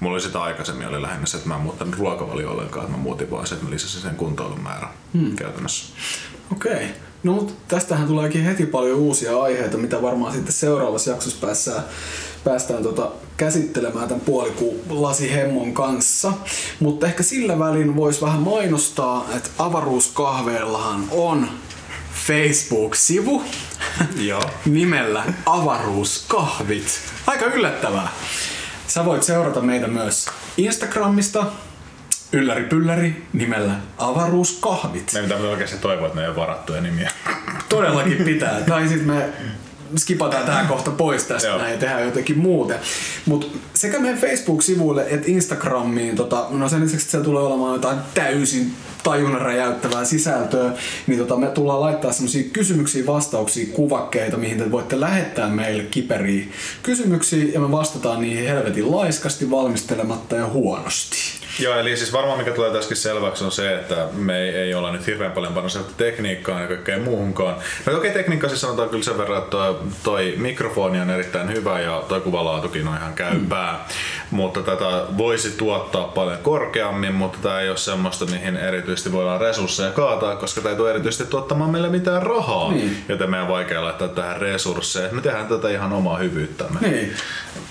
Mulla oli sitä aikaisemmin oli lähinnä se, että mä en muuttanut ruokavalio ollenkaan, että mä muutin vaan se, että mä lisäsin sen kuntoilun määrän hmm. käytännössä. Okei. Okay. No mutta tästähän tuleekin heti paljon uusia aiheita, mitä varmaan sitten seuraavassa jaksossa päästään, päästään tota käsittelemään tämän puolikuun lasihemmon kanssa. Mutta ehkä sillä välin voisi vähän mainostaa, että avaruuskahveillahan on Facebook-sivu Joo. nimellä Avaruuskahvit. Aika yllättävää. Sä voit seurata meitä myös Instagramista, ylläri pylläri nimellä Avaruuskahvit. Meidän pitää oikeasti toivoa, että ne ei ole varattuja nimiä. Todellakin pitää. Tai sitten me skipataan tähän kohta pois tästä näin ja tehdään jotenkin muuten. Mutta sekä meidän Facebook-sivuille että Instagramiin, tota, no sen lisäksi, että siellä tulee olemaan jotain täysin tajunnan räjäyttävää sisältöä, niin tota, me tullaan laittaa semmoisia kysymyksiä, vastauksia, kuvakkeita, mihin te voitte lähettää meille kiperiä kysymyksiä ja me vastataan niihin helvetin laiskasti, valmistelematta ja huonosti. Joo, eli siis varmaan mikä tulee tässäkin selväksi on se, että me ei, ei olla nyt hirveän paljon panostettu tekniikkaan ja kaikkeen muuhunkaan. No okei, tekniikka siis sanotaan kyllä sen verran, että toi, toi mikrofoni on erittäin hyvä ja toi kuvalaatukin on ihan käypää. Mm. Mutta tätä voisi tuottaa paljon korkeammin, mutta tämä ei ole semmoista, mihin erityisesti voidaan resursseja kaataa, koska tämä ei tule erityisesti tuottamaan meille mitään rahaa. Niin. Joten meidän on vaikea laittaa tähän resursseja. Me tehdään tätä ihan omaa hyvyyttämme. Niin.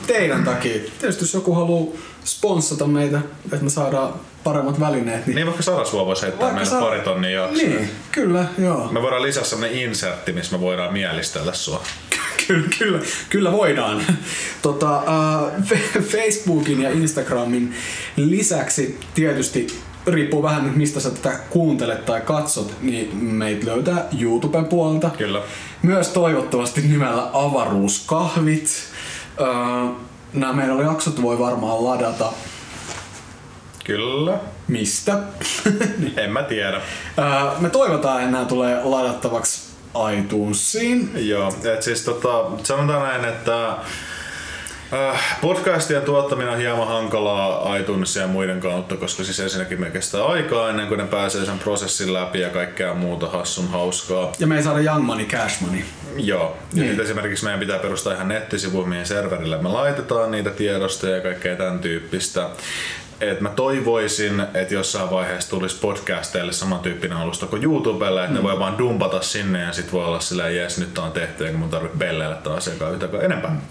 Teidän takia. Tietysti jos joku haluaa sponssata meitä, että me saadaan paremmat välineet, niin... Niin vaikka Sarasvuo voisi heittää Vaikka meille sa- pari tonnia jaksoa. Niin, kyllä, joo. Me voidaan lisätä sellainen insertti, missä me voidaan mielistellä sua. Kyllä, kyllä, kyllä voidaan. Tota, äh, Facebookin ja Instagramin lisäksi tietysti riippuu vähän nyt mistä sä tätä kuuntelet tai katsot, niin meitä löytää YouTuben puolelta. Kyllä. Myös toivottavasti nimellä Avaruuskahvit. Äh, nämä meidän jaksot voi varmaan ladata Kyllä. mistä. En mä tiedä. Me toivotaan, että nämä tulee ladattavaksi iTunesiin. Joo, et siis tota, sanotaan näin, että podcastien tuottaminen on hieman hankalaa iTunesia ja muiden kautta, koska siis ensinnäkin me kestää aikaa ennen kuin ne pääsee sen prosessin läpi ja kaikkea muuta hassun hauskaa. Ja me ei saada Young Money, Cash Money. Joo, ja Niin. niin. esimerkiksi meidän pitää perustaa ihan nettisivu, mihin serverille me laitetaan niitä tiedostoja ja kaikkea tämän tyyppistä. Et mä toivoisin, että jossain vaiheessa tulisi podcasteille samantyyppinen alusta kuin YouTubelle, että mm. ne voi vaan dumpata sinne ja sit voi olla silleen, jes nyt tää on tehty, eikä mun tarvitse pelleillä taas asiakkaan yhtäkään enempää.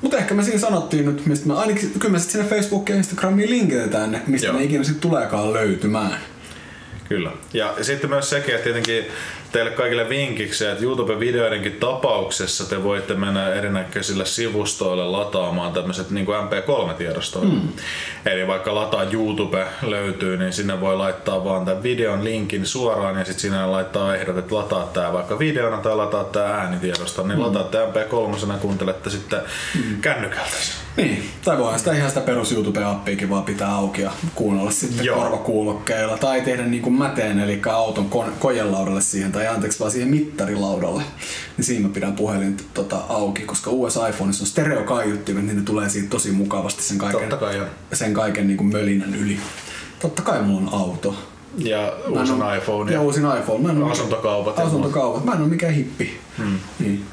Mutta ehkä me siinä sanottiin nyt, mistä me ainakin, kyllä me sitten sinne Facebookiin ja Instagramiin linkitetään ne, mistä Joo. ne ikinä sitten tuleekaan löytymään. Kyllä. Ja sitten myös sekin, että tietenkin teille kaikille vinkiksi, että YouTube-videoidenkin tapauksessa te voitte mennä erinäköisillä sivustoille lataamaan tämmöiset niin kuin MP3-tiedostoja. Mm. Eli vaikka lataa YouTube löytyy, niin sinne voi laittaa vaan tämän videon linkin suoraan ja sitten sinne laittaa ehdot, että lataa tämä vaikka videona tai lataa tämä äänitiedosto, niin mm. lataa tämä MP3 ja kuuntelette sitten mm. kännykältä. Niin, tai voihan sitä ihan sitä perus YouTube-appiikin vaan pitää auki ja kuunnella sitten Joo. korvakuulokkeilla. Tai tehdä niin kuin mä teen, eli auton kon- kojelaudalle siihen, tai anteeksi vaan siihen mittarilaudalle. Niin siinä mä pidän puhelin tota, auki, koska uudessa iPhoneissa on stereokaiuttimet, niin ne tulee siitä tosi mukavasti sen kaiken, Totta kai on. sen kaiken niin kuin mölinän yli. Totta kai mulla on auto. Ja uusin oo- iPhone Ja uusin iPhone. Mä en Asuntokaupat ja Asuntokaupat. Mä en oo mikään hippi. Hmm. Niin.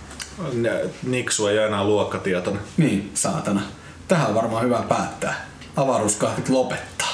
Niksu ei ole enää luokkatietoinen. niin, saatana. Tähän on varmaan hyvä päättää. Avaruuskahvit lopettaa.